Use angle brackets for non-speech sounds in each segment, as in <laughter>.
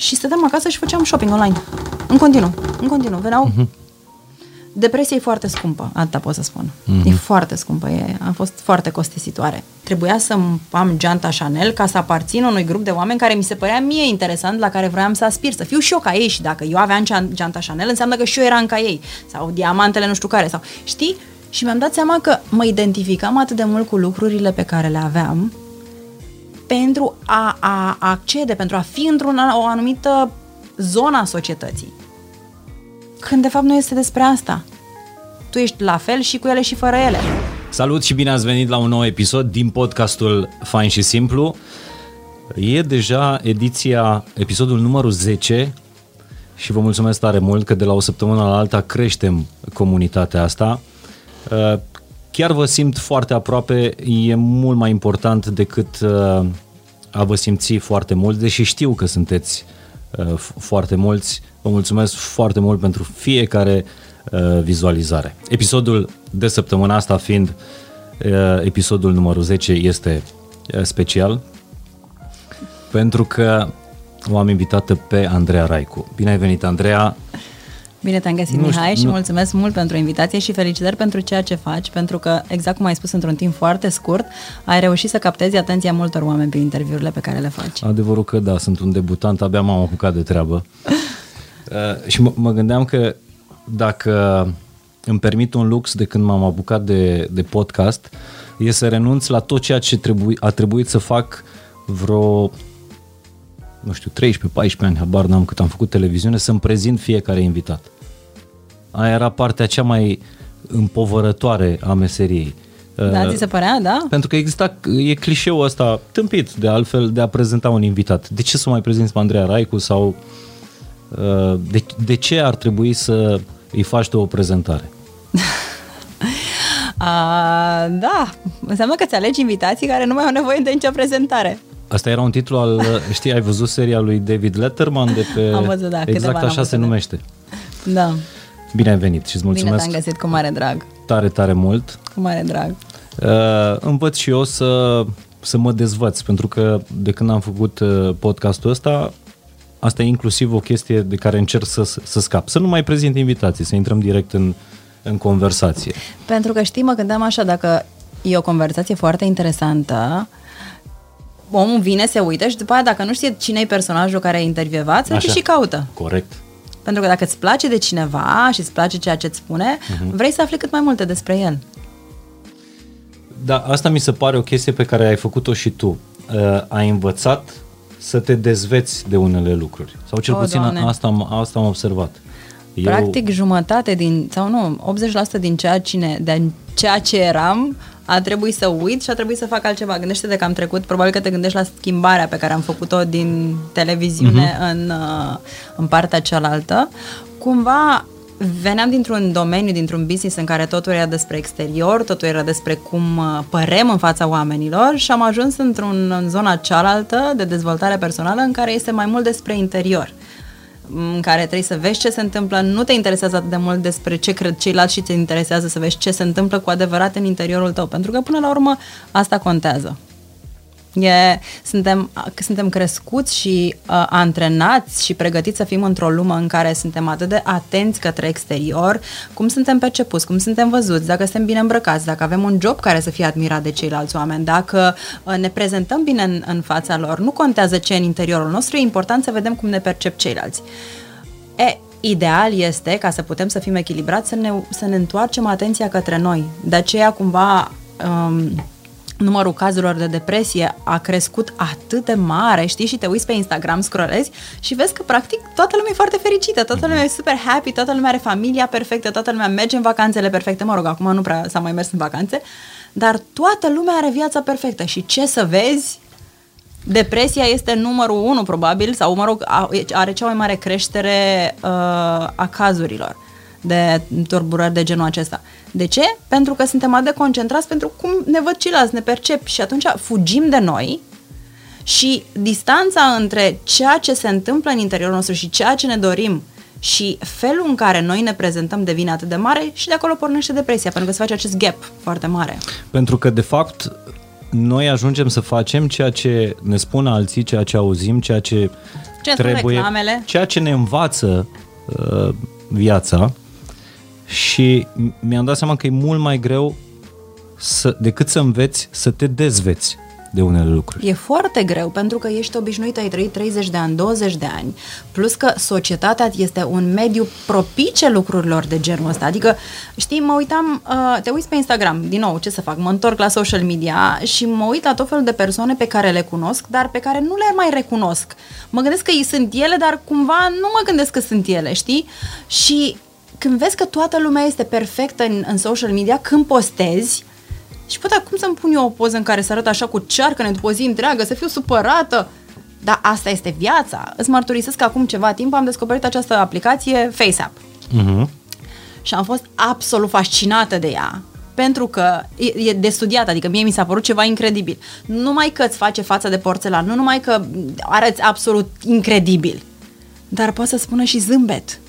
și stăteam acasă și făceam shopping online. În continuu, în continuu. Veneau uh-huh. Depresia e foarte scumpă, atâta pot să spun. Mm-hmm. E foarte scumpă, e, a fost foarte costisitoare. Trebuia să am geanta Chanel ca să aparțin unui grup de oameni care mi se părea mie interesant, la care vroiam să aspir, să fiu și eu ca ei și dacă eu aveam geanta Chanel, înseamnă că și eu eram ca ei. Sau diamantele nu știu care. sau Știi? Și mi-am dat seama că mă identificam atât de mult cu lucrurile pe care le aveam pentru a, a accede, pentru a fi într-o anumită zonă a societății. Când de fapt nu este despre asta. Tu ești la fel și cu ele și fără ele. Salut și bine ați venit la un nou episod din podcastul Fain și Simplu. E deja ediția, episodul numărul 10 și vă mulțumesc tare mult că de la o săptămână la alta creștem comunitatea asta. Uh, chiar vă simt foarte aproape, e mult mai important decât uh, a vă simți foarte mult, deși știu că sunteți uh, foarte mulți. Vă mulțumesc foarte mult pentru fiecare uh, vizualizare. Episodul de săptămâna asta fiind uh, episodul numărul 10 este uh, special pentru că o am invitată pe Andreea Raicu. Bine ai venit, Andreea! Bine te-am găsit, nu Mihai, știu, și nu... mulțumesc mult pentru invitație și felicitări pentru ceea ce faci, pentru că, exact cum ai spus într-un timp foarte scurt, ai reușit să captezi atenția multor oameni prin interviurile pe care le faci. Adevărul că da, sunt un debutant, abia m-am apucat de treabă. <laughs> uh, și m- mă gândeam că dacă îmi permit un lux de când m-am apucat de, de podcast, e să renunț la tot ceea ce trebui, a trebuit să fac vreo nu știu, 13-14 ani, habar n-am cât am făcut televiziune, să-mi prezint fiecare invitat. Aia era partea cea mai împovărătoare a meseriei. Da, ți se părea, da? Pentru că exista, e clișeul ăsta tâmpit de altfel de a prezenta un invitat. De ce să mai prezinți pe Andreea Raicu sau uh, de, de ce ar trebui să îi faci tu o prezentare? <laughs> A, da, înseamnă că ți alegi invitații care nu mai au nevoie de nicio prezentare. Asta era un titlu al, <laughs> știi, ai văzut seria lui David Letterman de pe... Am văzut, da. Exact așa se numește. Da. Bine ai venit și îți mulțumesc. Bine te-am găsit cu mare drag. Tare, tare mult. Cu mare drag. Uh, învăț și eu să, să mă dezvăț, pentru că de când am făcut uh, podcastul ăsta, asta e inclusiv o chestie de care încerc să, să scap. Să nu mai prezint invitații, să intrăm direct în, în conversație. Pentru că știi, mă gândeam așa, dacă e o conversație foarte interesantă, omul vine, se uită și după aia dacă nu știe cine e personajul care a intervievat, se și caută. Corect. Pentru că dacă îți place de cineva și îți place ceea ce îți spune, uh-huh. vrei să afli cât mai multe despre el. Da, asta mi se pare o chestie pe care ai făcut-o și tu. Uh, ai învățat să te dezveți de unele lucruri. Sau cel o, puțin asta am, asta am observat. Practic Eu... jumătate din, sau nu, 80% din ceea, cine, de ceea ce eram a trebuit să uit și a trebuit să fac altceva. Gândește-te că am trecut, probabil că te gândești la schimbarea pe care am făcut-o din televiziune uh-huh. în, uh, în partea cealaltă. Cumva veneam dintr-un domeniu, dintr-un business în care totul era despre exterior, totul era despre cum uh, părem în fața oamenilor și am ajuns într-un, în zona cealaltă de dezvoltare personală în care este mai mult despre interior în care trebuie să vezi ce se întâmplă, nu te interesează atât de mult despre ce cred ceilalți și te interesează să vezi ce se întâmplă cu adevărat în interiorul tău, pentru că până la urmă asta contează. E, suntem, suntem crescuți și uh, antrenați și pregătiți să fim într-o lume în care suntem atât de atenți către exterior, cum suntem percepuți, cum suntem văzuți, dacă suntem bine îmbrăcați, dacă avem un job care să fie admirat de ceilalți oameni, dacă uh, ne prezentăm bine în, în fața lor. Nu contează ce în interiorul nostru, e important să vedem cum ne percep ceilalți. E, ideal este, ca să putem să fim echilibrați, să ne, să ne întoarcem atenția către noi. De aceea, cumva, um, numărul cazurilor de depresie a crescut atât de mare, știi, și te uiți pe Instagram, scrollezi și vezi că practic toată lumea e foarte fericită, toată lumea e super happy, toată lumea are familia perfectă, toată lumea merge în vacanțele perfecte, mă rog, acum nu prea s-a mai mers în vacanțe, dar toată lumea are viața perfectă. Și ce să vezi, depresia este numărul unu probabil, sau mă rog, are cea mai mare creștere uh, a cazurilor de turburări de genul acesta. De ce? Pentru că suntem atât de concentrați pentru cum ne văd ceilalți, ne percep și atunci fugim de noi și distanța între ceea ce se întâmplă în interiorul nostru și ceea ce ne dorim și felul în care noi ne prezentăm devine atât de mare și de acolo pornește depresia, pentru că se face acest gap foarte mare. Pentru că, de fapt, noi ajungem să facem ceea ce ne spun alții, ceea ce auzim, ceea ce Ce spun trebuie, reclamele? ceea ce ne învață uh, viața și m- mi-am dat seama că e mult mai greu să, decât să înveți să te dezveți de unele lucruri. E foarte greu pentru că ești obișnuit, ai trăit 30 de ani, 20 de ani, plus că societatea este un mediu propice lucrurilor de genul ăsta. Adică, știi, mă uitam, uh, te uiți pe Instagram, din nou, ce să fac, mă întorc la social media și mă uit la tot felul de persoane pe care le cunosc, dar pe care nu le mai recunosc. Mă gândesc că ei sunt ele, dar cumva nu mă gândesc că sunt ele, știi? Și când vezi că toată lumea este perfectă în, în social media, când postezi, și pot acum să-mi pun eu o poză în care să arăt așa cu cearcăne după o zi întreagă, să fiu supărată. Dar asta este viața. Îți mărturisesc că acum ceva timp am descoperit această aplicație FaceApp. Uh-huh. Și am fost absolut fascinată de ea. Pentru că e, e de studiat, adică mie mi s-a părut ceva incredibil. Nu numai că îți face fața de porțelan, nu numai că arăți absolut incredibil, dar poate să spună și zâmbet.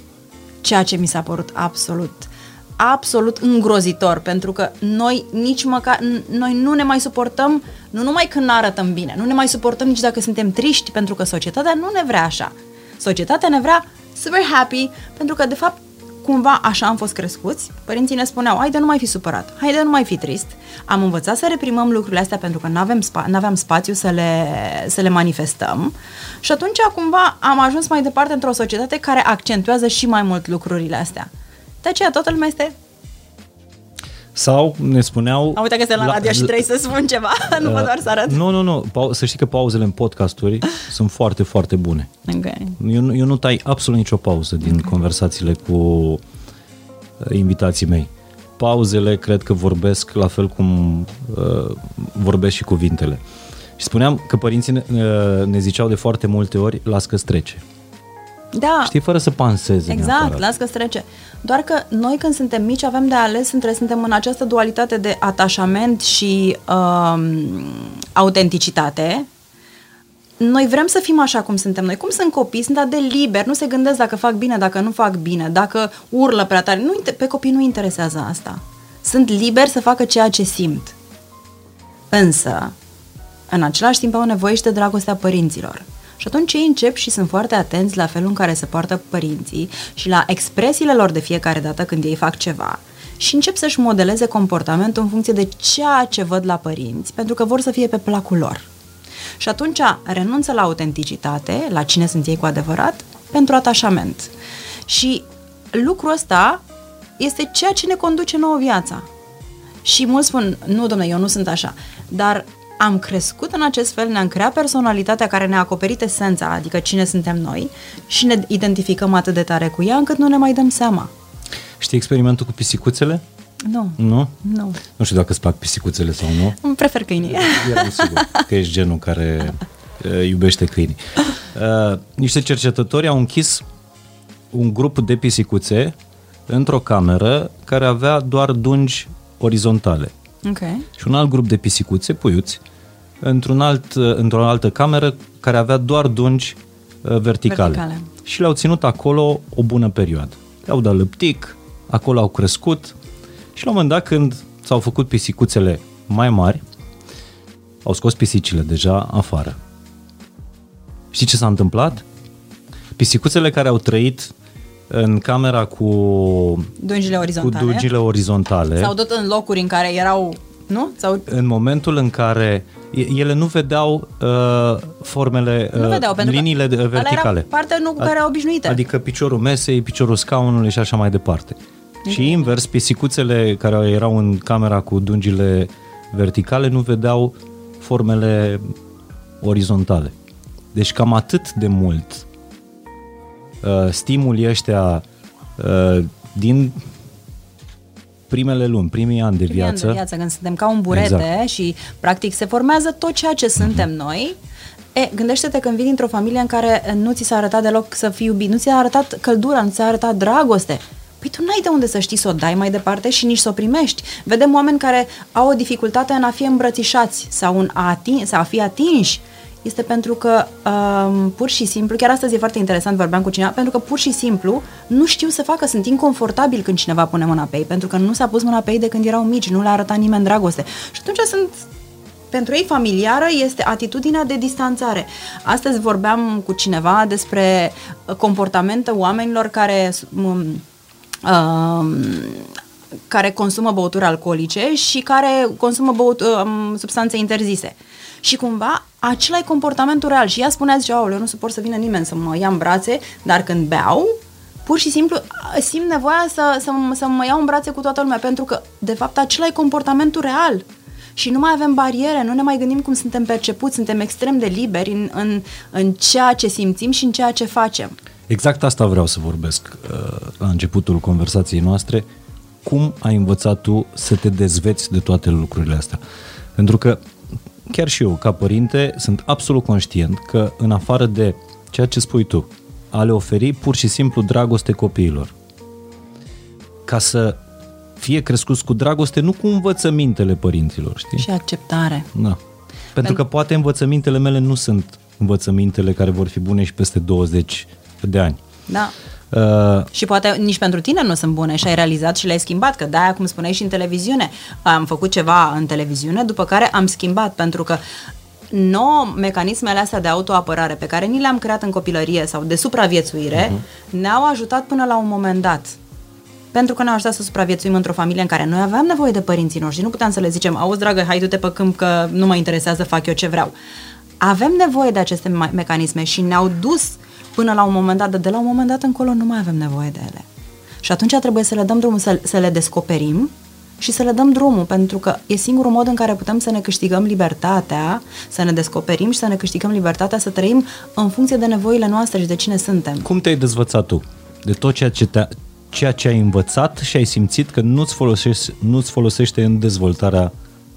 Ceea ce mi s-a părut absolut absolut îngrozitor, pentru că noi nici măcar, noi nu ne mai suportăm, nu numai când ne arătăm bine, nu ne mai suportăm nici dacă suntem triști, pentru că societatea nu ne vrea așa. Societatea ne vrea super happy, pentru că, de fapt, cumva așa am fost crescuți. Părinții ne spuneau, hai de nu mai fi supărat, hai de nu mai fi trist. Am învățat să reprimăm lucrurile astea pentru că nu avem spa- aveam spațiu să le, să le manifestăm. Și atunci, cumva, am ajuns mai departe într-o societate care accentuează și mai mult lucrurile astea. De aceea toată lumea este... Sau ne spuneau... Am uitat că este la, la radio și trebuie să spun ceva, <laughs> nu uh, doar să arăt. Nu, nu, nu. Pau- să știi că pauzele în podcasturi sunt foarte, foarte bune. Okay. Eu, nu- eu nu tai absolut nicio pauză din okay. conversațiile cu uh, invitații mei. Pauzele cred că vorbesc la fel cum uh, vorbesc și cuvintele. Și spuneam că părinții ne, uh, ne ziceau de foarte multe ori, las că trece. Da. Știi, fără să panseze Exact, neapărat. las că trece. Doar că noi când suntem mici avem de ales între suntem în această dualitate de atașament și um, autenticitate. Noi vrem să fim așa cum suntem noi. Cum sunt copii, sunt atât de liberi, nu se gândesc dacă fac bine, dacă nu fac bine, dacă urlă prea tare. Nu, inter- pe copii nu interesează asta. Sunt liberi să facă ceea ce simt. Însă, în același timp au nevoie și de dragostea părinților. Și atunci ei încep și sunt foarte atenți la felul în care se poartă părinții și la expresiile lor de fiecare dată când ei fac ceva și încep să-și modeleze comportamentul în funcție de ceea ce văd la părinți, pentru că vor să fie pe placul lor. Și atunci renunță la autenticitate, la cine sunt ei cu adevărat, pentru atașament. Și lucrul ăsta este ceea ce ne conduce nouă viața. Și mulți spun, nu, domnule, eu nu sunt așa. Dar am crescut în acest fel, ne-am creat personalitatea care ne-a acoperit esența, adică cine suntem noi, și ne identificăm atât de tare cu ea încât nu ne mai dăm seama. Știi experimentul cu pisicuțele? Nu. Nu? Nu. Nu știu dacă îți plac pisicuțele sau nu. Îmi prefer câinii. Eram sigur că ești genul care uh, iubește câinii. Uh, niște cercetători au închis un grup de pisicuțe într-o cameră care avea doar dungi orizontale. Ok. Și un alt grup de pisicuțe, puiuți, într-un alt, uh, într-o altă cameră care avea doar dungi uh, verticale. Verticale. Și le-au ținut acolo o bună perioadă. Le-au dat lăptic, acolo au crescut și la un moment dat când s-au făcut pisicuțele mai mari, au scos pisicile deja afară. Știi ce s-a întâmplat? Pisicuțele care au trăit în camera cu, Dungile cu orizontale. dungile orizontale, Sau tot în locuri în care erau, nu? Sau în momentul în care e- ele nu vedeau uh, formele, nu uh, vedeau, pentru liniile că de- ăla verticale. era partea nu cu care erau obișnuite. Adică piciorul mesei, piciorul scaunului și așa mai departe. Și invers, pisicuțele care erau în camera cu dungile verticale nu vedeau formele orizontale. Deci cam atât de mult uh, stimulii ăștia uh, din primele luni, primii ani de Primii ani viață, de viață, când suntem ca un burete Exact. și practic se formează tot ceea ce suntem noi. E, gândește-te când vii dintr-o familie în care nu ți s-a arătat deloc să fii iubit, nu ți s-a arătat căldura, nu ți s-a arătat dragoste. Păi tu n-ai de unde să știi să o dai mai departe și nici să o primești. Vedem oameni care au o dificultate în a fi îmbrățișați sau în a, atin- sau a fi atinși. Este pentru că um, pur și simplu, chiar astăzi e foarte interesant, vorbeam cu cineva, pentru că pur și simplu nu știu să facă, sunt inconfortabil când cineva pune mâna pe ei, pentru că nu s-a pus mâna pe ei de când erau mici, nu le-a arătat nimeni dragoste. Și atunci sunt pentru ei familiară este atitudinea de distanțare. Astăzi vorbeam cu cineva despre comportamentul oamenilor care um, um, care consumă băuturi alcoolice și care consumă băut, um, substanțe interzise. Și cumva acela e comportamentul real. Și ea spunea, zice, eu nu suport să vină nimeni să mă ia în brațe, dar când beau, pur și simplu simt nevoia să, să, să mă iau în brațe cu toată lumea, pentru că, de fapt, acela e comportamentul real. Și nu mai avem bariere, nu ne mai gândim cum suntem percepuți, suntem extrem de liberi în, în, în ceea ce simțim și în ceea ce facem. Exact asta vreau să vorbesc uh, la începutul conversației noastre. Cum ai învățat tu să te dezveți de toate lucrurile astea? Pentru că chiar și eu, ca părinte, sunt absolut conștient că în afară de ceea ce spui tu, a le oferi pur și simplu dragoste copiilor. Ca să fie crescuți cu dragoste, nu cu învățămintele părinților, știi? Și acceptare. Da. Pentru că poate învățămintele mele nu sunt învățămintele care vor fi bune și peste 20 de ani. Da. Uh, și poate nici pentru tine nu sunt bune și ai realizat și le-ai schimbat, că de-aia, cum spuneai și în televiziune, am făcut ceva în televiziune, după care am schimbat, pentru că nouă mecanismele astea de autoapărare pe care ni le-am creat în copilărie sau de supraviețuire uh-huh. ne-au ajutat până la un moment dat. Pentru că ne-au ajutat să supraviețuim într-o familie în care noi aveam nevoie de părinții noștri. Nu puteam să le zicem, auzi dragă, hai du-te pe câmp că nu mă interesează, fac eu ce vreau. Avem nevoie de aceste me- mecanisme și ne-au dus până la un moment dat, dar de la un moment dat încolo nu mai avem nevoie de ele. Și atunci trebuie să le dăm drumul, să, să le descoperim și să le dăm drumul, pentru că e singurul mod în care putem să ne câștigăm libertatea, să ne descoperim și să ne câștigăm libertatea să trăim în funcție de nevoile noastre și de cine suntem. Cum te-ai dezvățat tu? De tot ceea ce, te ceea ce ai învățat și ai simțit că nu-ți folosește, nu-ți folosește în dezvoltarea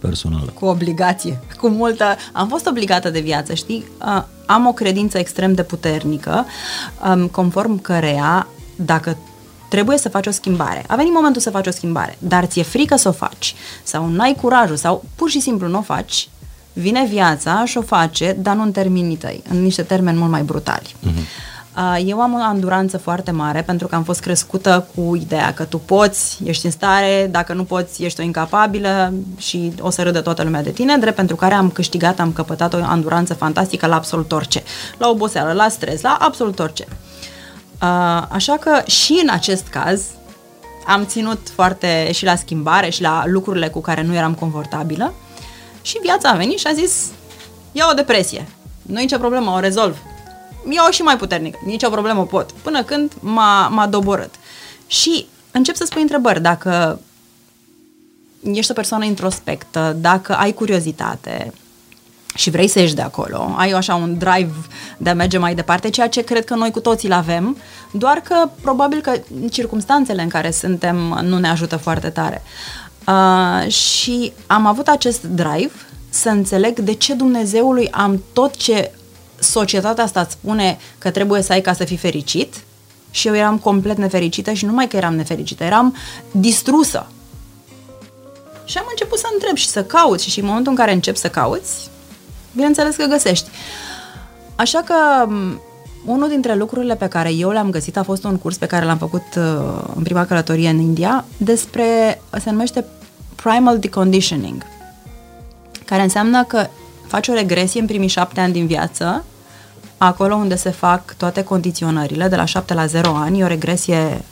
personală. Cu obligație, cu multă... Am fost obligată de viață, știi? Am o credință extrem de puternică, conform căreia dacă trebuie să faci o schimbare. A venit momentul să faci o schimbare, dar ți-e frică să o faci sau n-ai curajul sau pur și simplu nu o faci, vine viața și o face, dar nu în termenii tăi, în niște termeni mult mai brutali. Uh-huh. Eu am o anduranță foarte mare pentru că am fost crescută cu ideea că tu poți, ești în stare, dacă nu poți, ești o incapabilă și o să râdă toată lumea de tine, drept pentru care am câștigat, am căpătat o anduranță fantastică la absolut orice. La oboseală, la stres, la absolut orice. Așa că și în acest caz am ținut foarte și la schimbare și la lucrurile cu care nu eram confortabilă și viața a venit și a zis ia o depresie, nu e nicio problemă, o rezolv iau și mai puternic, nicio problemă pot, până când m-a, m-a doborât. Și încep să spui întrebări, dacă ești o persoană introspectă, dacă ai curiozitate și vrei să ieși de acolo, ai așa un drive de a merge mai departe, ceea ce cred că noi cu toții îl avem, doar că probabil că circumstanțele în care suntem nu ne ajută foarte tare. Uh, și am avut acest drive să înțeleg de ce Dumnezeului am tot ce societatea asta îți spune că trebuie să ai ca să fii fericit și eu eram complet nefericită și nu numai că eram nefericită, eram distrusă. Și am început să întreb și să caut și, și în momentul în care încep să cauți, bineînțeles că găsești. Așa că unul dintre lucrurile pe care eu le-am găsit a fost un curs pe care l-am făcut uh, în prima călătorie în India despre, se numește Primal Deconditioning, care înseamnă că faci o regresie în primii șapte ani din viață acolo unde se fac toate condiționările, de la 7 la 0 ani, e o regresie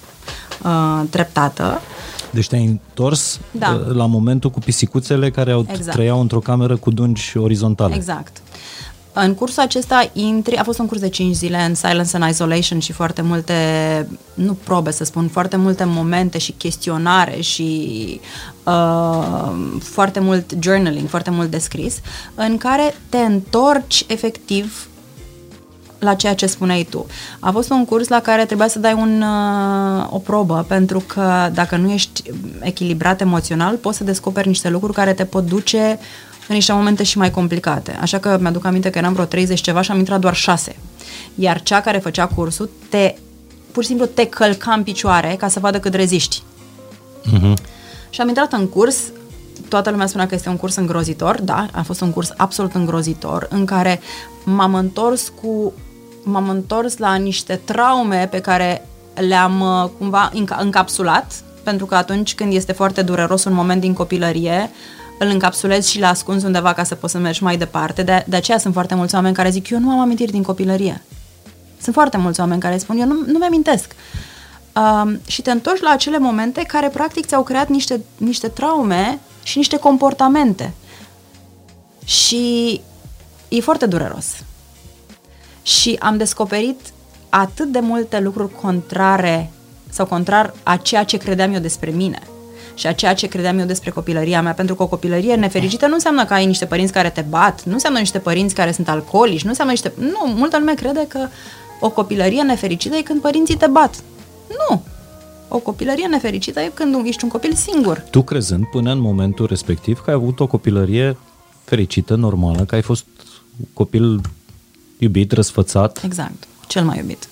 uh, treptată. Deci te-ai întors da. Uh, la momentul cu pisicuțele care au exact. trăiau într-o cameră cu dungi orizontale. Exact. În cursul acesta intri, a fost un curs de 5 zile în Silence and Isolation și foarte multe, nu probe să spun, foarte multe momente și chestionare și uh, foarte mult journaling, foarte mult descris, în care te întorci efectiv la ceea ce spuneai tu. A fost un curs la care trebuia să dai un, uh, o probă, pentru că dacă nu ești echilibrat emoțional, poți să descoperi niște lucruri care te pot duce în niște momente și mai complicate. Așa că mi-aduc aminte că eram vreo 30 ceva și am intrat doar 6. Iar cea care făcea cursul te, pur și simplu te călca în picioare ca să vadă cât reziști. Uh-huh. Și am intrat în curs, toată lumea spunea că este un curs îngrozitor, da, a fost un curs absolut îngrozitor, în care m-am întors cu m-am întors la niște traume pe care le-am uh, cumva încapsulat, pentru că atunci când este foarte dureros un moment din copilărie, îl încapsulezi și l ascunzi undeva ca să poți să mergi mai departe. De, de aceea sunt foarte mulți oameni care zic, eu nu am amintiri din copilărie. Sunt foarte mulți oameni care spun, eu nu, nu mi-amintesc. Um, și te întorci la acele momente care practic ți-au creat niște, niște traume și niște comportamente. Și e foarte dureros. Și am descoperit atât de multe lucruri contrare sau contrar a ceea ce credeam eu despre mine și a ceea ce credeam eu despre copilăria mea, pentru că o copilărie nefericită nu înseamnă că ai niște părinți care te bat, nu înseamnă niște părinți care sunt alcoolici, nu înseamnă niște... Nu, multă lume crede că o copilărie nefericită e când părinții te bat. Nu! O copilărie nefericită e când ești un copil singur. Tu crezând până în momentul respectiv că ai avut o copilărie fericită, normală, că ai fost copil iubit, răsfățat. Exact, cel mai iubit.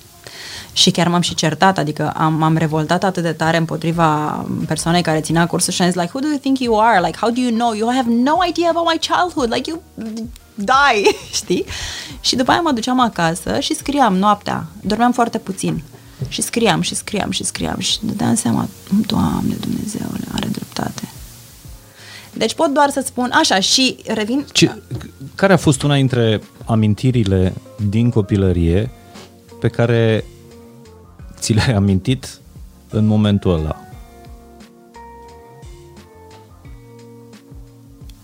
Și chiar m-am și certat, adică am, m-am revoltat atât de tare împotriva persoanei care ținea cursul și am zis, like, who do you think you are? Like, how do you know? You have no idea about my childhood. Like, you die, <laughs> știi? Și după aia mă duceam acasă și scriam noaptea. Dormeam foarte puțin. Și scriam și scriam și scriam și dădeam seama, Doamne Dumnezeule, are dreptate. Deci pot doar să spun așa și revin... Ce, care a fost una dintre amintirile din copilărie pe care ți le-ai amintit în momentul ăla?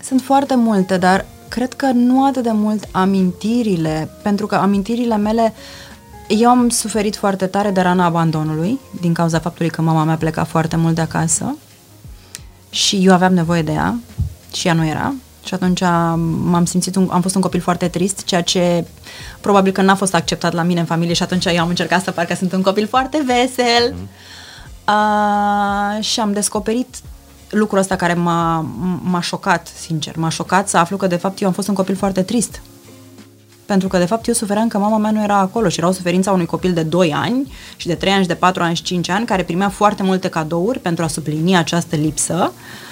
Sunt foarte multe, dar cred că nu atât de mult amintirile, pentru că amintirile mele eu am suferit foarte tare de rana abandonului, din cauza faptului că mama mea pleca foarte mult de acasă și eu aveam nevoie de ea și ea nu era. Și atunci m-am simțit, un, am fost un copil foarte trist, ceea ce probabil că n-a fost acceptat la mine în familie și atunci eu am încercat să parcă sunt un copil foarte vesel. Mm. Uh, și am descoperit lucrul ăsta care m-a, m-a șocat, sincer. M-a șocat să aflu că de fapt eu am fost un copil foarte trist. Pentru că de fapt eu sufeream că mama mea nu era acolo și era o suferință a unui copil de 2 ani și de 3 ani și de 4 ani și 5 ani care primea foarte multe cadouri pentru a suplini această lipsă. Uh,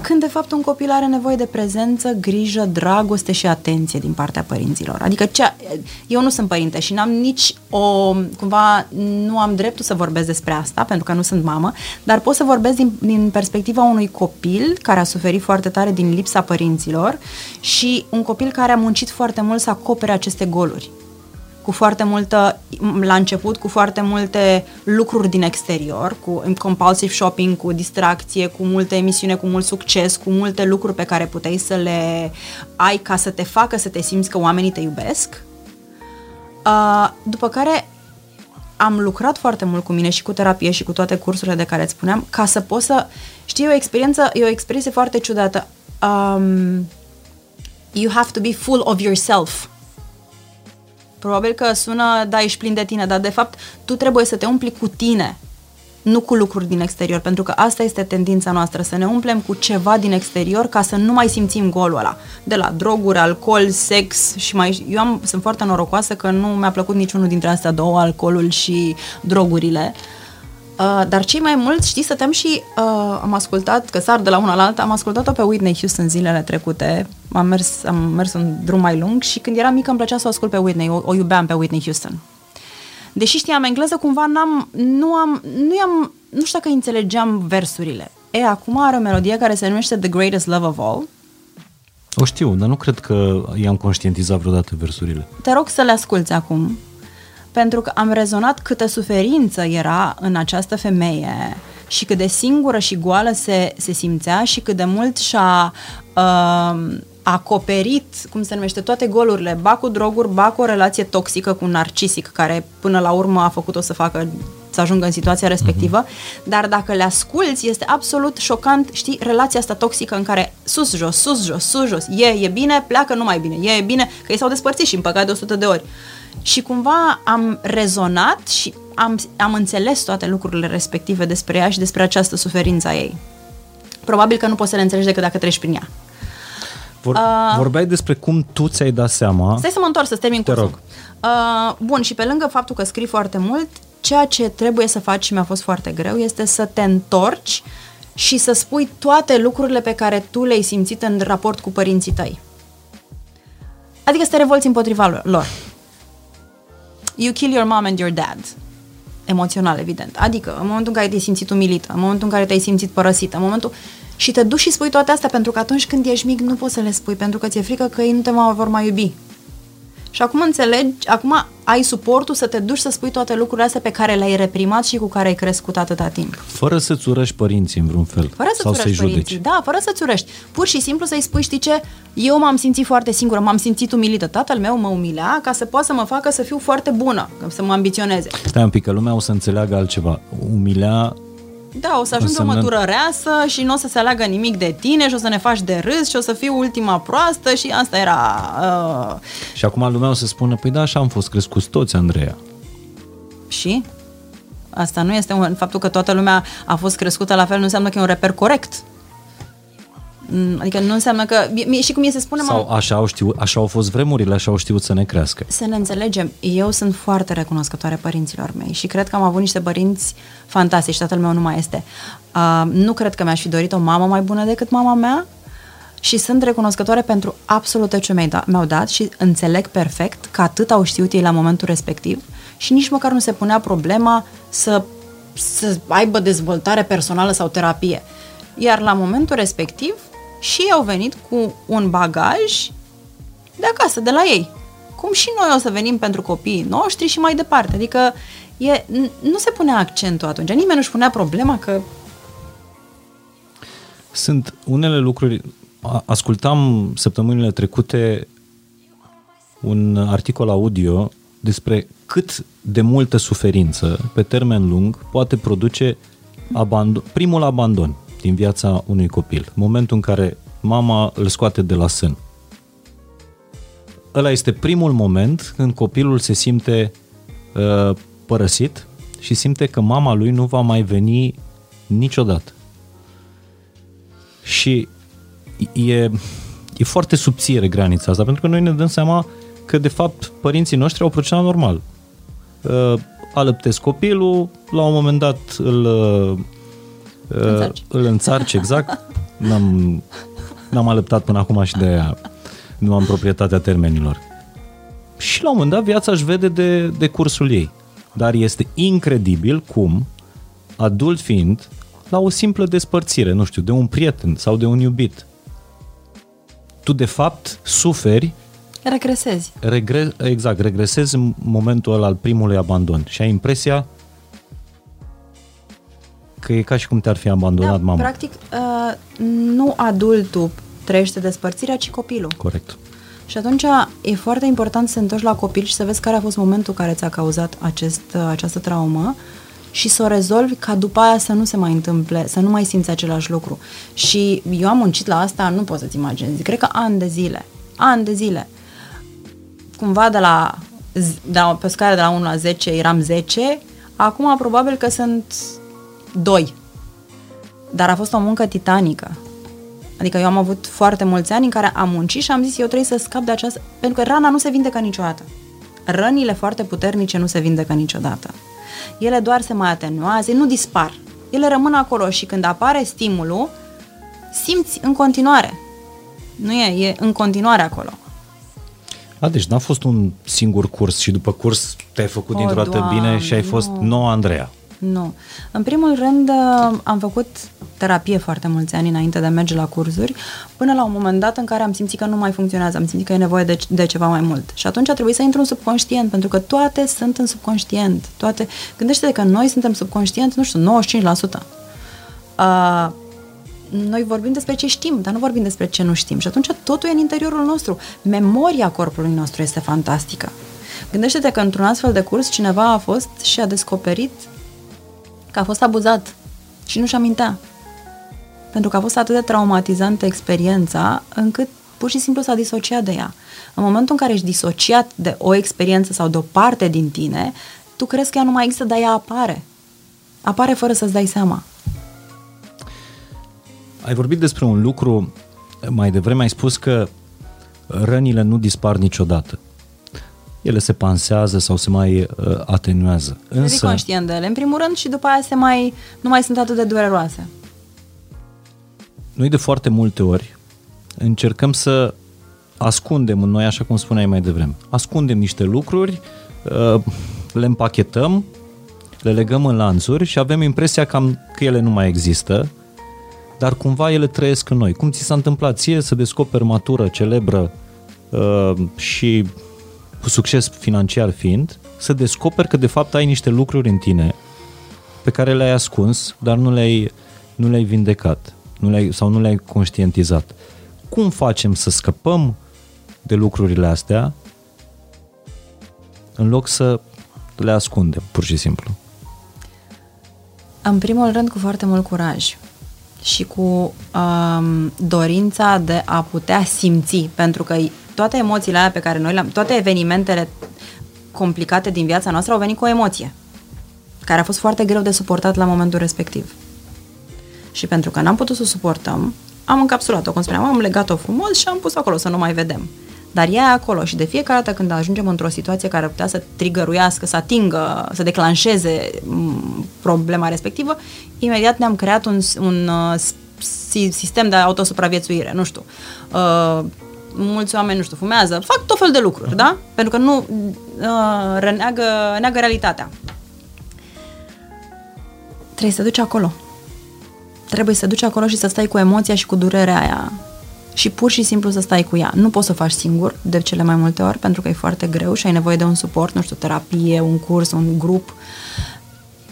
când de fapt un copil are nevoie de prezență, grijă, dragoste și atenție din partea părinților. Adică cea, eu nu sunt părinte și n-am nici o, cumva, nu am dreptul să vorbesc despre asta, pentru că nu sunt mamă, dar pot să vorbesc din, din perspectiva unui copil care a suferit foarte tare din lipsa părinților și un copil care a muncit foarte mult să acopere aceste goluri cu foarte multă, la început, cu foarte multe lucruri din exterior, cu compulsive shopping, cu distracție, cu multe emisiune, cu mult succes, cu multe lucruri pe care puteai să le ai ca să te facă să te simți că oamenii te iubesc. Uh, după care am lucrat foarte mult cu mine și cu terapie și cu toate cursurile de care îți spuneam, ca să pot să... Știi, e o experiență, e o experiență foarte ciudată. Um, you have to be full of yourself Probabil că sună, da, ești plin de tine, dar de fapt tu trebuie să te umpli cu tine, nu cu lucruri din exterior, pentru că asta este tendința noastră, să ne umplem cu ceva din exterior ca să nu mai simțim golul ăla. De la droguri, alcool, sex și mai... Eu am, sunt foarte norocoasă că nu mi-a plăcut niciunul dintre astea două, alcoolul și drogurile. Uh, Uh, dar cei mai mulți, știi, stăteam și uh, am ascultat, că sar de la una la alta, am ascultat-o pe Whitney Houston zilele trecute, am mers, am mers un drum mai lung și când eram mică îmi plăcea să o ascult pe Whitney, o, o iubeam pe Whitney Houston. Deși știam engleză, cumva n-am, nu am, nu am, nu știu dacă înțelegeam versurile. E, acum are o melodie care se numește The Greatest Love of All. O știu, dar nu cred că i-am conștientizat vreodată versurile. Te rog să le asculți acum pentru că am rezonat câtă suferință era în această femeie și cât de singură și goală se, se simțea și cât de mult și-a uh, acoperit, cum se numește, toate golurile, ba cu droguri, ba cu o relație toxică cu un narcisic, care până la urmă a făcut-o să facă să ajungă în situația respectivă, uh-huh. dar dacă le asculți, este absolut șocant, știi, relația asta toxică în care sus, jos, sus, jos, sus, jos, e, e bine, pleacă, nu mai bine, e, e bine, că ei s-au despărțit și împăcat de 100 de ori. Uh, și cumva am rezonat și am, am înțeles toate lucrurile respective despre ea și despre această suferință a ei. Probabil că nu poți să le înțelegi decât dacă treci prin ea. Vor, uh, vorbeai despre cum tu ți-ai dat seama. Stai să mă întorc, să termin Te cursul. Uh, bun, și pe lângă faptul că scrii foarte mult, ceea ce trebuie să faci și mi-a fost foarte greu este să te întorci și să spui toate lucrurile pe care tu le-ai simțit în raport cu părinții tăi. Adică să te revolți împotriva lor you kill your mom and your dad. Emoțional, evident. Adică, în momentul în care te-ai simțit umilită, în momentul în care te-ai simțit părăsită, în momentul... Și te duci și spui toate astea, pentru că atunci când ești mic nu poți să le spui, pentru că ți-e frică că ei nu te mai vor mai iubi. Și acum înțelegi, acum ai suportul să te duci să spui toate lucrurile astea pe care le-ai reprimat și cu care ai crescut atâta timp. Fără să-ți urăști părinții în vreun fel. Fără să-ți sau să-i urăști părinții. judeci. Da, fără să-ți urăști. Pur și simplu să-i spui, știi ce, eu m-am simțit foarte singură, m-am simțit umilită. Tatăl meu mă umilea ca să poată să mă facă să fiu foarte bună, să mă ambiționeze. Stai un pic, că lumea o să înțeleagă altceva. Umilea Da, o să ajungi Însemnând- o mătură reasă și nu o să se aleagă nimic de tine și o să ne faci de râs și o să fiu ultima proastă și asta era... Uh, și acum lumea o să spună, păi da, așa am fost crescuți toți, Andreea. și? Asta nu este un... Faptul că toată lumea a fost crescută la fel nu înseamnă că e un reper corect. Mm, Adică nu înseamnă că... mie- Și cum e să spunem... Sau așa au, știut, așa au fost vremurile, așa au știut să ne crească. Să ne înțelegem, eu sunt foarte recunoscătoare părinților mei și cred că am avut niște părinți fantastici, tatăl meu nu mai este. Uh, nu cred că mi-aș fi dorit o mamă mai bună decât mama mea și sunt recunoscătoare pentru absolut tot ce mi-ai da- mi-au dat și înțeleg perfect că atât au știut ei la momentul respectiv și nici măcar nu se punea problema să, să aibă dezvoltare personală sau terapie. Iar la momentul respectiv și ei au venit cu un bagaj de acasă, de la ei. Cum și noi o să venim pentru copiii noștri și mai departe. Adică e, n- nu se punea accentul atunci. Nimeni nu-și punea problema că Sunt unele lucruri... a- Ascultam săptămânile trecute un articol audio despre cât de multă suferință pe termen lung poate produce abandon, primul abandon din viața unui copil. Momentul în care mama îl scoate de la sân. Ăla este primul moment când copilul se simte uh, părăsit și simte că mama lui nu va mai veni niciodată. Și e, e foarte subțire granița asta, pentru că noi ne dăm seama că, de fapt, părinții noștri au procedat normal. Uh, alăptesc copilul, la un moment dat îl, uh, Înțarci. îl înțarci, exact. N-am, n-am alăptat până acum și de aia nu am proprietatea termenilor. Și la un moment dat viața își vede de, de cursul ei. Dar este incredibil cum, adult fiind, la o simplă despărțire, nu știu, de un prieten sau de un iubit, tu de fapt suferi, regresezi. regre, exact, regresezi în momentul ăla al primului abandon și ai impresia că e ca și cum te-ar fi abandonat da, mama. Practic, uh, nu adultul trăiește despărțirea, ci copilul. Corect. Și atunci e foarte important să te întorci la copil și să vezi care a fost momentul care ți-a cauzat acest, această traumă și să o rezolvi ca după aia să nu se mai întâmple, să nu mai simți același lucru. Și eu am muncit la asta, nu poți să-ți imaginezi, cred că ani de zile, ani de zile. Cumva de la, z- de la pe o scară de la 1 la 10 eram 10, acum probabil că sunt 2. Dar a fost o muncă titanică. Adică eu am avut foarte mulți ani în care am muncit și am zis eu trebuie să scap de această... Pentru că rana nu se vindecă niciodată. Rănile foarte puternice nu se vindecă niciodată. Ele doar se mai atenuează, nu dispar. Ele rămân acolo și când apare stimulul, simți în continuare. Nu e, e în continuare acolo. A, deci n-a fost un singur curs și după curs te-ai făcut O, dintr-o dată Doamne, bine și ai fost nu. noua Andreea. Nu. În primul rând, uh, am făcut terapie foarte mulți ani înainte de a merge la cursuri, până la un moment dat în care am simțit că nu mai funcționează, am simțit că e nevoie de, de ceva mai mult. Și atunci a trebuit să intru în subconștient, pentru că toate sunt în subconștient. Toate... Gândește-te că noi suntem subconștient, nu știu, 95%. Uh, noi vorbim despre ce știm, dar nu vorbim despre ce nu știm. Și atunci totul e în interiorul nostru. Memoria corpului nostru este fantastică. Gândește-te că într-un astfel de curs cineva a fost și a descoperit că a fost abuzat și nu-și amintea. Pentru că a fost atât de traumatizantă experiența, încât pur și simplu s-a disociat de ea. În momentul în care ești disociat de o experiență sau de o parte din tine, tu crezi că ea nu mai există, dar ea apare. Apare fără să-ți dai seama. Ai vorbit despre un lucru, mai devreme ai spus că rănile nu dispar niciodată. Ele se pansează sau se mai uh, atenuează. Însă, Însă, conștient de ele, în primul rând, și după aia se mai, nu mai sunt atât de dureroase. noi de foarte multe ori încercăm să ascundem în noi, așa cum spuneai mai devreme. Ascundem niște lucruri, uh, le împachetăm, le legăm în lanțuri și avem impresia cam că ele nu mai există, dar cumva ele trăiesc în noi. Cum ți s-a întâmplat ție să descoperi matură, celebră uh, și cu succes financiar fiind, să descoperi că de fapt ai niște lucruri în tine pe care le-ai ascuns, dar nu le-ai, nu le-ai vindecat nu le-ai, sau nu le-ai conștientizat. Cum facem să scăpăm de lucrurile astea în loc să le ascundem, pur și simplu? În primul rând, cu foarte mult curaj și cu um, dorința de a putea simți, pentru că toate emoțiile alea pe care noi le-am, toate evenimentele complicate din viața noastră au venit cu o emoție, care a fost foarte greu de suportat la momentul respectiv. Și pentru că n-am putut să o suportăm, am încapsulat-o, cum spuneam, am legat-o frumos și am pus acolo să nu mai vedem. Dar ea e acolo și de fiecare dată când ajungem într-o situație care putea să trigăruiască, să atingă, să declanșeze problema respectivă, imediat ne-am creat un, un uh, sistem de autosupraviețuire, nu știu. Uh, mulți oameni, nu știu, fumează, fac tot fel de lucruri, da? Pentru că nu uh, neagă, neagă realitatea. Trebuie să duci acolo. Trebuie să duci acolo și să stai cu emoția și cu durerea aia și pur și simplu să stai cu ea. Nu poți să o faci singur, de cele mai multe ori, pentru că e foarte greu și ai nevoie de un suport, nu știu, terapie, un curs, un grup,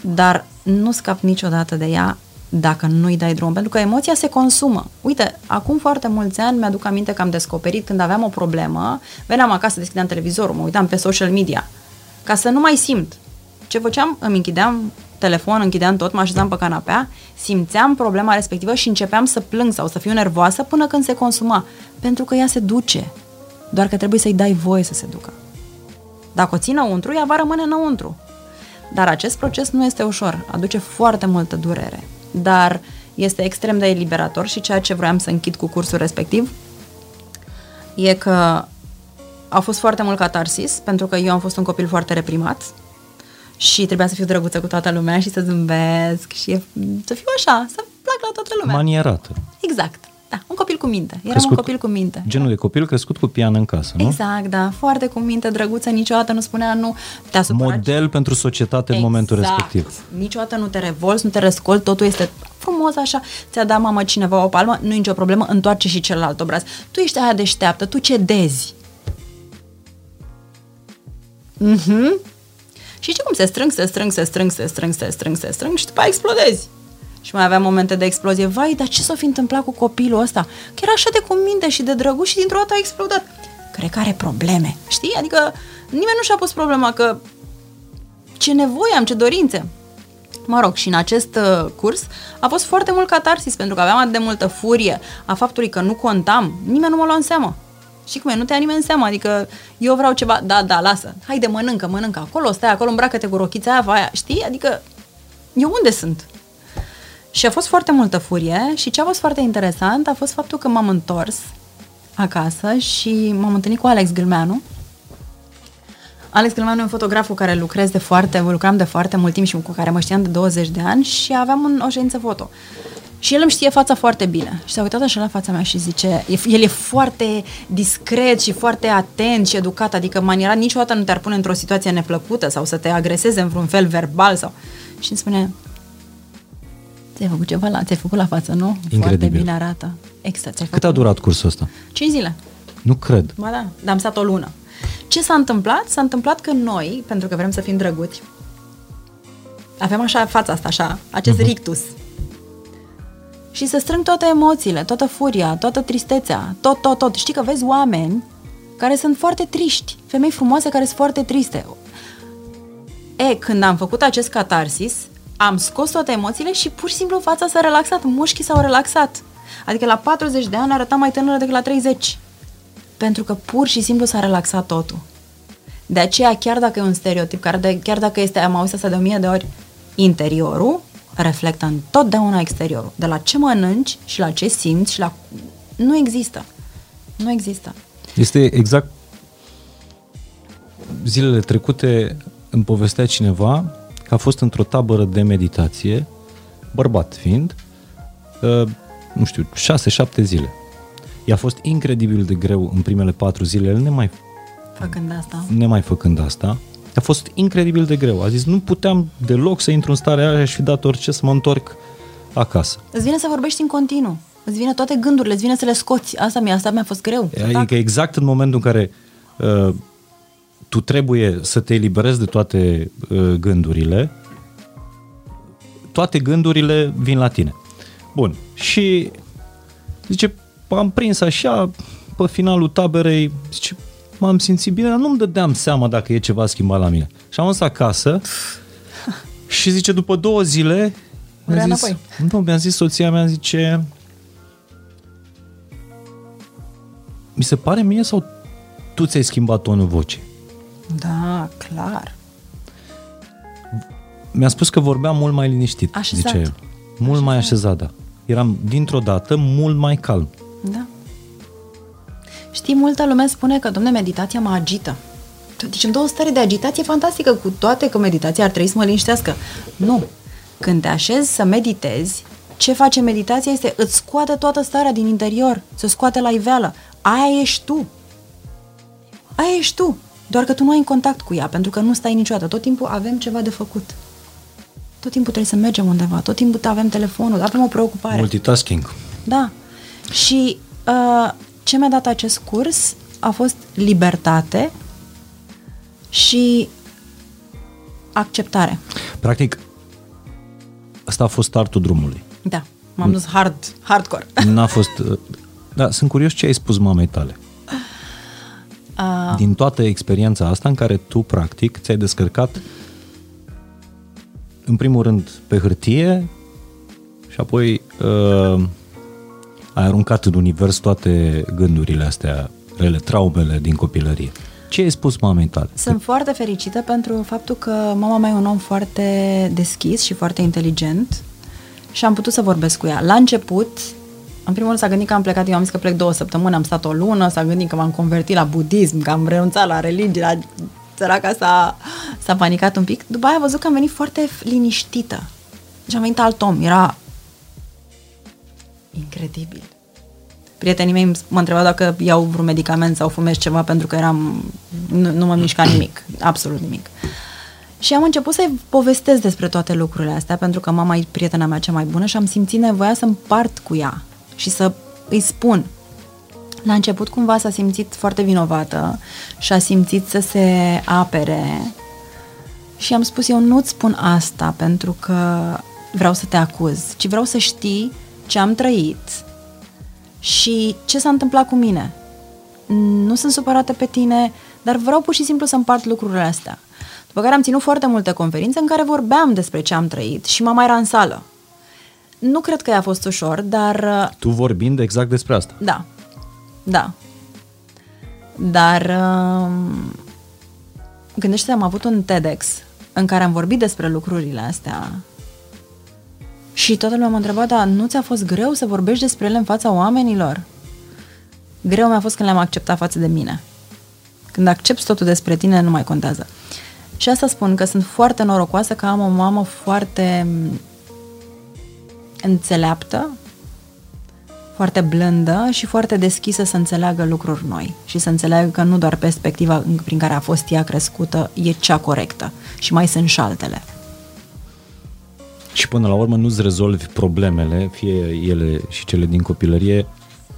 dar nu scapi niciodată de ea dacă nu-i dai drum, pentru că emoția se consumă. Uite, acum foarte mulți ani mi-aduc aminte că am descoperit când aveam o problemă, veneam acasă, deschideam televizorul, mă uitam pe social media, ca să nu mai simt. Ce făceam? Îmi închideam telefon, închideam tot, mă așezam pe canapea, simțeam problema respectivă și începeam să plâng sau să fiu nervoasă până când se consuma. Pentru că ea se duce. Doar că trebuie să-i dai voie să se ducă. Dacă o ții înăuntru, ea va rămâne înăuntru. Dar acest proces nu este ușor, aduce foarte multă durere. Dar este extrem de eliberator și ceea ce vroiam să închid cu cursul respectiv e că a fost foarte mult catarsis, pentru că eu am fost un copil foarte reprimat, și trebuia să fiu drăguță cu toată lumea și să zâmbesc și să fiu așa, să plac la toată lumea. Manierată. Exact. Da, un copil cu minte. Eram crescut, un copil cu minte. Genul de copil crescut cu pian în casă, nu? Exact, da. Foarte cu minte, drăguță, niciodată nu spunea nu. Te-a supărat. Model pentru societate exact. în momentul respectiv. Niciodată nu te revolți, nu te răscoli, totul este frumos așa. Ți-a dat mamă cineva o palmă, nu e nicio problemă, întoarce și celălalt obraz. Tu ești aia deșteaptă, tu cedezi. Mhm. Și știi cum se strâng, se strâng, se strâng, se strâng, se strâng, se strâng și după aia explodezi. Și mai aveam momente de explozie. Vai, dar ce s-a fi întâmplat cu copilul ăsta? Că era așa de cuminte și de drăguț și dintr-o dată a explodat. Cred că are probleme. Știi? Adică nimeni nu și-a pus problema că ce nevoie am, ce dorințe. Mă rog, și în acest uh, curs a fost foarte mult catarsis, pentru că aveam atât de multă furie a faptului că nu contam. Nimeni nu mă lua în seamă. Și cum e, nu te ia nimeni în seama, adică eu vreau ceva, da, da, lasă, haide, mănâncă, mănâncă acolo, stai acolo, îmbracă-te cu rochița aia, aia, știi? Adică eu unde sunt? Și a fost foarte multă furie și ce a fost foarte interesant a fost faptul că m-am întors acasă și m-am întâlnit cu Alex Gâlmeanu. Alex Gâlmeanu e un fotograf cu care lucrez de foarte, lucram de foarte mult timp și cu care mă știam de 20 de ani și aveam un, o ședință foto. Și el îmi știe fața foarte bine. Și s-a uitat așa la fața mea și zice, el e foarte discret și foarte atent și educat, adică maniera niciodată nu te-ar pune într-o situație neplăcută sau să te agreseze în vreun fel verbal sau... Și îmi spune, ți-ai făcut ceva la, ți-ai făcut la față, nu? Incredibil. Foarte bine arată. Exact. Cât a durat cursul ăsta? 5 zile. Nu cred. Ba da, dar am stat o lună. Ce s-a întâmplat? S-a întâmplat că noi, pentru că vrem să fim drăguți, avem așa fața asta, așa, acest uh-huh. rictus și să strâng toate emoțiile, toată furia, toată tristețea, tot, tot, tot. Știi că vezi oameni care sunt foarte triști, femei frumoase care sunt foarte triste. E, când am făcut acest catarsis, am scos toate emoțiile și pur și simplu fața s-a relaxat, mușchii s-au relaxat. Adică la 40 de ani arătam mai tânără decât la 30. Pentru că pur și simplu s-a relaxat totul. De aceea, chiar dacă e un stereotip, chiar dacă este, am auzit asta de o mie de ori, interiorul reflectă întotdeauna exteriorul. De la ce mănânci și la ce simți și la... Nu există. Nu există. Este exact zilele trecute îmi povestea cineva că a fost într-o tabără de meditație, bărbat fiind, uh, nu știu, 6-7 zile. I-a fost incredibil de greu în primele patru zile, el nemai făcând asta. Nemai făcând asta a fost incredibil de greu. A zis, nu puteam deloc să intru în starea aia și fi dat orice să mă întorc acasă. Îți vine să vorbești în continuu. Îți vine toate gândurile, îți vine să le scoți. Asta mi-a, asta mi-a fost greu. Adică exact în momentul în care uh, tu trebuie să te eliberezi de toate uh, gândurile, toate gândurile vin la tine. Bun. Și zice, am prins așa pe finalul taberei, zice, m-am simțit bine, dar nu-mi dădeam seama dacă e ceva schimbat la mine. Și am ajuns acasă <laughs> și zice, după două zile, mi-a zis, înapoi. nu, mi-a zis soția mea, zice, mi se pare mie sau tu ți-ai schimbat tonul vocii? Da, clar. Mi-a spus că vorbeam mult mai liniștit, Așezat. zice el. Mult mai așezat, da. Eram dintr-o dată mult mai calm. Da. Știi, multă lume spune că, domne, meditația mă agită. Deci în două stări de agitație fantastică, cu toate că meditația ar trebui să mă liniștească. Nu. Când te așezi să meditezi, ce face meditația este îți scoate toată starea din interior, să scoate la iveală. Aia ești tu. Aia ești tu. Doar că tu nu ai în contact cu ea, pentru că nu stai niciodată. Tot timpul avem ceva de făcut. Tot timpul trebuie să mergem undeva, tot timpul avem telefonul, avem o preocupare. Multitasking. Da. Și uh, ce mi-a dat acest curs a fost libertate și acceptare. Practic, asta a fost startul drumului. Da. M-am dus hard, hardcore. N-a fost... uh, Da, sunt curios ce ai spus mamei tale. Uh, Din toată experiența asta în care tu, practic, ți-ai descărcat în primul rând pe hârtie și apoi uh, ai aruncat în univers toate gândurile astea, rele, traumele din copilărie. Ce ai spus mamei tale? sunt foarte fericită pentru faptul că mama mea e un om foarte deschis și foarte inteligent și am putut să vorbesc cu ea. La început, în primul rând s-a gândit că am plecat, eu am zis că plec două săptămâni, am stat o lună, s-a gândit că m-am convertit la budism, că am renunțat la religie, la săraca s-a, s-a panicat un pic. După aia a văzut că am venit foarte liniștită. Și am venit alt om, era incredibil. Prietenii mei mă întrebau dacă iau vreun medicament sau fumez ceva pentru că eram, nu, nu mă mișca nimic, absolut nimic. Și am început să-i povestesc despre toate lucrurile astea, pentru că mama e prietena mea cea mai bună și am simțit nevoia să împart cu ea și să îi spun. La început cumva s-a simțit foarte vinovată și a simțit să se apere și am spus eu nu-ți spun asta pentru că vreau să te acuz, ci vreau să știi ce am trăit și ce s-a întâmplat cu mine. Nu sunt supărată pe tine, dar vreau pur și simplu să împart lucrurile astea. După care am ținut foarte multe conferințe în care vorbeam despre ce am trăit și mama era în sală. Nu cred că i-a fost ușor, dar uh, Tu vorbind exact despre asta. da, da. Dar um, gândește am avut un TEDx în care am vorbit despre lucrurile astea și toată lumea m-a întrebat, dar nu ți-a fost greu să vorbești despre ele în fața oamenilor? Greu mi-a fost când le-am acceptat față de mine. Când accepti totul despre tine, nu mai contează. Și asta spun că sunt foarte norocoasă că am o mamă foarte înțeleaptă, foarte blândă și foarte deschisă să înțeleagă lucruri noi și să înțeleagă că nu doar perspectiva prin care a fost ea crescută e cea corectă și mai sunt și altele. Și până la urmă nu-ți rezolvi problemele, fie ele și cele din copilărie,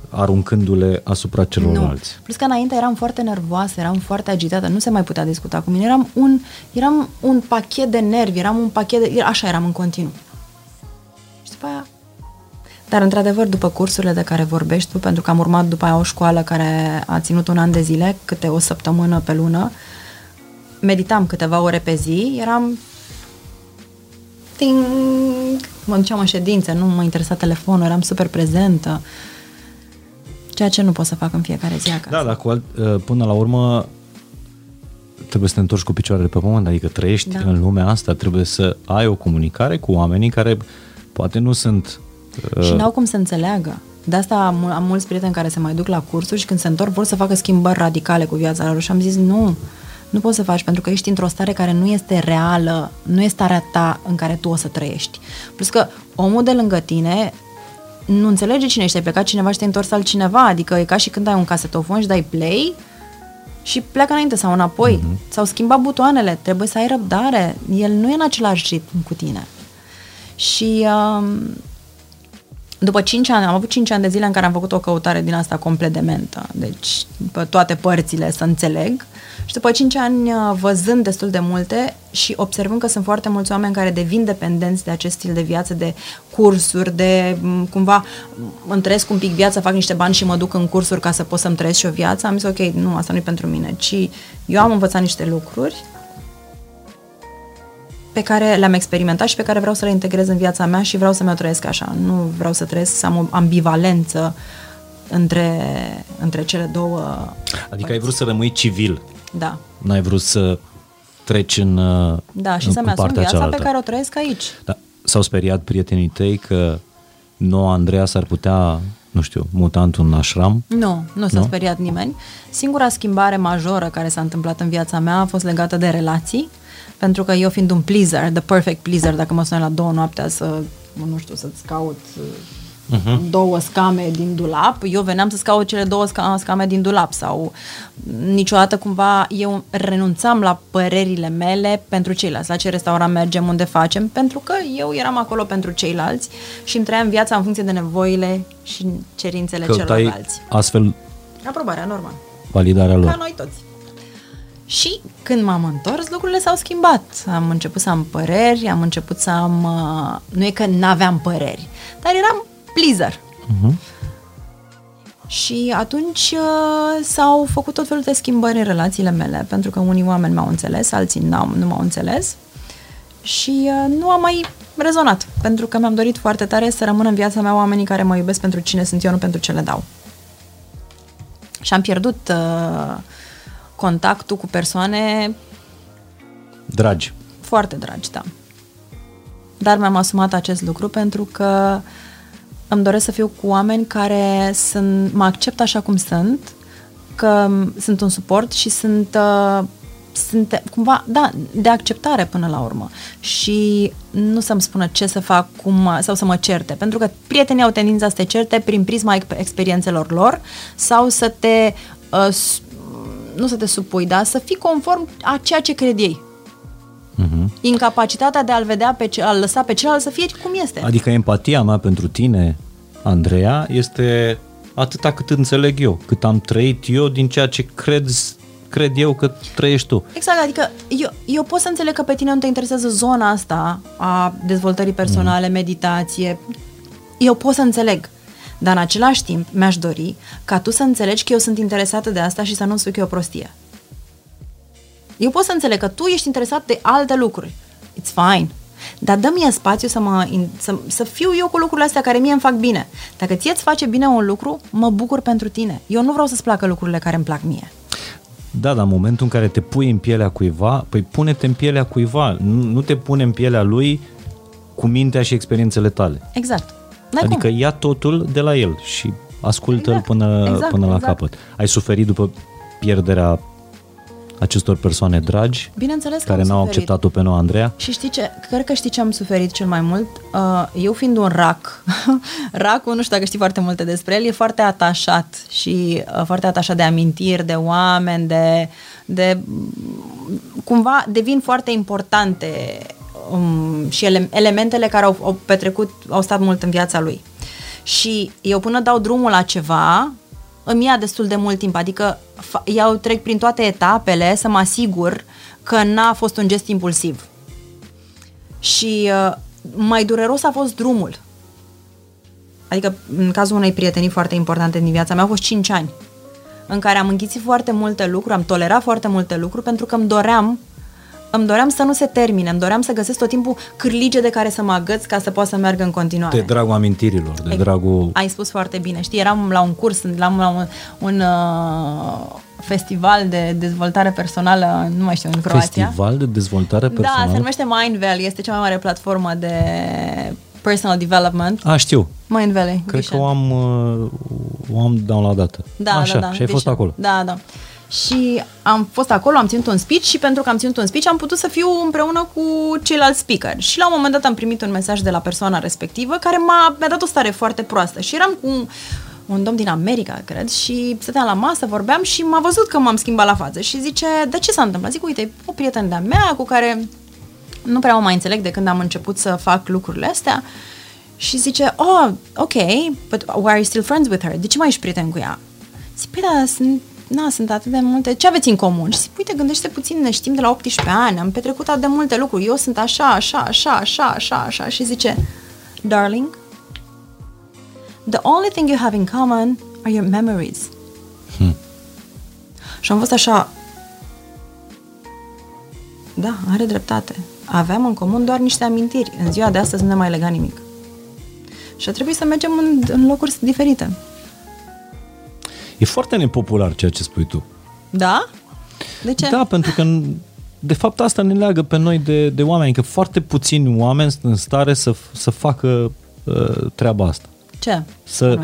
aruncându-le asupra celorlalți. Nu. Plus că înainte eram foarte nervoasă, eram foarte agitată, nu se mai putea discuta cu mine. Eram un, eram un pachet de nervi, eram un pachet de... Așa eram în continuu. Și după aia... Dar, într-adevăr, după cursurile de care vorbești tu, pentru că am urmat după aia o școală care a ținut un an de zile, câte o săptămână pe lună, meditam câteva ore pe zi, eram ting, mă duceam în ședințe, nu mă interesa telefonul, eram super prezentă, ceea ce nu pot să fac în fiecare zi acasă. Da, dar cu alt, până la urmă trebuie să te întorci cu picioarele pe pământ, adică trăiești Da. în lumea asta, trebuie să ai o comunicare cu oamenii care poate nu sunt... Și n-au cum să înțeleagă. De asta am, am mulți prieteni care se mai duc la cursuri și când se întorc vor să facă schimbări radicale cu viața lor și am zis nu, nu poți să faci pentru că ești într-o stare care nu este reală, nu este starea ta în care tu o să trăiești. Plus că omul de lângă tine nu înțelege cine ești, ai plecat cineva și te-ai întors altcineva, adică e ca și când ai un casetofon și dai play și pleacă înainte sau înapoi, mm-hmm. sau schimba butoanele, trebuie să ai răbdare, el nu e în același ritm cu tine. Și um, după 5 ani, am avut 5 ani de zile în care am făcut o căutare din asta complet dementă, deci pe toate părțile să înțeleg. Și după 5 ani, uh, văzând destul de multe și observând că sunt foarte mulți oameni care devin dependenți de acest stil de viață, de cursuri, de m, cumva îmi trăiesc un pic viața, fac niște bani și mă duc în cursuri ca să pot să-mi trăiesc și o viață, am zis ok, nu, asta nu e pentru mine, ci eu am învățat niște lucruri pe care le-am experimentat și pe care vreau să le integrez în viața mea și vreau să mă trăiesc așa. Nu vreau să trăiesc, să am o ambivalență între, între cele două Adică ai vrut să rămâi civil, Da. n-ai vrut să treci în, uh, Da, și în, să-mi în asum partea viața cealaltă. pe care o trăiesc aici. Da. S-au speriat prietenii tăi că noua Andreea s-ar putea, nu știu, muta într-un ashram? Nu, nu s-a Nu? speriat nimeni. Singura schimbare majoră care s-a întâmplat în viața mea a fost legată de relații, pentru că eu fiind un pleaser, the perfect pleaser, dacă mă sunai la două noaptea să, nu știu, să-ți caut uh-huh. două scame din dulap, eu veneam să-ți caut cele două sca- scame din dulap sau niciodată cumva eu renunțam la părerile mele pentru ceilalți, la ce restaurant mergem, unde facem, pentru că eu eram acolo pentru ceilalți și îmi trăiam viața în funcție de nevoile și cerințele Căutai celorlalți. astfel Aprobarea, normal. validarea Ca lor. noi toți. Și când m-am întors, lucrurile s-au schimbat. Am început să am păreri, am început să am... Uh, nu e că n-aveam păreri, dar eram pleaser. Uh-huh. Și atunci uh, s-au făcut tot felul de schimbări în relațiile mele, pentru că unii oameni m-au înțeles, alții n-au, nu m-au înțeles. Și uh, nu am mai rezonat, pentru că mi-am dorit foarte tare să rămână în viața mea oamenii care mă iubesc pentru cine sunt eu, nu pentru ce le dau. Și am pierdut uh, contactul cu persoane Dragi. foarte dragi, da. Dar mi-am asumat acest lucru pentru că îmi doresc să fiu cu oameni care sunt, mă acceptă așa cum sunt, că sunt un suport și sunt, uh, sunt cumva, da, de acceptare până la urmă. Și nu să-mi spună ce să fac cum, sau să mă certe, pentru că prietenii au tendința să te certe prin prisma ex- experiențelor lor sau să te, uh, s- nu să te supui, dar să fii conform a ceea ce cred ei. Uh-huh. Incapacitatea de a-l vedea pe ce, a-l lăsa pe celălalt să fie cum este. Adică empatia mea pentru tine, Andreea, este atâta cât înțeleg eu, cât am trăit eu din ceea ce cred, cred eu că trăiești tu. Exact, adică eu, eu pot să înțeleg că pe tine nu te interesează zona asta a dezvoltării personale, mm. meditație. Eu pot să înțeleg. Dar în același timp mi-aș dori ca tu să înțelegi că eu sunt interesată de asta și să nu spui că e o prostie. Eu pot să înțeleg că tu ești interesat de alte lucruri. It's fine. Dar dă mie spațiu să, mă, in- să, să fiu eu cu lucrurile astea care mie îmi fac bine. Dacă ție îți face bine un lucru, mă bucur pentru tine. Eu nu vreau să-ți placă lucrurile care îmi plac mie. Da, dar în momentul în care te pui în pielea cuiva, păi pune-te în pielea cuiva, nu, nu te pune în pielea lui cu mintea și experiențele tale. Exact. N-ai adică cum. ia totul de la el și ascultă-l Exact, până, exact, până la exact. capăt. Ai suferit după pierderea acestor persoane dragi Bineînțeles că care am n-au suferit. acceptat-o pe noua Andreea? Și știi ce? Cred că știi ce am suferit cel mai mult? Uh, Eu fiind un rac, <laughs> racul, nu știu dacă știi foarte multe despre el, e foarte atașat și uh, foarte atașat de amintiri, de oameni, de, de cumva devin foarte importante um, și ele, elementele care au, au petrecut, au stat mult în viața lui. Și eu până dau drumul la ceva, îmi ia destul de mult timp, adică fa- iau trec prin toate etapele să mă asigur că n-a fost un gest impulsiv. Și uh, mai dureros a fost drumul. Adică, în cazul unei prietenii foarte importante din viața mea, au fost 5 ani în care am înghițit foarte multe lucruri, am tolerat foarte multe lucruri pentru că îmi doream îmi doream să nu se termine, îmi doream să găsesc tot timpul cârlige de care să mă agăț ca să pot să merg în continuare. De dragul amintirilor, de Ex- dragul... Ai spus foarte bine. Știi, eram la un curs, eram la un, un uh, festival de dezvoltare personală, nu mai știu, în Croația. Festival de dezvoltare Da, personală? se numește Mind Valley, este cea mai mare platformă de personal development. A, știu. Mind Valley. Cred Vision. că o am, uh, o am downloadată. Da, Așa, da, da. și ai fost Vision. acolo. Da, da. Și am fost acolo, am ținut un speech și pentru că am ținut un speech am putut să fiu împreună cu ceilalți speaker. Și la un moment dat am primit un mesaj de la persoana respectivă care m-a, mi-a dat o stare foarte proastă. Și eram cu un, un domn din America, cred, și stăteam la masă, vorbeam și m-a văzut că m-am schimbat la față. Și zice, de ce s-a întâmplat? Zic, uite, e o prietenă de-a mea cu care nu prea mă mai înțeleg de când am început să fac lucrurile astea Și zice, oh, ok, but why are you still friends with her? De ce mai ești prieten cu ea? Zic, păi da, sunt, na, sunt atât de multe. Ce aveți în comun? Și zic, uite, gândește puțin, ne știm de la 18 ani, am petrecut atât de multe lucruri. Eu sunt așa, așa, așa, așa, așa, așa. Și zice, darling, the only thing you have in common are your memories. Hmm. Și am fost așa, da, are dreptate. Aveam în comun doar niște amintiri. În ziua de astăzi nu ne mai lega nimic. Și a trebuit să mergem în, în locuri diferite. E foarte nepopular ceea ce spui tu. Da? De ce? Da, pentru că de fapt asta ne leagă pe noi de, de oameni, că foarte puțini oameni sunt în stare să, să facă uh, treaba asta. Ce? Să,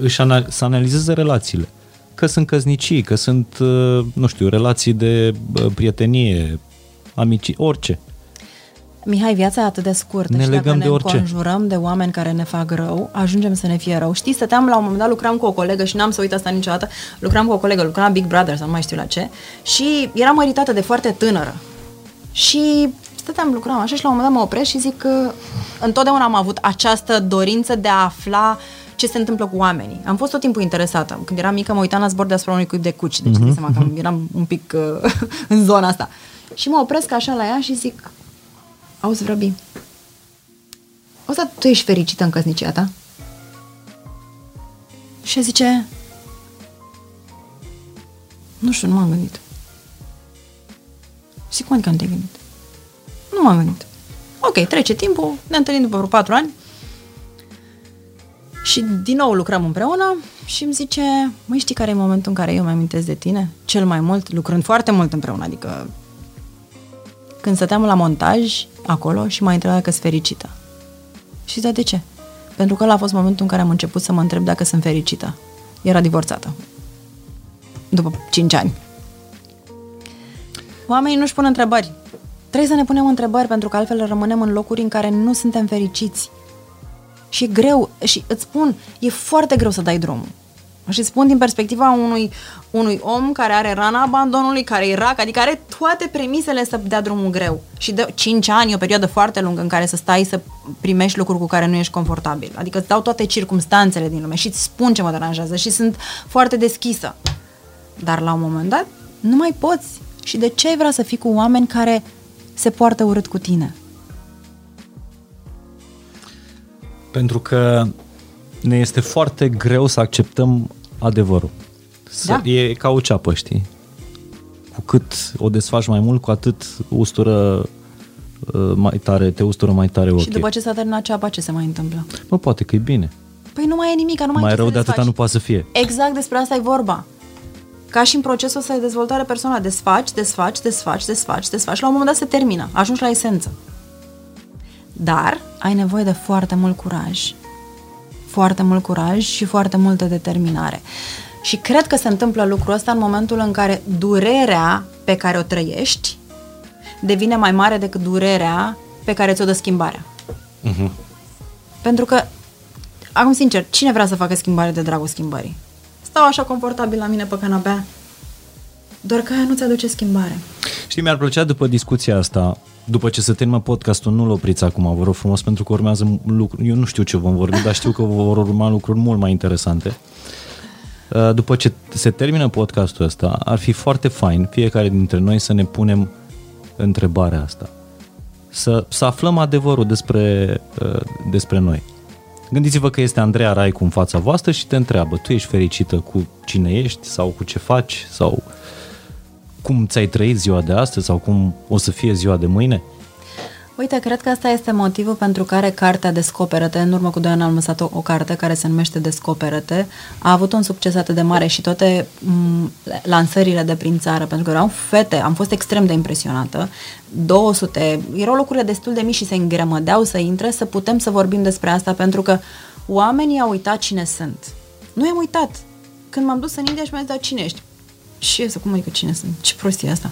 își anal- să analizeze relațiile. Că sunt căznicii, că sunt, uh, nu știu, relații de uh, prietenie, amici, orice. Mihai, viața e atât de scurtă Ne și dacă legăm ne de orice. înconjurăm de oameni care ne fac rău, ajungem să ne fie rău. Știi, stăteam la un moment dat, lucram cu o colegă și n-am să uit asta niciodată, lucram cu o colegă, lucram la Big Brother sau nu mai știu la ce, și eram măritată de foarte tânără. Și stăteam, lucram așa și la un moment dat mă opresc și zic că întotdeauna am avut această dorință de a afla ce se întâmplă cu oamenii. Am fost tot timpul interesată. Când eram mică, mă uitam la zbor deasupra unui cuib de cuci, deci mm-hmm. seama că eram un pic uh, <laughs> în zona asta. Și mă opresc așa la ea și zic, auzi, vrăbi, o să tu ești fericită în căsnicia ta? Și ea zice, nu știu, nu m-am gândit. Și cum adică nu te-ai gândit? Nu m-am gândit. Ok, trece timpul, ne întâlnim după vreo patru ani și din nou lucrăm împreună și îmi zice, măi, știi care e momentul în care eu mi amintesc de tine? Cel mai mult, lucrând foarte mult împreună, adică când stăteam la montaj acolo și m-a întrebat dacă sunt fericită. Și zic, de ce? Pentru că ăla a fost momentul în care am început să mă întreb dacă sunt fericită. Era divorțată. După 5 ani. Oamenii nu-și pun întrebări. Trebuie să ne punem întrebări pentru că altfel rămânem în locuri în care nu suntem fericiți. Și e greu, și îți spun, e foarte greu să dai drumul. Și spun din perspectiva unui, unui om care are rana abandonului, care e rac, adică are toate premisele să dea drumul greu. Și de 5 ani e o perioadă foarte lungă în care să stai să primești lucruri cu care nu ești confortabil. Adică îți dau toate circumstanțele din lume și îți spun ce mă deranjează și sunt foarte deschisă. Dar la un moment dat nu mai poți. Și de ce ai vrea să fii cu oameni care se poartă urât cu tine? Pentru că ne este foarte greu să acceptăm adevărul. Să, Da. E ca o ceapă, știi? Cu cât o desfaci mai mult, cu atât ustură uh, mai tare, te ustură mai tare ochii. Și după ce s-a terminat ceapa, ce se mai întâmplă? Mă, poate că e bine. Păi nu mai e nimic, nu mai, Mai ai ce rău să de atâta desfaci. nu poate să fie. Exact despre asta e vorba. Ca și în procesul ăsta de dezvoltare personală. Desfaci, desfaci, desfaci, desfaci, desfaci. La un moment dat se termină. Ajungi la esență. Dar ai nevoie de foarte mult curaj. Foarte mult curaj și foarte multă determinare. Și cred că se întâmplă lucrul ăsta în momentul în care durerea pe care o trăiești devine mai mare decât durerea pe care ți-o dă schimbarea. Uh-huh. Pentru că, acum sincer, cine vrea să facă schimbare de dragul schimbării? Stau așa confortabil la mine pe canapea, doar că aia nu-ți aduce schimbare. Știi, mi-ar plăcea după discuția asta, după ce se termină podcastul, nu-l opriți acum, vă rog frumos, pentru că urmează lucruri, eu nu știu ce vom vorbi, dar știu că vor urma lucruri mult mai interesante. Uh, După ce se termină podcastul ăsta, ar fi foarte fain fiecare dintre noi să ne punem întrebarea asta. Să, să aflăm adevărul despre, uh, despre noi. Gândiți-vă că este Andreea Raicu în fața voastră și te întreabă, tu ești fericită cu cine ești sau cu ce faci sau cum ți-ai trăit ziua de astăzi sau cum o să fie ziua de mâine? Uite, cred că asta este motivul pentru care cartea Descoperă-te, în urmă cu doi ani am lăsat o, o carte care se numește Descoperă-te, a avut un succes atât de mare și toate m, lansările de prin țară, pentru că erau fete, am fost extrem de impresionată, 200, erau locurile destul de mici și se îngrămădeau să intre, să putem să vorbim despre asta, pentru că oamenii au uitat cine sunt. Nu i-am uitat. Când m-am dus în India și mi-a zis, dar cine ești? Și eu zic, cum adică cine sunt? Ce prostie e asta?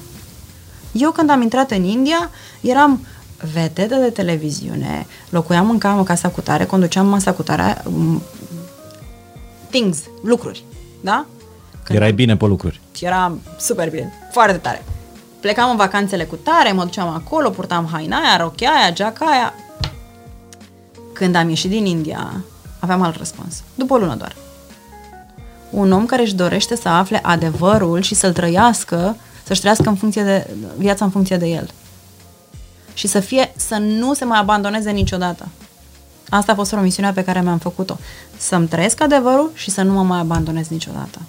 Eu când am intrat în India, eram vedetă de televiziune, locuiam în camă casa cu tare, conduceam masa cu tare, um, things, lucruri, da? Când Erai bine pe lucruri. eram super bine, foarte tare. Plecam în vacanțele cu tare, mă duceam acolo, purtam haina aia, rochia aia, geaca aia. Când am ieșit din India, aveam alt răspuns. După o lună doar. Un om care își dorește să afle adevărul și să-l trăiască, să-și trăiască în funcție de, viața în funcție de el. Și să fie, să nu se mai abandoneze niciodată. Asta a fost promisiunea pe care mi-am făcut-o. Să-mi trăiesc adevărul și să nu mă mai abandonez niciodată.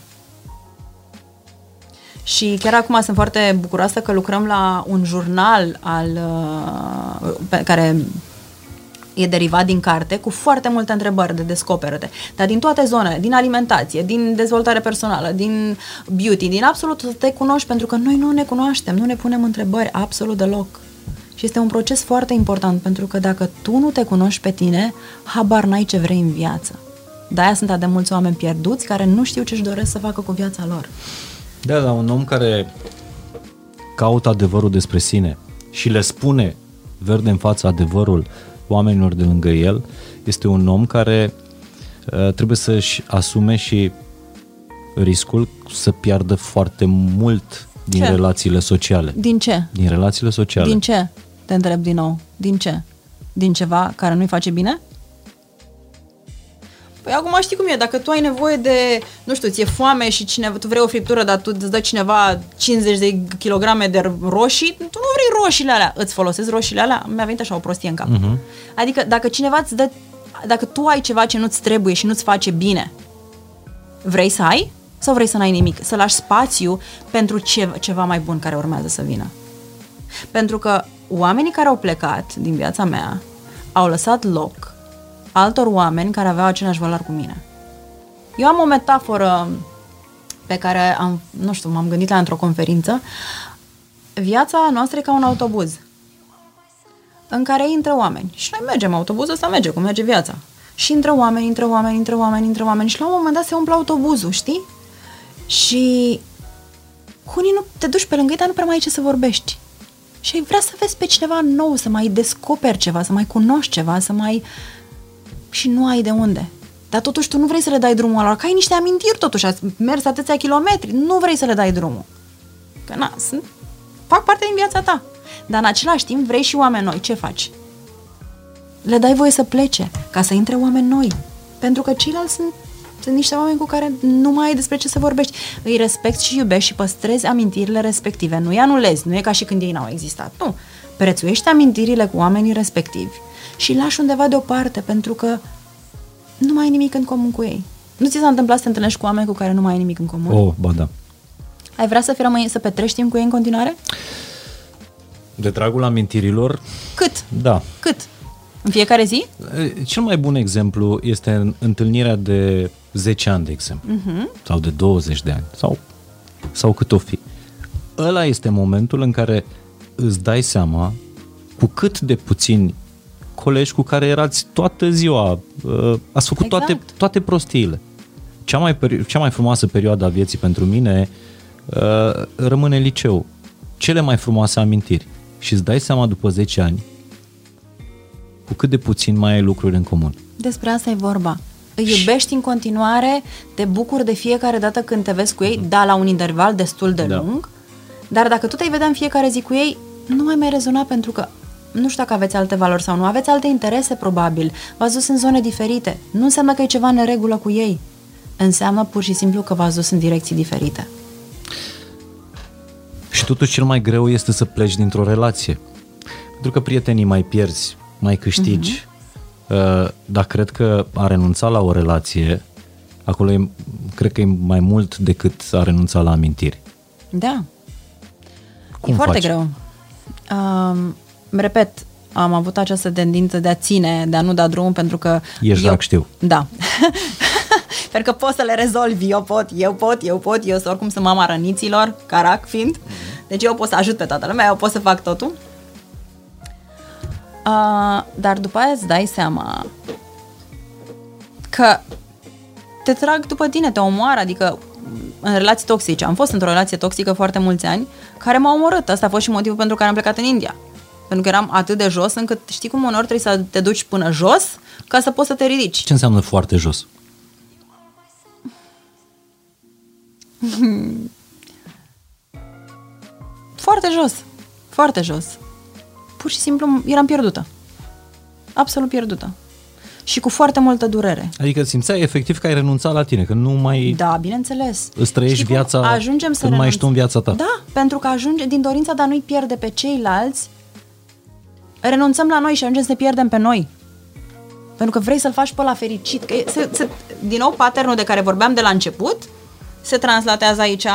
Și chiar acum sunt foarte bucuroasă că lucrăm la un jurnal al, uh, pe care e derivat din carte, cu foarte multe întrebări de descoperete, dar din toate zonele, din alimentație, din dezvoltare personală, din beauty, din absolut să te cunoști, pentru că noi nu ne cunoaștem, nu ne punem întrebări absolut deloc. Și este un proces foarte important, pentru că dacă tu nu te cunoști pe tine, habar n-ai ce vrei în viață. De-aia sunt atât de mulți oameni pierduți care nu știu ce-și doresc să facă cu viața lor. Da, da, un om care caută adevărul despre sine și le spune verde în față adevărul oamenilor de lângă el, este un om care uh, trebuie să-și asume și riscul să piardă foarte mult din Ce? relațiile sociale. Din ce? Din relațiile sociale. Din ce? Te întreb din nou. Din ce? Din ceva care nu-i face bine? Păi acum știi cum e, dacă tu ai nevoie de, nu știu, ți-e foame și cineva, tu vrei o friptură, dar tu îți dă cineva 50 de kilograme de roșii, tu nu vrei roșiile alea. Îți folosesc roșiile alea? Mi-a venit așa o prostie în cap. Uh-huh. Adică dacă cineva îți dă, dacă tu ai ceva ce nu-ți trebuie și nu-ți face bine, vrei să ai sau vrei să n-ai nimic? Să lași spațiu pentru ce, ceva mai bun care urmează să vină. Pentru că oamenii care au plecat din viața mea au lăsat loc altor oameni care aveau același valori cu mine. Eu am o metaforă pe care am, nu știu, m-am gândit la într-o conferință. Viața noastră e ca un autobuz în care intră oameni. Și noi mergem, autobuzul ăsta merge, cum merge viața. Și intră oameni, intră oameni, intră oameni, intră oameni și la un moment dat se umple autobuzul, știi? Și cu unii nu te duci pe lângă ei, dar nu prea mai ai ce să vorbești. Și ai vrea să vezi pe cineva nou, să mai descoperi ceva, să mai cunoști ceva, să mai... Și nu ai de unde. Dar totuși tu nu vrei să le dai drumul lor, că ai niște amintiri totuși, ați mers atâția kilometri, nu vrei să le dai drumul. Că na, sunt, fac parte din viața ta. Dar în același timp vrei și oameni noi. Ce faci? Le dai voie să plece, ca să intre oameni noi. Pentru că ceilalți sunt, sunt niște oameni cu care nu mai ai despre ce să vorbești. Îi respecti și iubești și păstrezi amintirile respective. Nu i anulezi, nu e ca și când ei n-au existat. Nu. Prețuiești amintirile cu oamenii respectivi și îi lași undeva deoparte, pentru că nu mai ai nimic în comun cu ei. Nu ți s-a întâmplat să te întâlnești cu oameni cu care nu mai ai nimic în comun? Oh, ba da. Ai vrea să fii rămâi, să petrești timp cu ei în continuare? De dragul amintirilor, Cât? da. Cât? În fiecare zi? Cel mai bun exemplu este întâlnirea de 10 ani, de exemplu, uh-huh. sau de 20 de ani, sau, sau cât o fi. Ăla este momentul în care îți dai seama cu cât de puțini colegi cu care erați toată ziua, uh, ați făcut Exact. toate, toate prostiile. Cea mai, peri- cea mai frumoasă perioadă a vieții pentru mine uh, rămâne liceu. Cele mai frumoase amintiri. Și îți dai seama după 10 ani cu cât de puțin mai ai lucruri în comun. Despre asta e vorba. Îi iubești în continuare, te bucuri de fiecare dată când te vezi cu ei, da, la un interval destul de Da. lung, dar dacă tu te-ai vedea în fiecare zi cu ei, nu mai mai rezona pentru că nu știu dacă aveți alte valori sau nu, aveți alte interese probabil, v-ați dus în zone diferite. Nu înseamnă că e ceva în regulă cu ei. Înseamnă pur și simplu că v-ați dus în direcții diferite. Și totuși cel mai greu este să pleci dintr-o relație. Pentru că prietenii mai pierzi, mai câștigi. Uh-huh. Dar cred că a renunța la o relație, acolo e, cred că e mai mult decât a renunța la amintiri. Da, Cum e foarte faci? greu. Um, repet, am avut această tendință de a ține, de a nu da drumul pentru că... Ești eu, drag, știu. Da. <laughs> pentru că pot să le rezolvi, eu pot, eu pot, eu pot, eu sunt oricum sunt mama răniților, carac fiind. Deci eu pot să ajut pe toată lumea, eu pot să fac totul. Uh, dar după aia îți dai seama că te trag după tine, te omoară, adică în relații toxice. Am fost într-o relație toxică foarte mulți ani, care m-a omorât. Asta a fost și motivul pentru care am plecat în India. Pentru că eram atât de jos încât știi cum uneori trebuie să te duci până jos ca să poți să te ridici. Ce înseamnă foarte jos? <laughs> Foarte jos. Foarte jos. Pur și simplu eram pierdută. Absolut pierdută. și cu foarte multă durere. Adică simțeai efectiv că ai renunțat la tine, că nu mai Da, bineînțeles. îți trăiești Știi cum? viața ajungem să când mai ești tu în renunț- viața ta. Da, pentru că ajunge din dorința de a nu-i pierde pe ceilalți, renunțăm la noi și ajungem să ne pierdem pe noi. Pentru că vrei să-l faci pe la fericit. Că e- se, se, din nou, patternul de care vorbeam de la început se translatează aici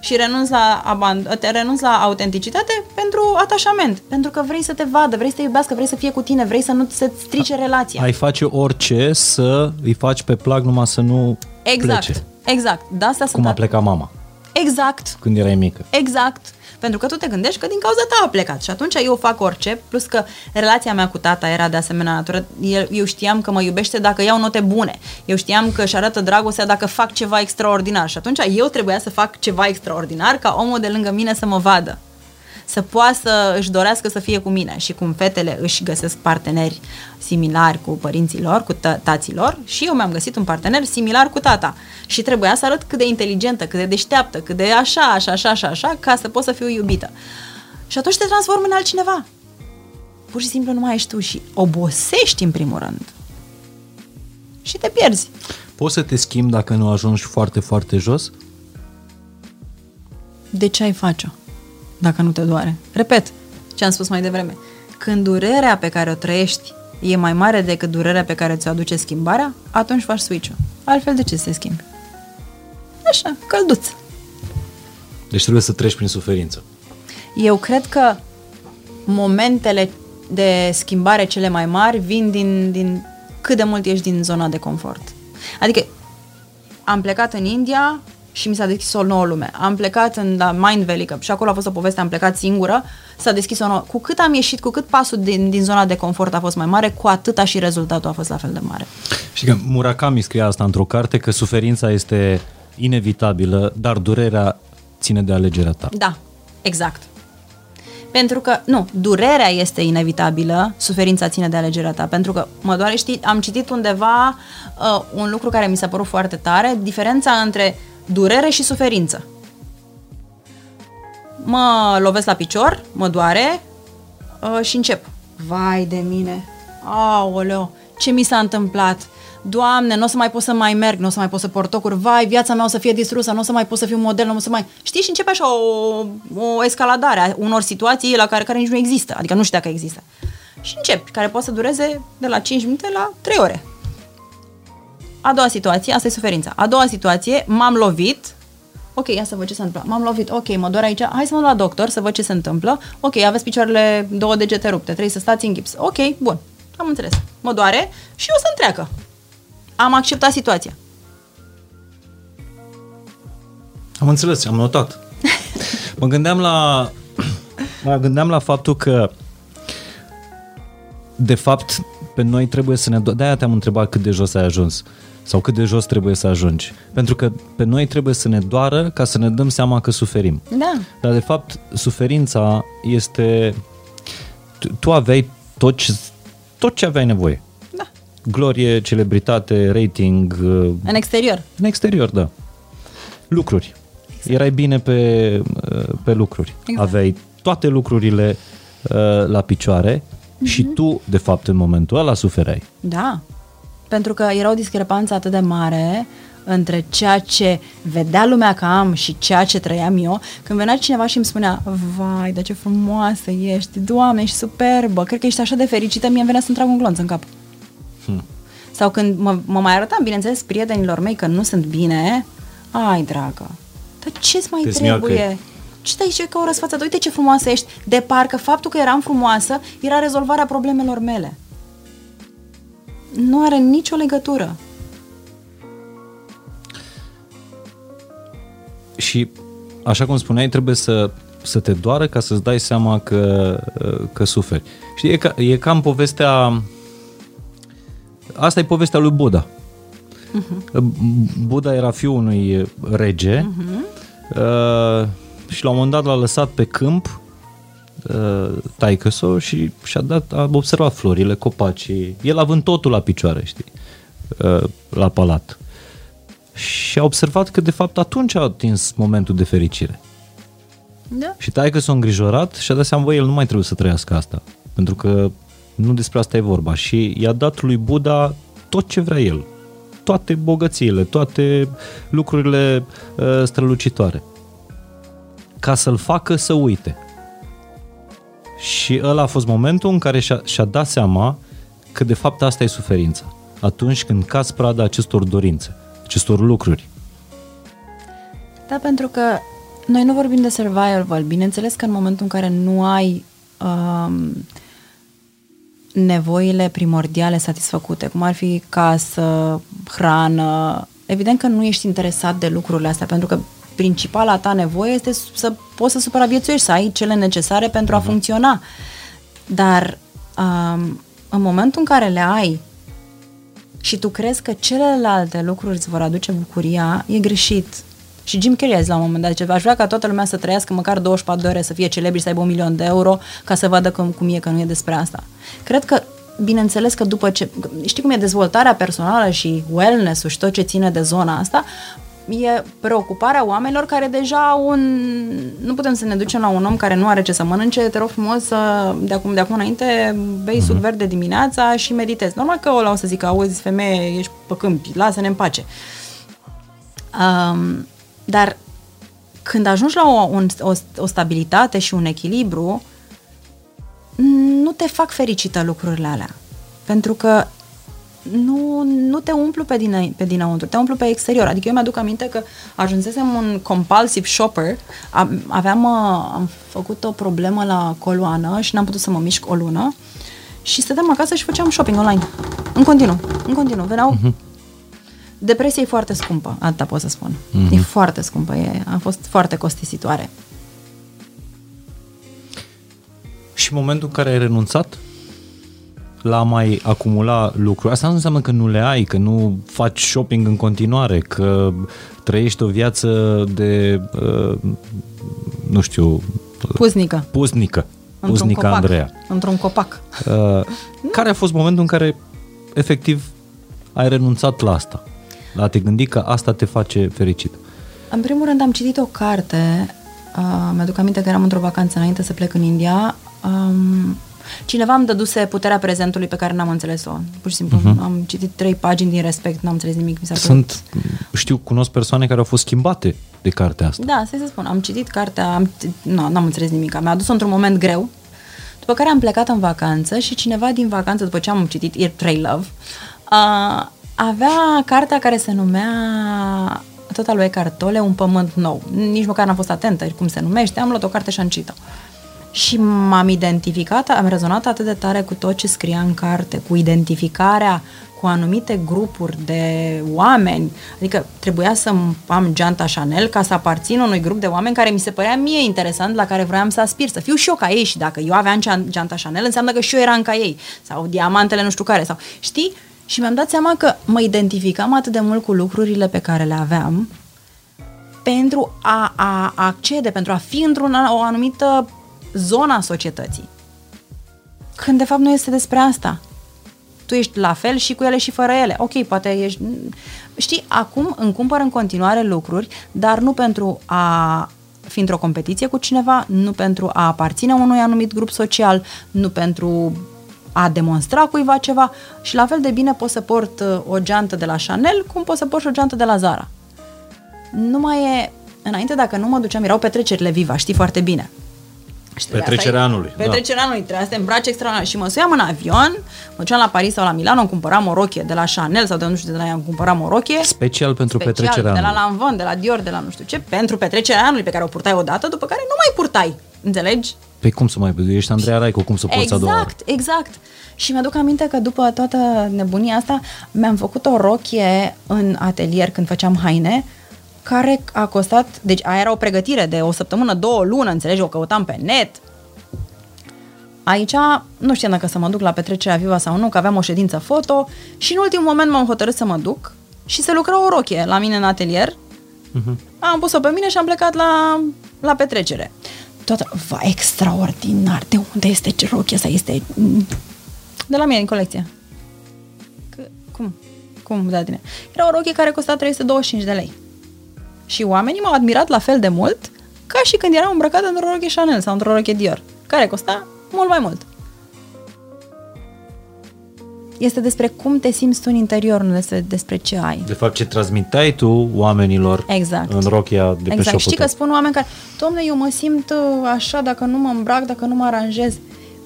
și renunți la, aband- te renunți la autenticitate pentru atașament. Pentru că vrei să te vadă, vrei să te iubească, vrei să fie cu tine, vrei să nu se strice relația. Ai face orice să îi faci pe plac numai să nu exact, plece. exact. De asta Cum sunt a plecat mama Exact. când erai mică. Exact. Pentru că tu te gândești că din cauza ta a plecat și atunci eu fac orice, plus că relația mea cu tata era de asemenea natură. El, eu știam că mă iubește dacă iau note bune. Eu știam că își arată dragostea dacă fac ceva extraordinar și atunci eu trebuia să fac ceva extraordinar ca omul de lângă mine să mă vadă. Să poată să își dorească să fie cu mine și cum fetele își găsesc parteneri similari cu părinții lor, cu tă- tații lor și eu mi-am găsit un partener similar cu tata. Și trebuia să arăt cât de inteligentă, cât de deșteaptă, cât de așa, așa, așa, așa, așa, ca să pot să fiu iubită. Și atunci te transformi în altcineva. Pur și simplu nu mai ești tu și obosești în primul rând. Și te pierzi. Poți să te schimbi dacă nu ajungi foarte, foarte jos? De ce ai face-o dacă nu te doare? Repet ce am spus mai devreme. Când durerea pe care o trăiești e mai mare decât durerea pe care ți-o aduce schimbarea, atunci faci switch-ul. Altfel de ce să te schimbi? Așa, călduț. Deci trebuie să treci prin suferință. Eu cred că momentele de schimbare cele mai mari vin din, din cât de mult ești din zona de confort. Adică am plecat în India și mi s-a deschis o nouă lume. Am plecat în la Mind Valley, că și acolo a fost o poveste, am plecat singură, s-a deschis o nouă... Cu cât am ieșit, cu cât pasul din, din zona de confort a fost mai mare, cu atâta și rezultatul a fost la fel de mare. Știi că Murakami scria asta într-o carte, că suferința este inevitabilă, dar durerea ține de alegerea ta. Da, exact. Pentru că, nu, durerea este inevitabilă, suferința ține de alegerea ta. Pentru că, mă doare, știi, am citit undeva uh, un lucru care mi s-a părut foarte tare, diferența între durere și suferință. Mă lovesc la picior, mă doare uh, și încep. Vai de mine! Aoleo! Ce mi s-a întâmplat? Doamne, nu o să mai pot să mai merg, nu o să mai pot să port tocuri, vai, viața mea o să fie distrusă, nu o să mai pot să fiu model, nu o să mai... Știi? Și începe așa o, o escaladare a unor situații la care, care nici nu există, adică nu știu dacă există. Și începi, care poate să dureze de la 5 minute la 3 ore. A doua situație, asta e suferința. A doua situație, m-am lovit, ok, ia să văd ce se întâmplă. M-am lovit, ok, mă doare aici, hai să mă duc la doctor să văd ce se întâmplă. Ok, aveți picioarele două degete rupte, trebuie să stați în gips. Ok, bun, am înțeles. Mă doare și o să întreacă. Am acceptat situația. Am înțeles, am notat. <laughs> Mă gândeam la mă gândeam la faptul că de fapt pe noi trebuie să ne do- de-aia te-am întrebat cât de jos ai ajuns sau cât de jos trebuie să ajungi. Pentru că pe noi trebuie să ne doară ca să ne dăm seama că suferim. Da. Dar de fapt suferința este tu, tu aveai tot ce, tot ce aveai nevoie. Da. Glorie, celebritate, rating, uh, În exterior. în exterior, da. Lucruri. Erai bine pe, uh, pe lucruri. Exact. Aveai toate lucrurile uh, la picioare și tu, de fapt, în momentul ăla suferai. Da. Pentru că era o discrepanță atât de mare între ceea ce vedea lumea că am și ceea ce trăiam eu, când venea cineva și îmi spunea, vai, dar ce frumoasă ești, doamne, ești superbă, cred că ești așa de fericită, mie îmi venea să-mi trag un glonț în cap. Hmm. Sau când mă, mă mai arătam, bineînțeles, prietenilor mei că nu sunt bine, ai, dragă, dar ce-ți mai Te trebuie? smiacă. Ce stai și ca o răsfață? Uite ce frumoasă ești. De parcă faptul că eram frumoasă era rezolvarea problemelor mele. Nu are nicio legătură. Și, așa cum spuneai, trebuie să, să te doară ca să-ți dai seama că, uh, că suferi. Și e, ca, e cam povestea... Asta e povestea lui Buddha. Uh-huh. Buddha era fiul unui rege uh-huh. uh, și la un moment dat l-a lăsat pe câmp uh, taică și și-a dat, a observat florile, copacii, el având totul la picioare, știi, uh, la palat. Și a observat că de fapt atunci a atins momentul de fericire. Da? Și taică s-a îngrijorat și a dat seama, bă, el nu mai trebuie să trăiască asta. Pentru că Nu despre asta e vorba. Și i-a dat lui Buddha tot ce vrea el. Toate bogățiile, toate lucrurile uh, strălucitoare. Ca să-l facă să uite. Și ăla a fost momentul în care și-a, și-a dat seama că de fapt asta e suferința. Atunci când cazi prada acestor dorințe, acestor lucruri. Da, pentru că noi nu vorbim de survival. Bineînțeles că în momentul în care nu ai um, nevoile primordiale satisfăcute, cum ar fi casă, hrană, evident că nu ești interesat de lucrurile astea, pentru că principala ta nevoie este să poți să supraviețuiești, să ai cele necesare pentru a uh-huh. funcționa. Dar um, în momentul în care le ai și tu crezi că celelalte lucruri îți vor aduce bucuria, e greșit. Și Jim Carrey a zis la un moment dat, zice, aș vrea ca toată lumea să trăiască măcar 24 de ore, să fie celebri, să aibă un milion de euro, ca să vadă cum, cum e, că nu e despre asta. Cred că, bineînțeles că după ce, știi cum e dezvoltarea personală și wellness-ul și tot ce ține de zona asta, e preocuparea oamenilor care deja au un... Nu putem să ne ducem la un om care nu are ce să mănânce, te rog frumos să, de acum, de acum înainte, bei mm-hmm. suc verde dimineața și meditezi. Normal că ăla o să zică, auzi, femeie, ești pe câmpi, lasă-ne în pace. Um, dar când ajungi la o, un, o, o stabilitate și un echilibru, nu te fac fericită lucrurile alea. Pentru că nu, nu te umplu pe, din, pe dinăuntru, te umplu pe exterior. Adică eu mi-aduc aminte că ajunsesem un compulsive shopper, aveam, am făcut o problemă la coloană și n-am putut să mă mișc o lună și stăteam acasă și făceam shopping online. În continuu, în continuu. Veneau uh-huh. Depresia e foarte scumpă, atâta pot să spun. Uh-huh. E foarte scumpă, e, a fost foarte costisitoare. Și momentul în care ai renunțat la a mai acumula lucruri. Asta nu înseamnă că nu le ai, că nu faci shopping în continuare, că trăiești o viață de, uh, nu știu... Pusnică. Pusnică. Într-un Pusnică copac. Andreea. Într-un copac. Uh, care a fost momentul în care efectiv ai renunțat la asta? La a te gândi că asta te face fericit? În primul rând am citit o carte, uh, mi-aduc aminte că eram într-o vacanță înainte să plec în India, um, Cineva îmi dăduse puterea prezentului pe care n-am înțeles-o. Pur și simplu uh-huh. am citit trei pagini din respect, n-am înțeles nimic. Mi s-a Sunt, știu, cunosc persoane care au fost schimbate de cartea asta. Da, să spun, am citit cartea, am, nu, n-am înțeles nimic. Mi-a adus într-un moment greu, după care am plecat în vacanță și cineva din vacanță, după ce am citit Ear Pray Love, uh, avea cartea care se numea tot al lui Eckhart Tolle, Un pământ nou. Nici măcar n-am fost atentă cum se numește, am luat o carte și am citit-o și m-am identificat, am rezonat atât de tare cu tot ce scria în carte, cu identificarea cu anumite grupuri de oameni, adică trebuia să am geanta Chanel ca să aparțin unui grup de oameni care mi se părea mie interesant, la care vroiam să aspir, să fiu și eu ca ei. Și dacă eu aveam geanta Chanel, înseamnă că și eu eram ca ei, sau diamantele nu știu care, sau știi? Și mi-am dat seama că mă identificam atât de mult cu lucrurile pe care le aveam pentru a, a accede, pentru a fi într-o anumită zona societății. Când de fapt nu este despre asta. Tu ești la fel și cu ele și fără ele. Ok, poate ești... Știi, acum îmi cumpăr în continuare lucruri, dar nu pentru a fi într-o competiție cu cineva, nu pentru a aparține unui anumit grup social, nu pentru a demonstra cuiva ceva și la fel de bine pot să port uh, o geantă de la Chanel cum pot să port și o geantă de la Zara. Nu mai e... Înainte, dacă nu mă duceam, erau petrecerile Viva, știi foarte bine. Petrecerea anului. Petrecerea da. anului, trebuia să te îmbraci extraordinar. Și mă suiam în avion, mă duceam la Paris sau la Milano, îmi cumpăram o rochie de la Chanel sau de nu știu de la ea, îmi cumpăram o rochie. Special pentru special, petrecerea de la Lanvin, de la Dior, de la nu știu ce, pentru petrecerea anului pe care o purtai odată, după care nu mai purtai. Înțelegi? Pe păi cum să mai Ești Andreea Raico, cum să poți exact, a doua Exact, exact. Și mi-aduc aminte că după toată nebunia asta mi-am făcut o rochie în atelier când făceam haine care a costat, deci aia era o pregătire de o săptămână, două luni, înțelegi, o căutam pe net, Aici nu știam dacă să mă duc la petrecerea Viva sau nu, că aveam o ședință foto și în ultimul moment m-am hotărât să mă duc și să lucra o rochie la mine în atelier. Uh-huh. Am pus-o pe mine și am plecat la, la petrecere. Toată, va, extraordinar, de unde este ce rochie asta? Este de la mine, din colecție. C- cum? Cum, da, tine? Era o rochie care costa 325 de lei. Și oamenii m-au admirat la fel de mult ca și când eram îmbrăcată într-o rochie Chanel sau într-o rochie Dior, care costa mult mai mult. este despre cum te simți tu în interior, nu este despre ce ai. De fapt, ce transmiteai tu oamenilor Exact. în rochia de pe Exact. șopotă. Știi că spun oameni care, domne, eu mă simt uh, așa dacă nu mă îmbrac, dacă nu mă aranjez.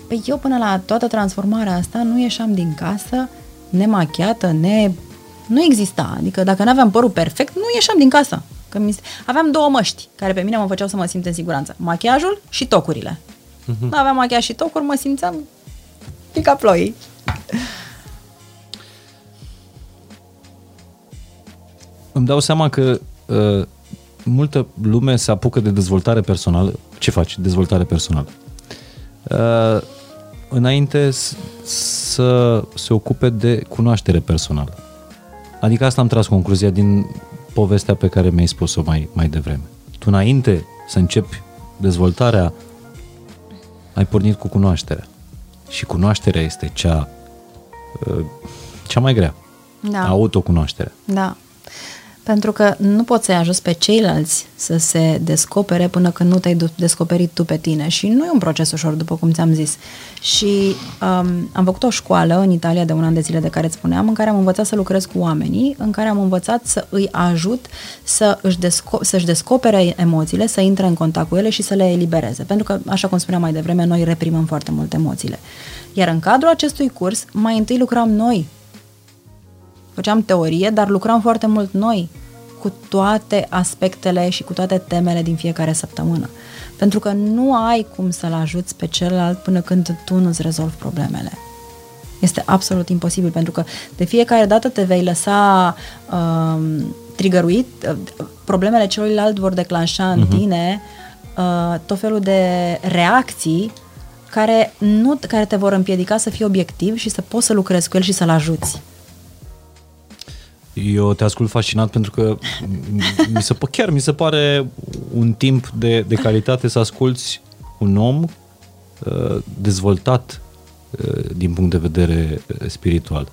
Păi eu până la toată transformarea asta nu ieșeam din casă nemachiată, ne... Nu exista. Adică dacă nu aveam părul perfect, nu ieșeam din casă. Că mi... Aveam două măști care pe mine mă făceau să mă simt în siguranță. Machiajul și tocurile. Uh-huh. Nu aveam machiaj și tocuri, mă simțeam pica ploii. Îmi dau seama că uh, multă lume se apucă de dezvoltare personală. Ce faci? Dezvoltare personală. Uh, înainte s- să se ocupe de cunoaștere personală. Adică asta am tras concluzia din povestea pe care mi-ai spus-o mai, mai devreme. Tu înainte să începi dezvoltarea, ai pornit cu cunoașterea. Și cunoașterea este cea, uh, cea mai grea. Da. Autocunoașterea. Da. Pentru că nu poți să-i ajuți pe ceilalți să se descopere până când nu te-ai du- descoperit tu pe tine. Și nu e un proces ușor, după cum ți-am zis. Și um, am făcut o școală în Italia de un an de zile de care îți spuneam, în care am învățat să lucrez cu oamenii, în care am învățat să îi ajut să își desco- să-și descopere emoțiile, să intre în contact cu ele și să le elibereze. Pentru că, așa cum spuneam mai devreme, noi reprimăm foarte mult emoțiile. Iar în cadrul acestui curs, mai întâi lucram noi făceam teorie, dar lucram foarte mult noi cu toate aspectele și cu toate temele din fiecare săptămână. Pentru că nu ai cum să-l ajuți pe celălalt până când tu nu-ți rezolvi problemele. Este absolut imposibil, pentru că de fiecare dată te vei lăsa um, trigăruit, uh, problemele celuilalt vor declanșa în uh-huh. tine uh, tot felul de reacții care, nu, care te vor împiedica să fii obiectiv și să poți să lucrezi cu el și să-l ajuți. Eu te ascult fascinat pentru că mi se, chiar mi se pare un timp de, de calitate să asculți un om uh, dezvoltat uh, din punct de vedere uh, spiritual.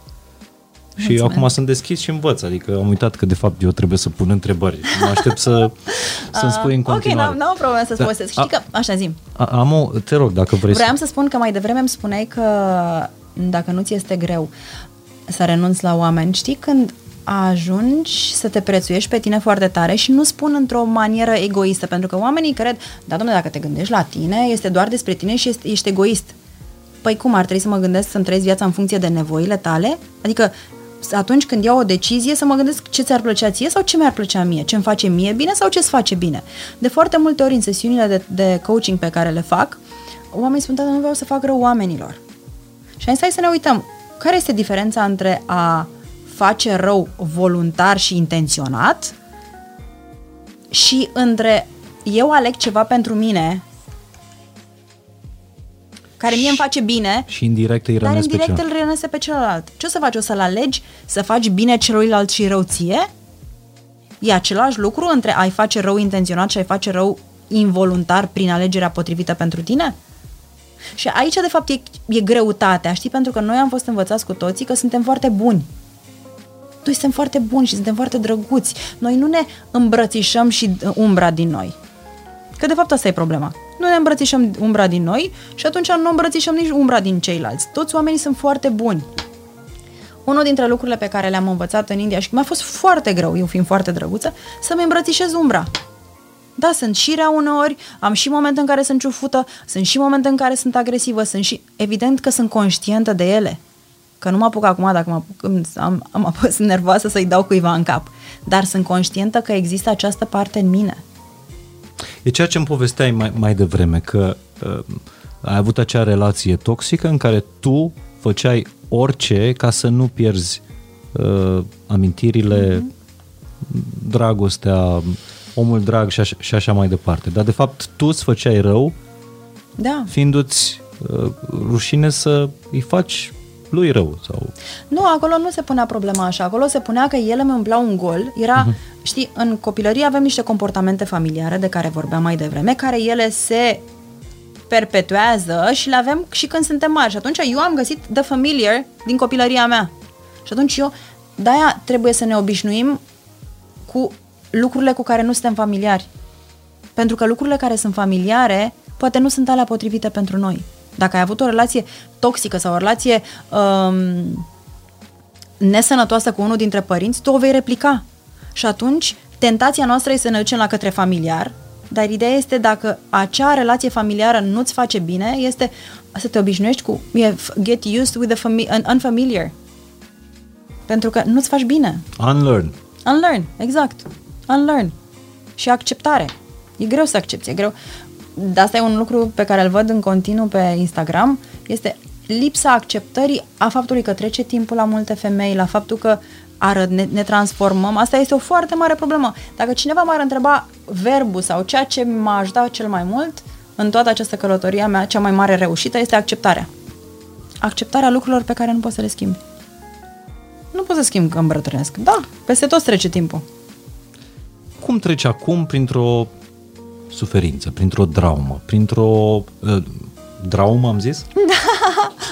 Și Mulțumesc. acum sunt deschis și învăț, adică am uitat că de fapt eu trebuie să pun întrebări. Mă aștept să, <laughs> să-mi spui în Ok, continuare. n-am, n-am o problemă să-ți Da, povestesc. Știi a- că, așa zim, A- Am o, te rog, dacă vrei vreau să... să spun că mai devreme îmi spuneai că dacă nu ți este greu să renunți la oameni, știi când ajungi să te prețuiești pe tine foarte tare și nu spun într-o manieră egoistă, pentru că oamenii cred, da, domnule, dacă te gândești la tine, este doar despre tine și ești, ești egoist. Păi cum, ar trebui să mă gândesc să-mi trăiesc viața în funcție de nevoile tale? Adică atunci când iau o decizie să mă gândesc ce ți-ar plăcea ție sau ce mi-ar plăcea mie, ce îmi face mie bine sau ce îți face bine. De foarte multe ori în sesiunile de, de coaching pe care le fac, oamenii spun, da, nu vreau să fac rău oamenilor. Și am zis, hai să ne uităm. Care este diferența între a face rău voluntar și intenționat și între eu aleg ceva pentru mine care mie îmi face bine, Și indirect îi dar rănesc pe indirect celălalt. îl rănese pe celălalt. Ce o să faci? O să-l alegi să faci bine celuilalt și rău ție? E același lucru între ai face rău intenționat și ai face rău involuntar prin alegerea potrivită pentru tine? Și aici, de fapt, e, e greutatea, știi? Pentru că noi am fost învățați cu toții că suntem foarte buni. Noi suntem foarte buni și suntem foarte drăguți. Noi nu ne îmbrățișăm și uh, umbra din noi. Că de fapt asta e problema. Nu ne îmbrățișăm umbra din noi și atunci nu îmbrățișăm nici umbra din ceilalți. Toți oamenii sunt foarte buni. Unul dintre lucrurile pe care le-am învățat în India și mi-a fost foarte greu, eu fiind foarte drăguță, să-mi îmbrățișez umbra. Da, sunt și rea uneori, am și momente în care sunt ciufută, sunt și momente în care sunt agresivă, sunt și... Evident că sunt conștientă de ele. Că nu mă apuc acum, dacă mă apuc, îmi- am, am <laughs> apăs nervoasă să-i dau cuiva în cap. Dar sunt conștientă că există această parte în mine. E ceea ce îmi povesteai mai, mai devreme, că uh, ai avut acea relație toxică în care tu făceai orice ca să nu pierzi uh, amintirile, mm-hmm. dragostea, omul drag și așa, și așa mai departe. Dar de fapt tu îți făceai rău Da. fiindu-ți uh, rușine să îi faci lui rău sau Nu, acolo nu se punea problema așa. Acolo se punea că ele îmi umpleau un gol. Era, uh-huh. știi, în copilărie avem niște comportamente familiare de care vorbeam mai devreme, care ele se perpetuează și le avem și când suntem mari. Și atunci eu am găsit The Familiar din copilăria mea. Și atunci eu, de-aia trebuie să ne obișnuim cu lucrurile cu care nu suntem familiari. Pentru că lucrurile care sunt familiare poate nu sunt alea potrivite pentru noi. Dacă ai avut o relație toxică sau o relație um, nesănătoasă cu unul dintre părinți, tu o vei replica. Și atunci, tentația noastră este să ne ducem la către familiar, dar ideea este dacă acea relație familiară nu-ți face bine, este să te obișnuiești cu get used with the fami- unfamiliar. Pentru că nu-ți faci bine. Unlearn. Unlearn, exact. Unlearn. Și acceptare. E greu să accepti, e greu. De asta e un lucru pe care îl văd în continuu pe Instagram, este lipsa acceptării a faptului că trece timpul la multe femei, la faptul că arăt, ne, ne transformăm. Asta este o foarte mare problemă. Dacă cineva m-ar întreba verbul sau ceea ce m-aș ajutat cel mai mult în toată această călătorie a mea, cea mai mare reușită este acceptarea. Acceptarea lucrurilor pe care nu poți să le schimbi. Nu poți să schimbi că îmbrătrânesc. Da, peste tot trece timpul. Cum treci acum printr-o suferință, printr-o traumă, printr-o... Uh, traumă am zis? <laughs>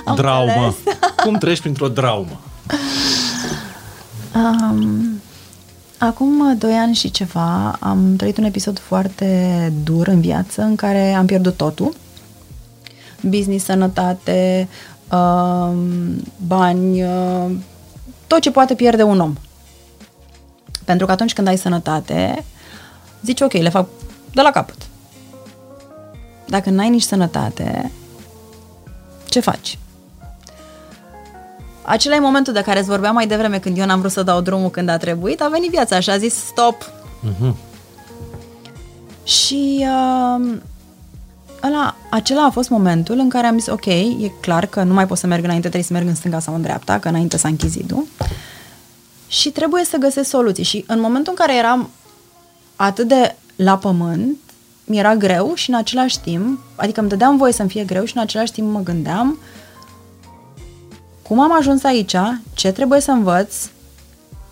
Da, am Traumă. înțeles. <laughs> Cum treci printr-o traumă? Um, acum doi ani și ceva am trăit un episod foarte dur în viață în care am pierdut totul. Business, sănătate, um, bani, uh, tot ce poate pierde un om. Pentru că atunci când ai sănătate, zici ok, le fac de la capăt. Dacă n-ai nici sănătate, ce faci? Acela e momentul de care îți vorbeam mai devreme când eu n-am vrut să dau drumul când a trebuit, a venit viața și a zis stop. Mhm. Și uh, ăla, acela a fost momentul în care am zis ok, e clar că nu mai pot să merg înainte, trebuie să merg în stânga sau în dreapta, că înainte s-a închis zidul. Și trebuie să găsesc soluții. Și în momentul în care eram atât de la pământ, mi era greu și în același timp, adică îmi dădeam voie să-mi fie greu și în același timp mă gândeam cum am ajuns aici, ce trebuie să învăț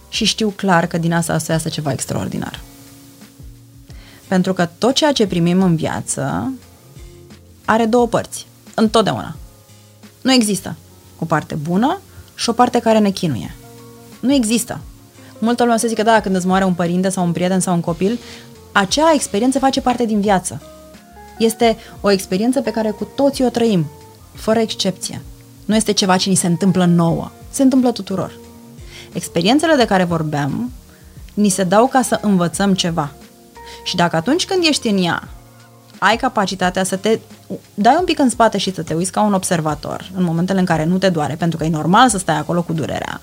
și știu clar că din asta o să iasă ceva extraordinar. Pentru că tot ceea ce primim în viață are două părți. Întotdeauna. Nu există o parte bună și o parte care ne chinuie. Nu există. Multă lume se zice că da, când îți moare un părinte sau un prieten sau un copil, acea experiență face parte din viață. Este o experiență pe care cu toții o trăim, fără excepție. Nu este ceva ce ni se întâmplă nouă. Se întâmplă tuturor. Experiențele de care vorbeam ni se dau ca să învățăm ceva. Și dacă atunci când ești în ea, ai capacitatea să te dai un pic în spate și să te uiți ca un observator în momentele în care nu te doare, pentru că e normal să stai acolo cu durerea,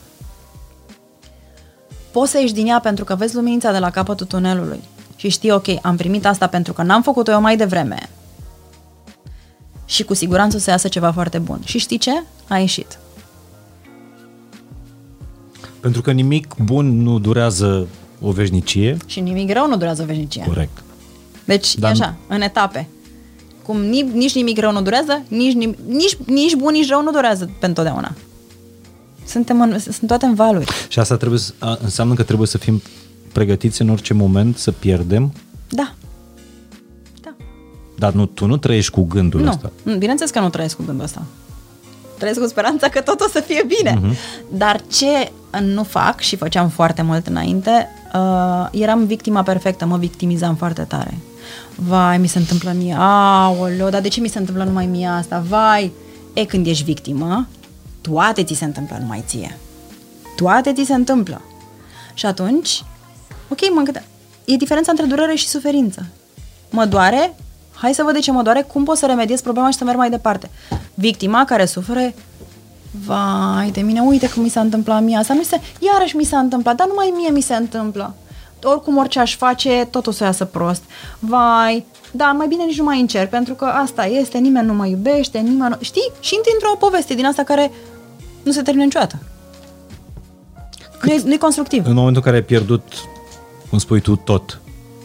poți să ieși din ea pentru că vezi luminița de la capătul tunelului și știi, ok, am primit asta pentru că n-am făcut-o eu mai devreme și cu siguranță o să iasă ceva foarte bun. Și știi ce? A ieșit. Pentru că nimic bun nu durează o veșnicie. Și nimic rău nu durează o veșnicie. Corect. Deci, Dar e așa, în etape. Cum nici, nici nimic rău nu durează, nici, nim- nici, nici bun, nici rău nu durează pentru întotdeauna. Suntem în, sunt toate în valuri. Și asta trebuie să, a, înseamnă că trebuie să fim pregătiți în orice moment să pierdem, Da. Da. dar nu, tu nu trăiești cu gândul Nu. ăsta. Nu, Bineînțeles că nu trăiesc cu gândul ăsta. Trăiesc cu speranța că tot o să fie bine. Mhm. Dar ce nu fac și făceam foarte mult înainte, uh, eram victima perfectă, mă victimizam foarte tare. Vai, mi se întâmplă mie, aoleo, dar de ce mi se întâmplă numai mie asta? Vai! E, când ești victimă, toate ți se întâmplă numai ție. Toate ți se întâmplă. Și atunci, ok, mă gândeam, e diferența între durere și suferință. Mă doare, hai să văd de ce mă doare, cum pot să remediez problema și să merg mai departe. Victima care suferă, vai de mine, uite cum mi s-a întâmplat mie asta, mi se, iarăși mi s-a întâmplat, dar numai mie mi se întâmplă. Oricum orice aș face, tot o să iasă prost. Vai, da, mai bine nici nu mai încerc, pentru că asta este, nimeni nu mă iubește, nimeni nu... Știi? Și intri într-o poveste din asta care nu se termină niciodată. Nu e, nu e constructiv. În momentul în care ai pierdut, cum spui tu, tot,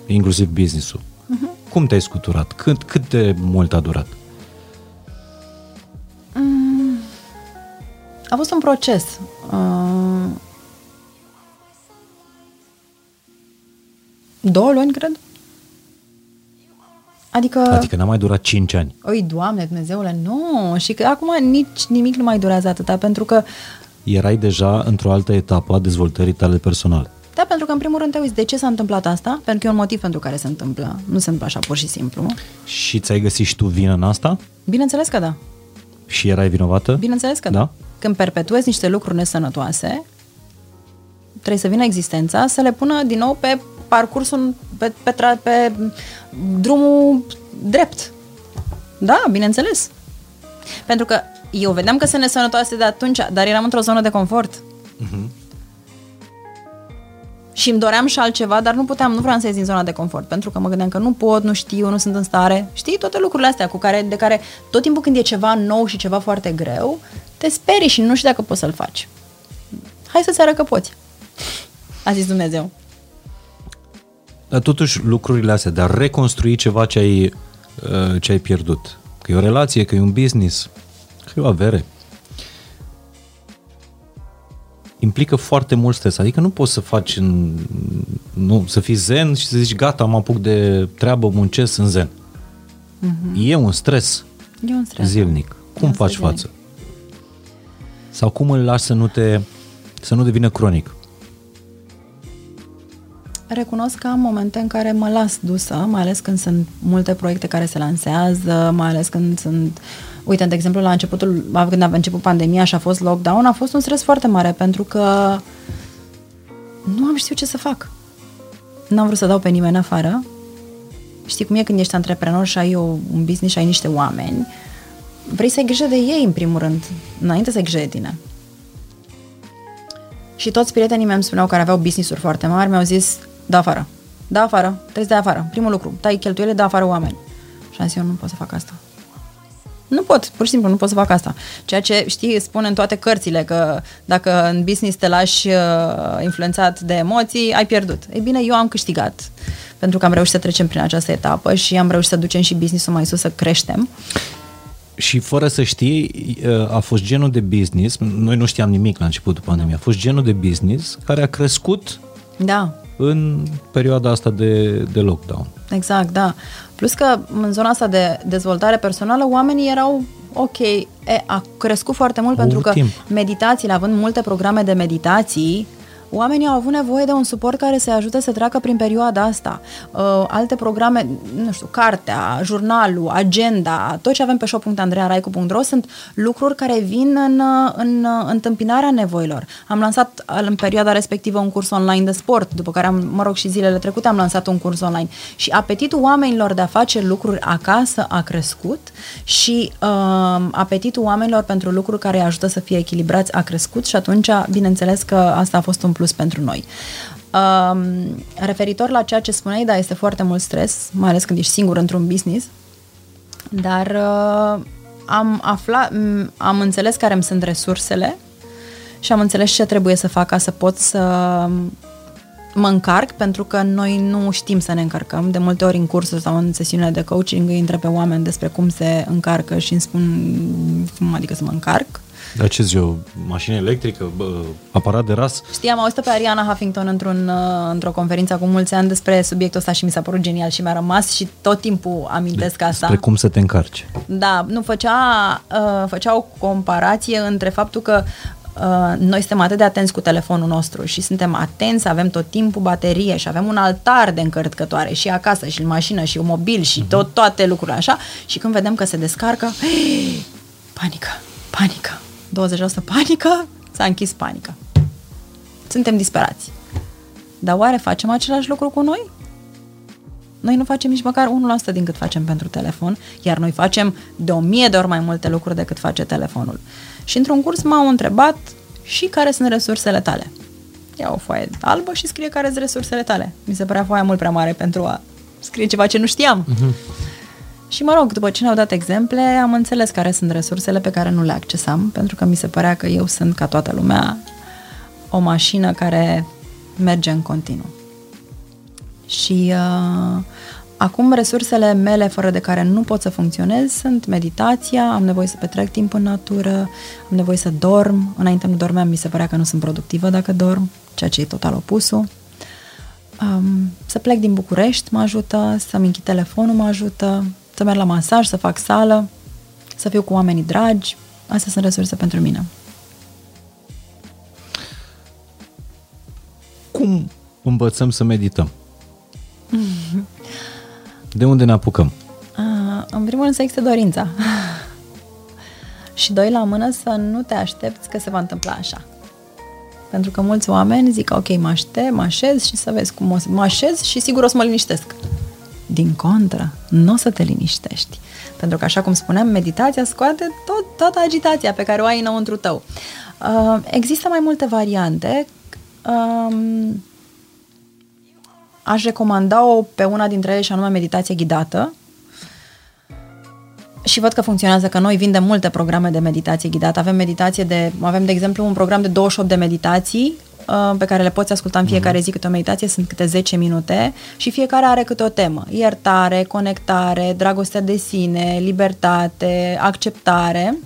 inclusiv business-ul, uh-huh. cum te-ai scuturat? Cât, cât de mult a durat? A fost un proces. Uh, două luni, cred. Adică, Adică n-a mai durat 5 ani. oi, Doamne, Dumnezeule, nu. Și că acum nici nimic nu mai durează atâta, pentru că, Erai deja într-o altă etapă a dezvoltării tale personale. Da, pentru că în primul rând te uiți de ce s-a întâmplat asta, pentru că e un motiv pentru care se întâmplă. Nu se întâmplă așa pur și simplu. Și ți-ai găsit și tu vină în asta? Bineînțeles că da. Și erai vinovată? Bineînțeles că da. Da? Când perpetuezi niște lucruri nesănătoase, trebuie să vină existența să le pună din nou pe parcursul, pe, pe, tra- pe drumul drept. Da, bineînțeles. Pentru că eu vedeam că sunt nesănătoase de atunci, dar eram într-o zonă de confort. Uh-huh. Și îmi doream și altceva, dar nu puteam, nu vreau să ies din zona de confort, pentru că mă gândeam că nu pot, nu știu, nu sunt în stare. Știi, toate lucrurile astea cu care, de care tot timpul când e ceva nou și ceva foarte greu, te sperii și nu știu dacă poți să-l faci. Hai să-ți arăt că poți. A zis Dumnezeu. Dar totuși lucrurile astea, de a reconstrui ceva ce ai, uh, ce ai pierdut, că e o relație, că e un business, că e o avere, implică foarte mult stres. Adică nu poți să faci în, nu, să fii zen și să zici gata, am apuc de treabă, muncesc, în zen. Uh-huh. E un stres, e un stres zilnic. Cum faci zilnic. față? Sau cum îl lași să nu te să nu devină cronic? Recunosc că am momente în care mă las dusă, mai ales când sunt multe proiecte care se lansează, mai ales când sunt uh, Uite, de exemplu, la începutul, când a început pandemia și a fost lockdown, a fost un stres foarte mare pentru că nu am știut ce să fac. Nu am vrut să dau pe nimeni afară. Știi cum e când ești antreprenor și ai o, un business și ai niște oameni, vrei să ai grijă de ei, în primul rând, înainte să ai grijă de tine. Și toți prietenii mei îmi spuneau care aveau business-uri foarte mari, mi-au zis, da afară, da afară, trebuie să dai afară. Primul lucru, tai cheltuiele, da afară oameni. Și am zis, eu nu pot să fac asta. Nu pot, pur și simplu nu pot să fac asta. Ceea ce, știi, spun în toate cărțile că dacă în business te lași uh, influențat de emoții, ai pierdut. Ei bine, eu am câștigat pentru că am reușit să trecem prin această etapă și am reușit să ducem și business-ul mai sus, să creștem. Și fără să știi, uh, a fost genul de business, noi nu știam nimic la începutul pandemiei, a fost genul de business care a crescut da. în perioada asta de, de lockdown. Exact, da. Plus că în zona asta de dezvoltare personală, oamenii erau ok, e, a crescut foarte mult pentru că timp. meditațiile, având multe programe de meditații, oamenii au avut nevoie de un suport care să ajute să treacă prin perioada asta. Uh, alte programe, nu știu, cartea, jurnalul, agenda, tot ce avem pe shop.andrearaicu.ro sunt lucruri care vin în, în întâmpinarea nevoilor. Am lansat în perioada respectivă un curs online de sport, după care am, mă rog, și zilele trecute am lansat un curs online. Și apetitul oamenilor de a face lucruri acasă a crescut și uh, apetitul oamenilor pentru lucruri care îi ajută să fie echilibrați a crescut și atunci, bineînțeles că asta a fost un plus pentru noi. Um, referitor la ceea ce spuneai, da, este foarte mult stres, mai ales când ești singur într-un business, dar uh, am aflat, am înțeles care îmi sunt resursele și am înțeles ce trebuie să fac ca să pot să mă încarc, pentru că noi nu știm să ne încărcăm. De multe ori în cursuri sau în sesiunile de coaching îi întreb pe oameni despre cum se încarcă și îmi spun cum adică să mă încarc. Dar ce zic eu, mașină electrică, bă, aparat de ras? Știi, am auzit pe Ariana Huffington într-un, uh, într-o conferință acum mulți ani despre subiectul ăsta și mi s-a părut genial și mi-a rămas și tot timpul amintesc de, asta. Despre cum să te încarci. Da, nu, făcea, uh, făcea o comparație între faptul că Uh, noi suntem atât de atenți cu telefonul nostru și suntem atenți, avem tot timpul baterie și avem un altar de încărcătoare și acasă și în mașină și un mobil și uh-huh. tot, toate lucrurile așa și când vedem că se descarcă, <gasps> panică, panică, 20% panică, s-a închis panică. Suntem disperați. Dar oare facem același lucru cu noi? Noi nu facem nici măcar 1% din cât facem pentru telefon, iar noi facem de o mie de ori mai multe lucruri decât face telefonul. Și într-un curs m-au întrebat și care sunt resursele tale. Ia o foaie albă și scrie care sunt resursele tale. Mi se părea foaia mult prea mare pentru a scrie ceva ce nu știam. Uh-huh. Și mă rog, după ce ne-au dat exemple, am înțeles care sunt resursele pe care nu le accesam, pentru că mi se părea că eu sunt, ca toată lumea, o mașină care merge în continuu. Și uh, acum resursele mele fără de care nu pot să funcționez sunt meditația, am nevoie să petrec timp în natură, am nevoie să dorm. Înainte nu dormeam, mi se părea că nu sunt productivă dacă dorm, ceea ce e total opusul. Um, să plec din București mă ajută, să-mi închid telefonul mă ajută, să merg la masaj, să fac sală, să fiu cu oamenii dragi. Astea sunt resurse pentru mine. Cum învățăm să medităm? <laughs> De unde ne apucăm? Uh, în primul rând să existe dorința. <laughs> și doi la mână să nu te aștepți că se va întâmpla așa. Pentru că mulți oameni zic, ok, mă aștept, mă așez și să vezi cum o să mă așez și sigur o să mă liniștesc. Din contră, nu o să te liniștești. Pentru că, așa cum spuneam, meditația scoate tot, toată agitația pe care o ai înăuntru tău. Uh, există mai multe variante. Uh, aș recomanda-o pe una dintre ele și anume meditație ghidată. Și văd că funcționează, că noi vindem multe programe de meditație ghidată. Avem meditație de, avem de exemplu un program de 28 de meditații uh, pe care le poți asculta în fiecare zi câte o meditație, sunt câte 10 minute și fiecare are câte o temă. Iertare, conectare, dragoste de sine, libertate, acceptare.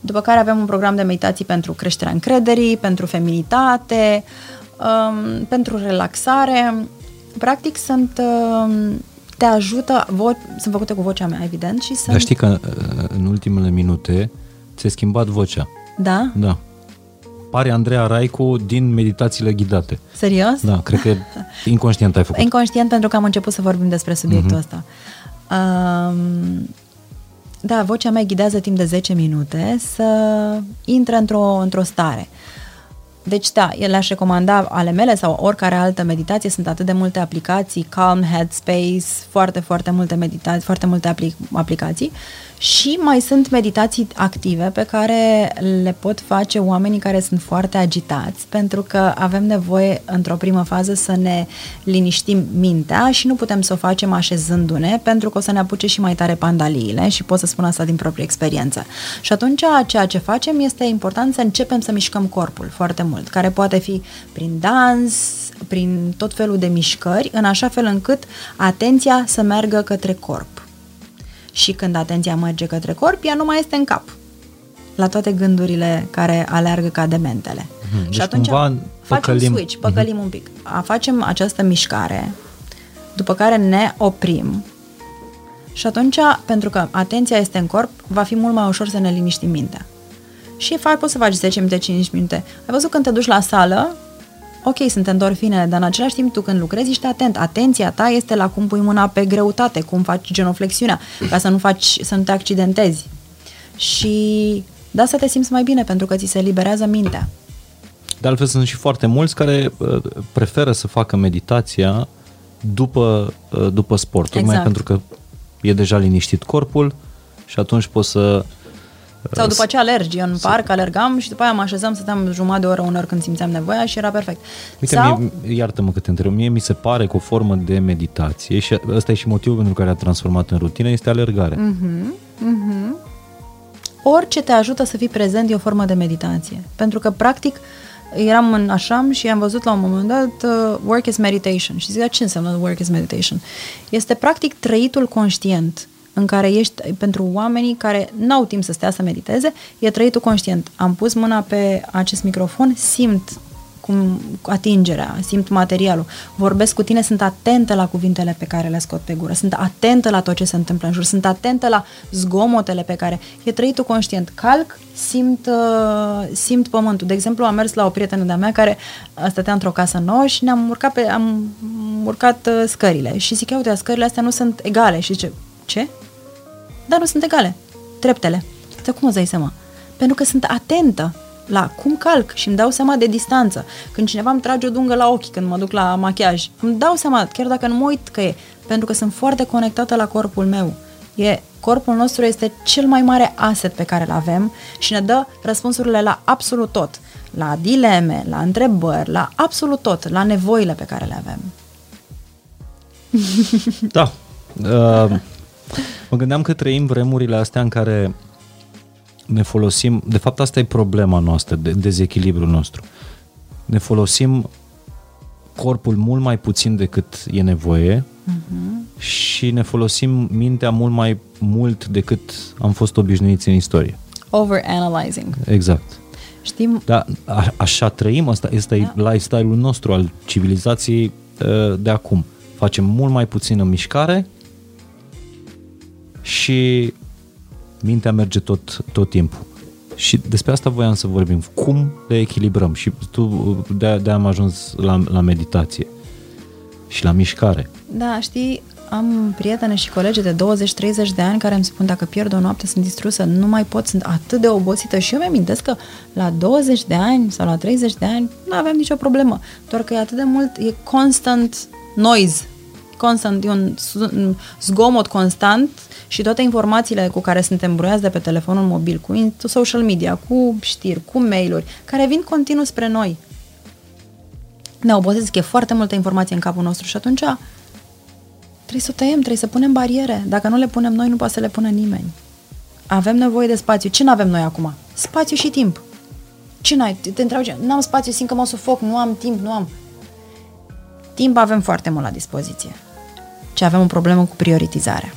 După care avem un program de meditații pentru creșterea încrederii, pentru feminitate, um, pentru relaxare. Practic sunt um, te ajută, vo- sunt făcute cu vocea mea, evident, și sunt... Dar știi că uh, în ultimele minute ți-ai schimbat vocea. Da? Da. Pare Andreea Raicu din meditațiile ghidate. Serios? Da, cred că <laughs> inconștient ai făcut. Inconștient pentru că am început să vorbim despre subiectul uh-huh. ăsta. Um, da, vocea mea ghidează timp de 10 minute să intre într-o, într-o stare. Deci da, el le-aș recomanda ale mele sau oricare altă meditație, sunt atât de multe aplicații, Calm, Headspace, foarte, foarte multe meditații, foarte multe apli- aplicații și mai sunt meditații active pe care le pot face oamenii care sunt foarte agitați, pentru că avem nevoie într-o primă fază să ne liniștim mintea și nu putem să o facem așezându-ne, pentru că o să ne apuce și mai tare pandaliile și pot să spun asta din proprie experiență. Și atunci ceea ce facem este important să începem să mișcăm corpul foarte mult, care poate fi prin dans, prin tot felul de mișcări, în așa fel încât atenția să meargă către corp și când atenția merge către corp, ea nu mai este în cap. La toate gândurile care aleargă ca dementele. Hmm, deci și atunci facem păcălim. switch, păcălim hmm. un pic. A, facem această mișcare, după care ne oprim și atunci, pentru că atenția este în corp, va fi mult mai ușor să ne liniștim mintea. Și faci, poți să faci 10 minute, 5 minute. Ai văzut când te duci la sală, ok, sunt endorfinele, dar în același timp tu când lucrezi ești atent. Atenția ta este la cum pui mâna pe greutate, cum faci genoflexiunea, ca să nu, faci, să nu te accidentezi. Și da, să te simți mai bine pentru că ți se liberează mintea. De altfel sunt și foarte mulți care uh, preferă să facă meditația după, uh, după sport, tocmai exact. pentru că e deja liniștit corpul și atunci poți să sau după ce alergi în parc, alergam și după aia mă așezam, stăteam jumătate de oră uneori când simțeam nevoia și era perfect. Uite, Sau... mie, iartă-mă că te întreb, mie mi se pare că o formă de meditație și ăsta e și motivul pentru care a transformat în rutină, este alergare. Uh-huh, uh-huh. Orice te ajută să fii prezent e o formă de meditație. Pentru că, practic, eram în așam și am văzut la un moment dat uh, work is meditation. Și zic, ce înseamnă work is meditation? Este practic trăitul conștient în care ești, pentru oamenii care n-au timp să stea să mediteze, e trăitul conștient. Am pus mâna pe acest microfon, simt cum atingerea, simt materialul, vorbesc cu tine, sunt atentă la cuvintele pe care le scot pe gură, sunt atentă la tot ce se întâmplă în jur, sunt atentă la zgomotele pe care e trăitul conștient. Calc, simt, uh, simt pământul. De exemplu, am mers la o prietenă de-a mea care stătea într-o casă nouă și ne-am urcat, pe, am urcat uh, scările și zic, uite, scările astea nu sunt egale și zice, ce? Dar nu sunt egale. Treptele. Dar cum o dai seama? Pentru că sunt atentă la cum calc și îmi dau seama de distanță. Când cineva îmi trage o dungă la ochi când mă duc la machiaj, îmi dau seama, chiar dacă nu mă uit că e, pentru că sunt foarte conectată la corpul meu. E, corpul nostru este cel mai mare asset pe care îl avem și ne dă răspunsurile la absolut tot. La dileme, la întrebări, la absolut tot, la nevoile pe care le avem. Da. Uh, <laughs> Mă gândeam că trăim vremurile astea în care ne folosim, de fapt asta e problema noastră, de, dezechilibrul nostru. Ne folosim corpul mult mai puțin decât e nevoie uh-huh. și ne folosim mintea mult mai mult decât am fost obișnuiți în istorie. Overanalyzing. Exact. Știm... Da, a, așa trăim, asta, asta da. e lifestyle-ul nostru al civilizației uh, de acum. Facem mult mai puțină mișcare și mintea merge tot, tot timpul. Și despre asta voiam să vorbim. Cum le echilibrăm? Și tu de, de am ajuns la, la meditație și la mișcare. Da, știi, am prietene și colegi de 20-30 de ani care îmi spun dacă pierd o noapte sunt distrusă, nu mai pot, sunt atât de obosită și eu mi-amintesc că la 20 de ani sau la 30 de ani nu aveam nicio problemă, doar că e atât de mult, e constant noise, constant, e un zgomot constant și toate informațiile cu care suntem bruiați de pe telefonul mobil, cu social media, cu știri, cu mail-uri, care vin continuu spre noi. Ne obosesc, e foarte multă informație în capul nostru și atunci Trebuie să o tăiem, trebuie să punem bariere. Dacă nu le punem noi, nu poate să le pună nimeni. Avem nevoie de spațiu. Ce nu avem noi acum? Spațiu și timp. Ce n-ai? Te întreabă ce? N-am spațiu, simt că mă sufoc, nu am timp, nu am. Timp avem foarte mult la dispoziție. Ce avem o problemă cu prioritizarea.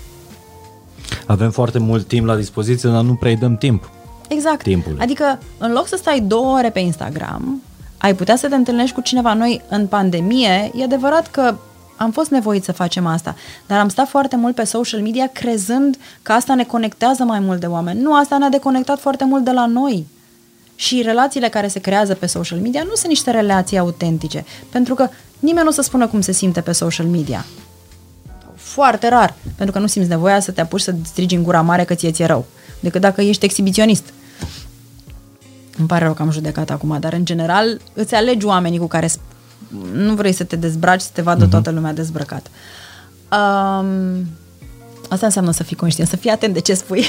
Avem foarte mult timp la dispoziție, dar nu prea dăm timp. Exact. Timpul. Adică, în loc să stai două ore pe Instagram, ai putea să te întâlnești cu cineva. Noi, în pandemie, e adevărat că am fost nevoit să facem asta, dar am stat foarte mult pe social media crezând că asta ne conectează mai mult de oameni. Nu, asta ne-a deconectat foarte mult de la noi. Și relațiile care se creează pe social media nu sunt niște relații autentice, pentru că nimeni nu o să spună cum se simte pe social media. Foarte rar, pentru că nu simți nevoia să te apuci să strigi în gura mare că ție ți-e rău, decât dacă ești exhibiționist. Îmi pare rău că am judecat acum, dar în general îți alegi oamenii cu care nu vrei să te dezbraci, să te vadă uh-huh. toată lumea dezbrăcat. Um, asta înseamnă să fii conștient, să fii atent de ce spui.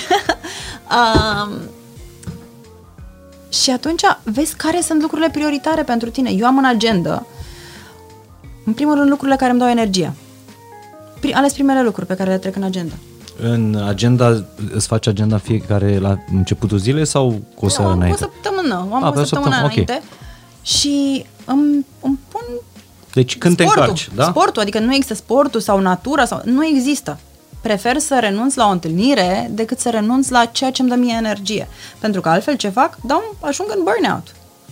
<laughs> um, și atunci vezi care sunt lucrurile prioritare pentru tine. Eu am în agenda, în primul rând, lucrurile care îmi dau energie. Ales primele lucruri pe care le trec în agenda. În agenda, îți faci agenda fiecare la începutul zilei sau cu o seară no, înainte? o săptămână, am A, o săptămână înainte. Okay. Și îmi, îmi pun deci când sportul, te încarci, da? Sportul, adică nu există sportul sau natura, sau nu există. Prefer să renunț la o întâlnire decât să renunț la ceea ce îmi dă mie energie. Pentru că altfel ce fac? Dau, ajung în burnout.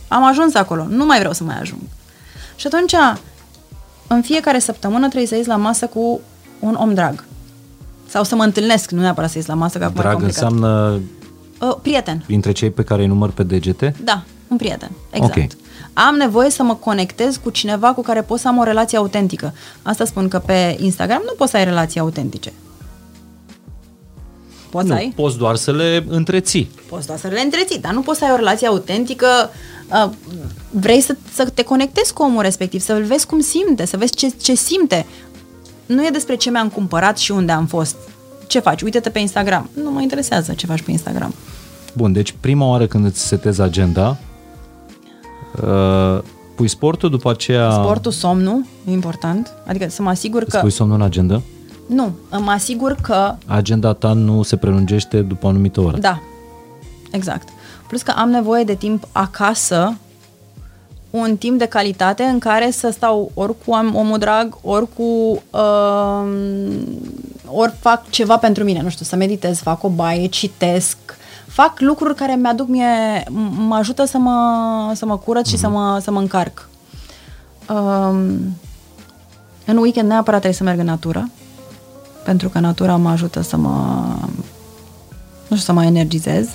Am ajuns acolo, nu mai vreau să mai ajung. Și atunci, în fiecare săptămână trebuie să ies la masă cu un om drag. Sau să mă întâlnesc, nu neapărat să ies la masă, că Drag înseamnă... Uh, prieten. Dintre cei pe care îi număr pe degete? Da, un prieten, exact. Okay am nevoie să mă conectez cu cineva cu care pot să am o relație autentică. Asta spun că pe Instagram nu poți să ai relații autentice. Poți nu, să ai? poți doar să le întreții. Poți doar să le întreții, dar nu poți să ai o relație autentică. Uh, vrei să, să te conectezi cu omul respectiv, să-l vezi cum simte, să vezi ce, ce simte. Nu e despre ce mi-am cumpărat și unde am fost. Ce faci? Uite-te pe Instagram. Nu mă interesează ce faci pe Instagram. Bun, deci prima oară când îți setezi agenda, Uh, pui sportul, după aceea... Sportul, somnul, e important. Adică să mă asigur că... pui somnul în agenda? Nu, mă asigur că... Agenda ta nu se prelungește după o anumită oră. Da, exact. Plus că am nevoie de timp acasă, un timp de calitate în care să stau ori cu omul drag, ori cu... Uh, ori fac ceva pentru mine, nu știu, să meditez, fac o baie, citesc, fac lucruri care mi-aduc mie, mă ajută să mă, să mă curăț mm-hmm. și să mhm. mă, să mă încarc. Um, în weekend neapărat trebuie să merg în natură, pentru că natura mă ajută să mă, nu știu, să mă energizez.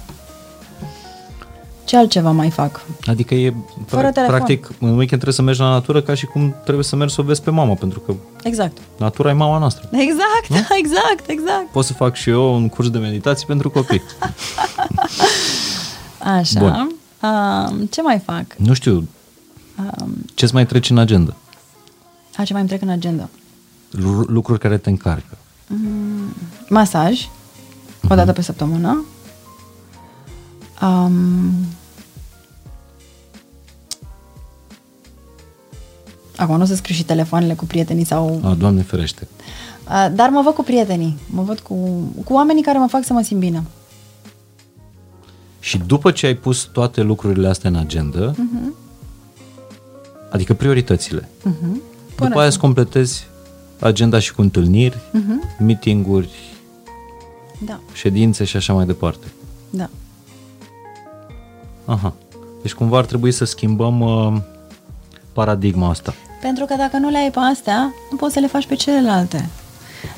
Ce altceva mai fac? Adică e, Fără practic, în weekend trebuie să mergi la natură ca și cum trebuie să mergi să o vezi pe mama, pentru că exact. natura e mama noastră. Exact, nu? <laughs> exact, exact. Pot să fac și eu un curs de meditație pentru copii. <laughs> Așa. Bun. Um, ce mai fac? Nu știu. Um, ce-ți mai treci în agenda? A, ce mai îmi trec în agenda? L- lucruri care te încarcă. Mm, masaj. Uh-huh. O dată pe săptămână. Um, acum nu o să scriu și telefoanele cu prietenii sau... A, Doamne ferește. Uh, dar mă văd cu prietenii. Mă văd cu, cu oamenii care mă fac să mă simt bine. Și după ce ai pus toate lucrurile astea în agenda, uh-huh. adică prioritățile, uh-huh. după aia îți completezi agenda și cu întâlniri, uh-huh. meeting-uri, da. ședințe și așa mai departe. Da. Aha. Deci cumva ar trebui să schimbăm uh, paradigma asta. Pentru că dacă nu le ai pe astea, nu poți să le faci pe celelalte.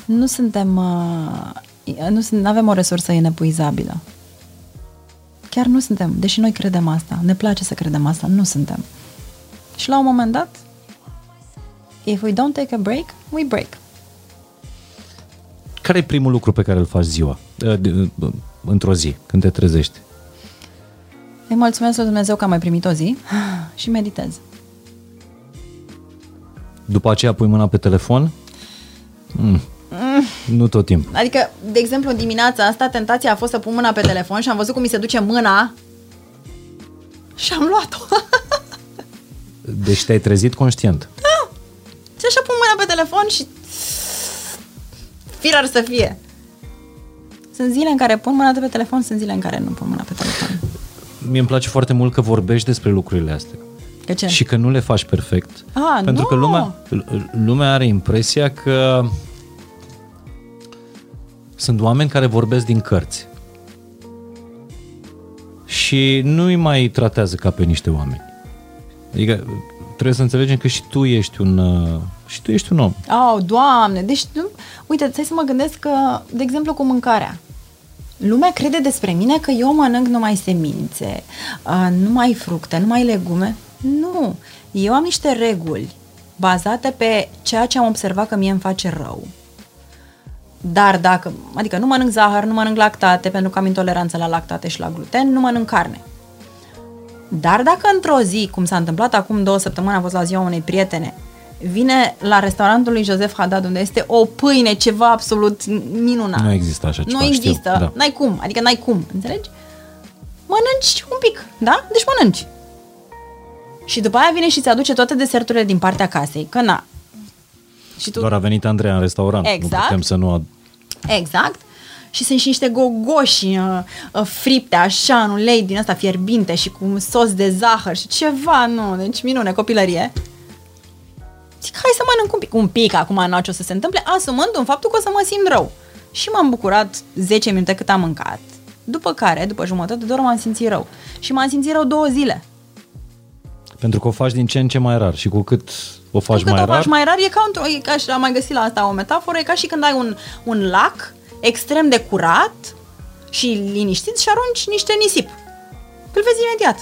Nu suntem... Uh, nu sunt, avem o resursă inepuizabilă. Chiar nu suntem, deși noi credem asta. Ne place să credem asta, nu suntem. Și la un moment dat, if we don't take a break, we break. Care e primul lucru pe care îl faci ziua, uh, de- uh, într-o zi, când te trezești? Îi mulțumesc lui Dumnezeu că am mai primit o zi <gasps> și meditez. După aceea pui mâna pe telefon? Mm. Nu tot timpul. Adică, de exemplu, în dimineața asta, tentația a fost să pun mâna pe telefon și am văzut cum mi se duce mâna și am luat-o. <laughs> Deci te-ai trezit conștient. și așa pun mâna pe telefon și firar să fie. Sunt zile în care pun mâna de pe telefon, sunt zile în care nu pun mâna pe telefon. Mie îmi place foarte mult că vorbești despre lucrurile astea. De ce? Și că nu le faci perfect. Ah, pentru nu! că lumea, lumea are impresia că sunt oameni care vorbesc din cărți. Și nu îi mai tratează ca pe niște oameni. Adică trebuie să înțelegem că și tu ești un, uh, și tu ești un om. Oh, doamne, deci, nu, uite, stai să mă gândesc că, de exemplu, cu mâncarea. Lumea crede despre mine că eu mănânc numai semințe, uh, numai fructe, numai legume. Nu, eu am niște reguli bazate pe ceea ce am observat că mie îmi face rău. Dar dacă, adică nu mănânc zahăr, nu mănânc lactate, pentru că am intoleranță la lactate și la gluten, nu mănânc carne. Dar dacă într-o zi, cum s-a întâmplat acum două săptămâni, am fost la ziua unei prietene, vine la restaurantul lui Joseph Haddad, unde este o pâine, ceva absolut minunat. Nu există așa Nu ceva, știu, există, da. n-ai cum, adică n-ai cum, înțelegi? Mănânci un pic, da? Deci mănânci. Și după aia vine și ți aduce toate deserturile din partea casei, că na. Și tu Doar a venit Andreea în restaurant. Nu Exact. putem să nu... Ad... Exact. Și sunt și niște gogoși uh, uh, fripte așa în ulei din asta fierbinte și cu un sos de zahăr și ceva, nu, deci minune, copilărie. Zic, hai să mănânc un pic, un pic, acum nu ce o să se întâmple, asumând un faptul că o să mă simt rău. Și m-am bucurat 10 minute cât am mâncat. După care, după jumătate de oră, m-am simțit rău. Și m-am simțit rău două zile. Pentru că o faci din ce în ce mai rar și cu cât o faci Cu cât mai o rar, faci mai rar, e ca, într-o, e ca și am mai găsit la asta o metaforă, e ca și când ai un, un lac extrem de curat și liniștit și arunci niște nisip. Îl vezi imediat.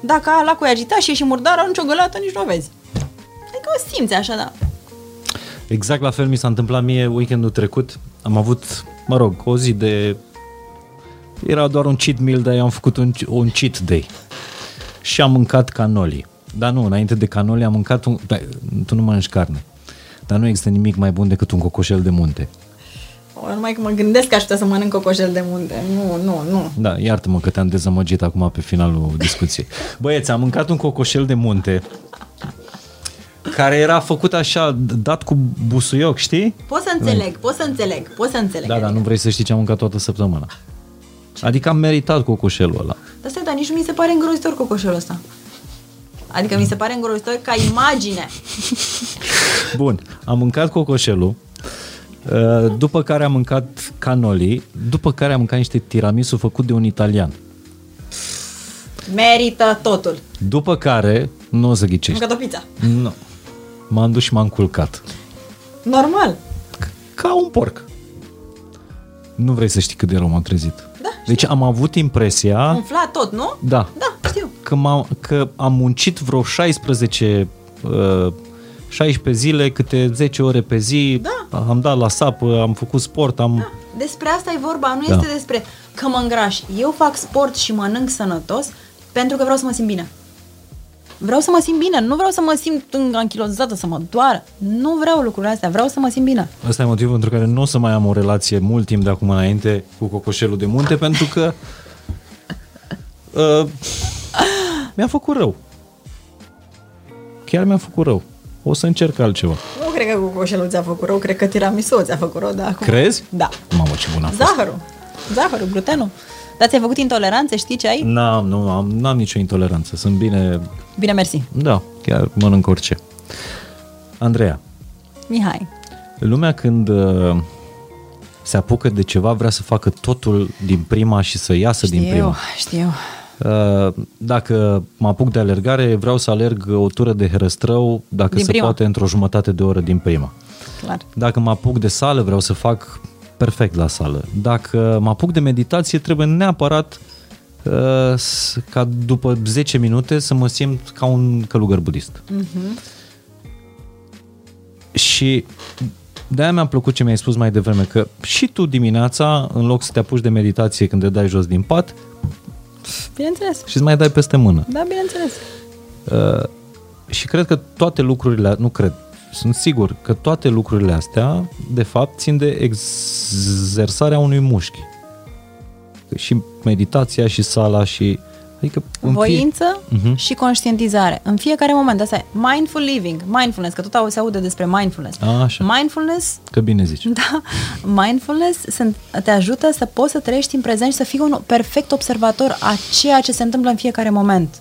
Dacă lacul e agitat și e și murdar, arunci o găleată, nici nu o vezi. Adică o simți așa, da. Exact la fel mi s-a întâmplat mie weekendul trecut. Am avut, mă rog, o zi de... Era doar un cheat meal, dar eu am făcut un, un cheat day. Și am mâncat canoli. Dar nu, înainte de canoli am mâncat un... Bă, tu nu mănânci carne. Dar nu există nimic mai bun decât un cocoșel de munte. O, numai că mă gândesc că aș putea să mănânc cocoșel de munte. Nu, nu, nu. Da, iartă-mă că te-am dezamăgit acum pe finalul discuției. Băieți, am mâncat un cocoșel de munte care era făcut așa, dat cu busuioc, știi? Pot să înțeleg, pot să înțeleg, pot să înțeleg. Da, dar nu vrei să știi ce am mâncat toată săptămâna. Adică am meritat cocoșelul ăla. Dar stai, dar nici nu mi se pare îngrozitor cocoșelul ăsta. Adică mi se pare îngrozitor ca imagine. <laughs> Bun, am mâncat cocoșelul, uh, după care am mâncat canoli, după care am mâncat niște tiramisu făcut de un italian. Merită totul. După care, nu o să Am ghicești. mâncat o pizza. Nu. M-am dus și m-am culcat. Normal. Ca un porc. Nu vrei să știi cât de rău m-am trezit. Da, Deci am avut impresia Umflat tot, nu? da, Da, știu. că, m-am, că am muncit vreo 16 uh, 16 zile, câte 10 ore pe zi, Da. am dat la sapă, am făcut sport, am... Da. Despre asta e vorba, nu Da. este despre că mă îngraș. Eu fac sport și mănânc sănătos pentru că vreau să mă simt bine. Vreau să mă simt bine, nu vreau să mă simt anchilozată, să mă doară. Nu vreau lucrurile astea, vreau să mă simt bine. Asta e motivul pentru care nu o să mai am o relație mult timp de acum înainte cu cocoșelul de munte, pentru că uh, mi-a făcut rău. Chiar mi-a făcut rău. O să încerc altceva. Nu cred că cocoșelul ți-a făcut rău, cred că tiramisu ți-a făcut rău, da. Acum. Crezi? Da. Mamă, ce bun a fost. Zahărul. Zahărul, glutenul. Dar ți-ai făcut intoleranțe, știi ce ai? N-am, nu am, n-am nicio intoleranță. Sunt bine... Bine, mersi. Da, chiar mănânc orice. Andreea, Mihai. lumea când uh, se apucă de ceva vrea să facă totul din prima și să iasă din Știu, prima. știu. Uh, Dacă mă apuc de alergare, vreau să alerg o tură de herăstrău, dacă Din se prima. poate, într-o jumătate de oră din prima. Clar. Dacă mă apuc de sală, vreau să fac perfect la sală. Dacă mă apuc de meditație, trebuie neapărat uh, s- ca după 10 minute să mă simt ca un călugăr budist. Mhm. Și de-aia mi-a plăcut ce mi-ai spus mai devreme, că și tu dimineața, în loc să te apuci de meditație când te dai jos din pat, Bineînțeles. și îți mai dai peste mână. Da, bineînțeles. Uh, și cred că toate lucrurile, nu cred, sunt sigur că toate lucrurile astea, de fapt, țin de exersarea unui mușchi. Și meditația și sala și... Adică în fie- Voință Mhm. și conștientizare. În fiecare moment. Asta e mindful living, mindfulness, că tot au- se aude despre mindfulness. A, așa. Mindfulness Că bine zici. <laughs> Da, mindfulness sunt, te ajută să poți să trăiești în prezent și să fii un perfect observator a ceea ce se întâmplă în fiecare moment.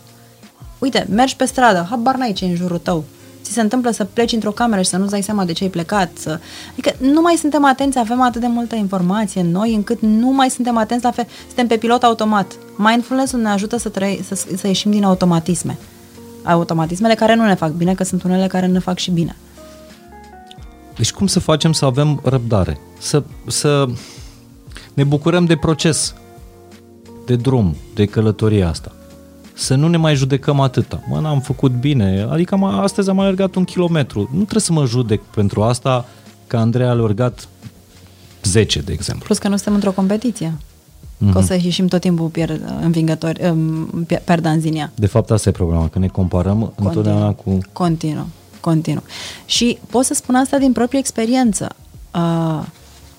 Uite, mergi pe stradă, habar n-ai ce e în jurul tău. Ți se întâmplă să pleci într-o cameră și să nu-ți dai seama de ce ai plecat. Să... Adică nu mai suntem atenți, avem atât de multă informație în noi, încât nu mai suntem atenți la fel. Suntem pe pilot automat. Mindfulness-ul ne ajută să, trăi, să, să ieșim din automatisme. Automatismele care nu ne fac bine, că sunt unele care ne fac și bine. Deci cum să facem să avem răbdare? Să, să ne bucurăm de proces, de drum, de călătoria asta. Să nu ne mai judecăm atâta. Mă, n-am făcut bine, adică am, astăzi am alergat un kilometru. Nu trebuie să mă judec pentru asta că Andrei a alergat 10, de exemplu. Plus că nu suntem într-o competiție. Mm-hmm. Că o să ieșim tot timpul pier, învingători, um, pier- perdanzinia. De fapt, asta e problema, că ne comparăm întotdeauna cu... Continuu, continuu. Și pot să spun asta din proprie experiență. Uh,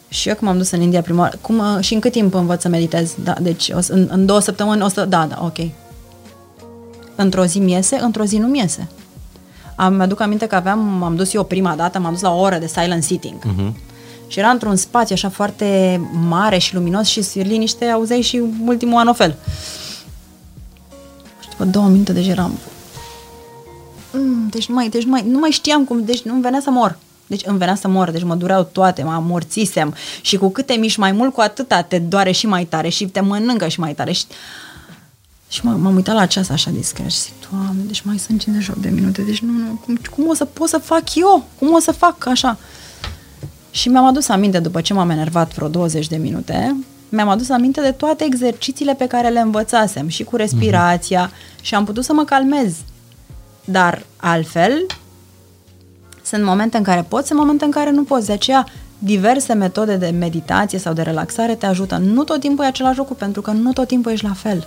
și eu când m-am dus în India prima oară, cum, uh, și în cât timp învăț să meditez? Da, deci o să, în, în două săptămâni o să... Da, da, ok. Într-o zi mi iese, într-o zi nu mi iese. Am, mi-aduc aminte că aveam, m-am dus eu prima dată, m-am dus la o oră de silent sitting. Uh-huh. Și era într-un spațiu așa foarte mare și luminos și liniște, auzeai și ultimul anofel. Și după două minute deja eram... Mm, deci, nu mai, deci nu, mai, nu mai știam cum, deci nu-mi venea să mor. Deci îmi venea să mor, deci mă dureau toate, mă amorțisem și cu câte miști mai mult, cu atâta te doare și mai tare și te mănâncă și mai tare. Și, și m- m-am uitat la ceas așa discret și zic, Doamne, deci mai sunt 58 de minute, deci nu, nu, cum, cum o să pot să fac eu? Cum o să fac așa? Și mi-am adus aminte, după ce m-am enervat vreo 20 de minute, mi-am adus aminte de toate exercițiile pe care le învățasem și cu respirația uh-huh. și am putut să mă calmez. Dar altfel, sunt momente în care poți, sunt momente în care nu poți. De aceea, diverse metode de meditație sau de relaxare te ajută. Nu tot timpul e același lucru, pentru că nu tot timpul ești la fel.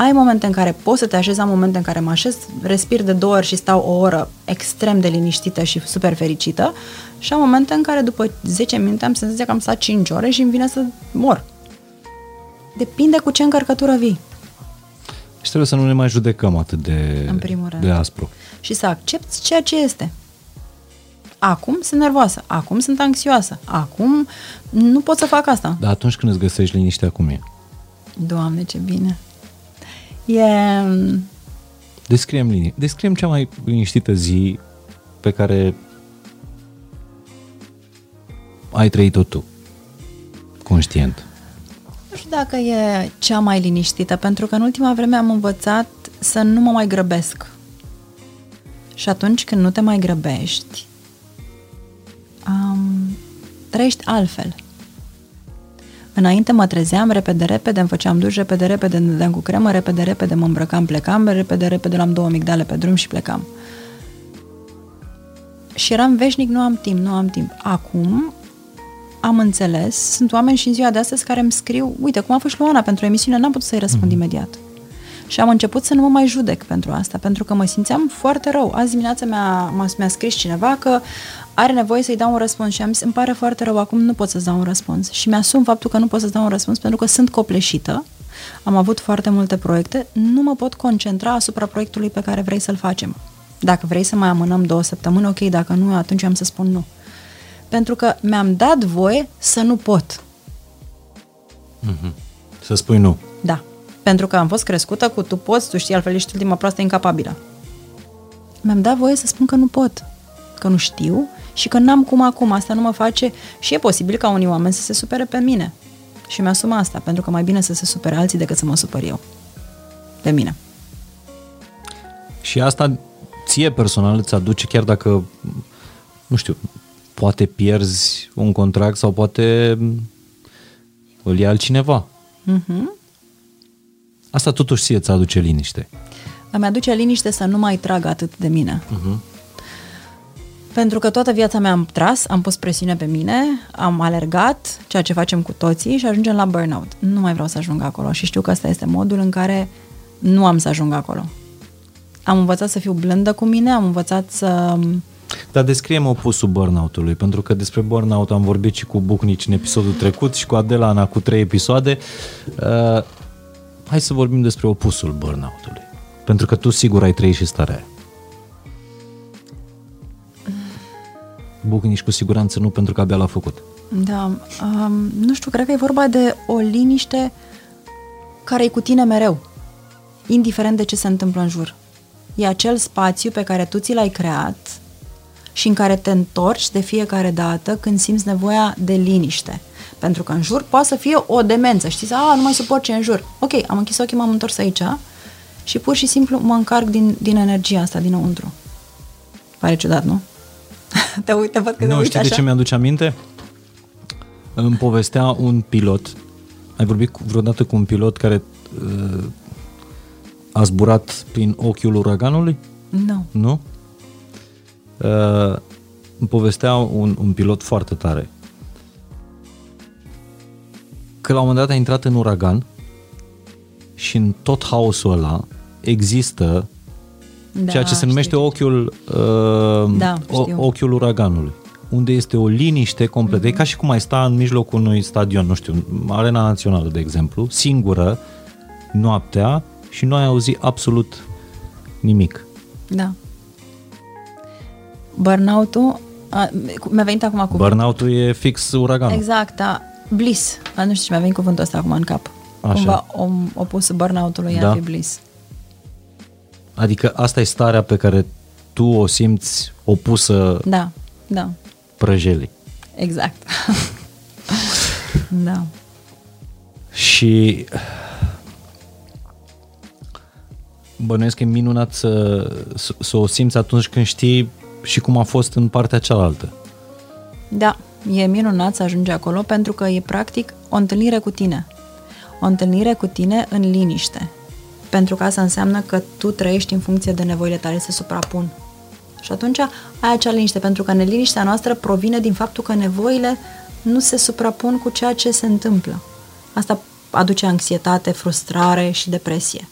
Ai momente în care poți să te așezi, am momente în care mă așez, respir de două ori și stau o oră extrem de liniștită și super fericită și am momente în care după 10 minute am senzația că am stat 5 ore și îmi vine să mor. Depinde cu ce încărcătură vii. Și trebuie să nu ne mai judecăm atât de, În primul rând. de aspru. și să accepti ceea ce este. Acum sunt nervoasă, acum sunt anxioasă, acum nu pot să fac asta. Dar atunci când îți găsești liniștea, cum e? Doamne, ce bine! E... Descriem linii. Descriem cea mai liniștită zi pe care ai trăit-o tu. Conștient. Nu știu dacă e cea mai liniștită, pentru că în ultima vreme am învățat să nu mă mai grăbesc. Și atunci când nu te mai grăbești, um, trăiești altfel. Înainte mă trezeam repede, repede, îmi făceam duș repede, repede, îmi dădeam cu cremă, repede, repede, mă îmbrăcam, plecam, repede, repede, luam două migdale pe drum și plecam. Și eram veșnic, nu am timp, nu am timp. Acum am înțeles, sunt oameni și în ziua de astăzi care îmi scriu, uite, cum a fost Luana pentru emisiune, n-am putut să-i răspund mm-hmm. imediat. Și am început să nu mă mai judec pentru asta, pentru că mă simțeam foarte rău. Azi dimineața mi-a, m-a, mi-a scris cineva că are nevoie să-i dau un răspuns și am zis, îmi pare foarte rău, acum nu pot să-ți dau un răspuns. Și mi-asum faptul că nu pot să-ți dau un răspuns pentru că sunt copleșită, am avut foarte multe proiecte, nu mă pot concentra asupra proiectului pe care vrei să-l facem. Dacă vrei să mai amânăm două săptămâni, ok, dacă nu, atunci am să spun nu. Pentru că mi-am dat voie să nu pot. Mm-hmm. Să spui nu. Da. Pentru că am fost crescută cu tu poți, tu știi, altfel ești ultima proastă incapabilă. Mi-am dat voie să spun că nu pot, că nu știu și că n-am cum acum. Asta nu mă face și e posibil ca unii oameni să se supere pe mine. Și mi-asum asta, pentru că mai bine să se supere alții decât să mă supăr eu. Pe mine. Și asta ție personal îți aduce, chiar dacă, nu știu, poate pierzi un contract sau poate îl ia altcineva. Mm-hmm. Asta totuși ție îți aduce liniște. Îmi aduce liniște să nu mai trag atât de mine. Uh-huh. Pentru că toată viața mea am tras, am pus presiune pe mine, am alergat, ceea ce facem cu toții și ajungem la burnout. Nu mai vreau să ajung acolo și știu că ăsta este modul în care nu am să ajung acolo. Am învățat să fiu blândă cu mine, am învățat să... Dar descriem opusul burnout-ului, pentru că despre burnout am vorbit și cu Bucnici în episodul trecut și cu Adela Ana cu trei episoade. Uh, hai să vorbim despre opusul burnout-ului. Pentru că tu sigur ai trăit și starea aia. Bucnici cu siguranță nu, pentru că abia l-a făcut. Da, um, nu știu, cred că e vorba de o liniște care e cu tine mereu, indiferent de ce se întâmplă în jur. E acel spațiu pe care tu ți l-ai creat și în care te întorci de fiecare dată când simți nevoia de liniște. Pentru că în jur poate să fie o demență. Știți, a, nu mai suport ce e în jur. Ok, am închis ochii, m-am întors aici și pur și simplu mă încarc din, din energia asta dinăuntru. Pare ciudat, nu? <laughs> te uite, văd că Nu, te știi așa? de ce mi-aduce aminte? Îmi povestea un pilot. Ai vorbit cu- vreodată cu un pilot care uh, a zburat prin ochiul uraganului? Nu. Nu? Uh, îmi povestea un, un pilot foarte tare că la un moment dat a intrat în uragan și în tot haosul ăla există Da, ceea ce se știu. numește ochiul, uh, Da, o, știu. ochiul uraganului unde este o liniște completă. Mm-hmm. E ca și cum ai sta în mijlocul unui stadion, nu știu, Arena Națională, de exemplu, singură, noaptea și nu ai auzit absolut nimic. Da. Burnout-ul, a, mi-a venit acum cuvântul. Burnout-ul e fix uraganul. Exact, da. Bliss. A, nu știu ce mi-a venit cuvântul ăsta acum în cap. Așa. Cumva om, opus burnout-ului Da. ar fi bliss. Adică asta e starea pe care tu o simți opusă Da, da, prăjelii. exact. <laughs> da. Și bănuiesc că e minunat să, să, să o simți atunci când știi și cum a fost în partea cealaltă. Da, e minunat să ajungi acolo pentru că e practic o întâlnire cu tine. O întâlnire cu tine în liniște. Pentru că asta înseamnă că tu trăiești în funcție de nevoile tale se suprapun. Și atunci ai acea liniște, pentru că neliniștea noastră provine din faptul că nevoile nu se suprapun cu ceea ce se întâmplă. Asta aduce anxietate, frustrare și depresie.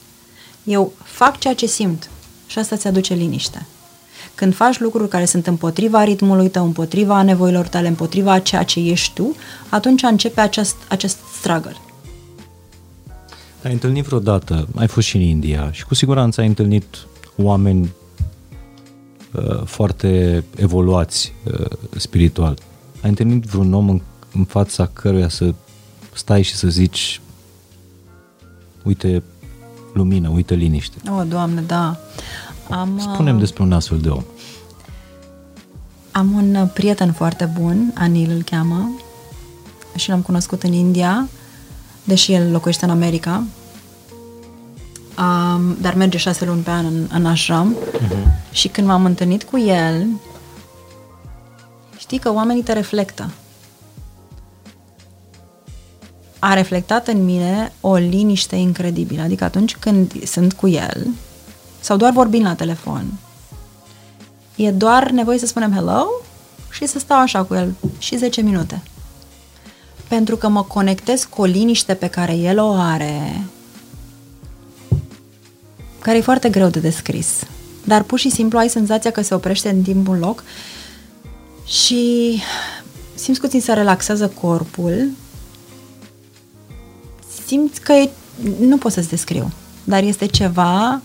Eu fac ceea ce simt și asta ți aduce liniște. Când faci lucruri care sunt împotriva ritmului tău, împotriva nevoilor tale, împotriva a ceea ce ești tu, atunci începe acest, acest struggle. Ai întâlnit vreodată, ai fost și în India și cu siguranță ai întâlnit oameni uh, foarte evoluați uh, spiritual. Ai întâlnit vreun om în, în fața căruia să stai și să zici uite lumină, uite liniște. O, Doamne, da. Am, Spunem uh, despre un astfel de om. Am un uh, prieten foarte bun, Anil îl cheamă, și l-am cunoscut în India, deși el locuiește în America, um, dar merge șase luni pe an în, în ashram. Uh-huh. Și când m-am întâlnit cu el, știi că oamenii te reflectă. A reflectat în mine o liniște incredibilă. Adică atunci când sunt cu el, sau doar vorbind la telefon, E doar nevoie să spunem hello și să stau așa cu el și 10 minute. Pentru că mă conectez cu o liniște pe care el o are, care e foarte greu de descris. Dar pur și simplu ai senzația că se oprește în timpul loc și simți puțin să relaxează corpul. Simți că e, nu pot să-ți descriu, dar este ceva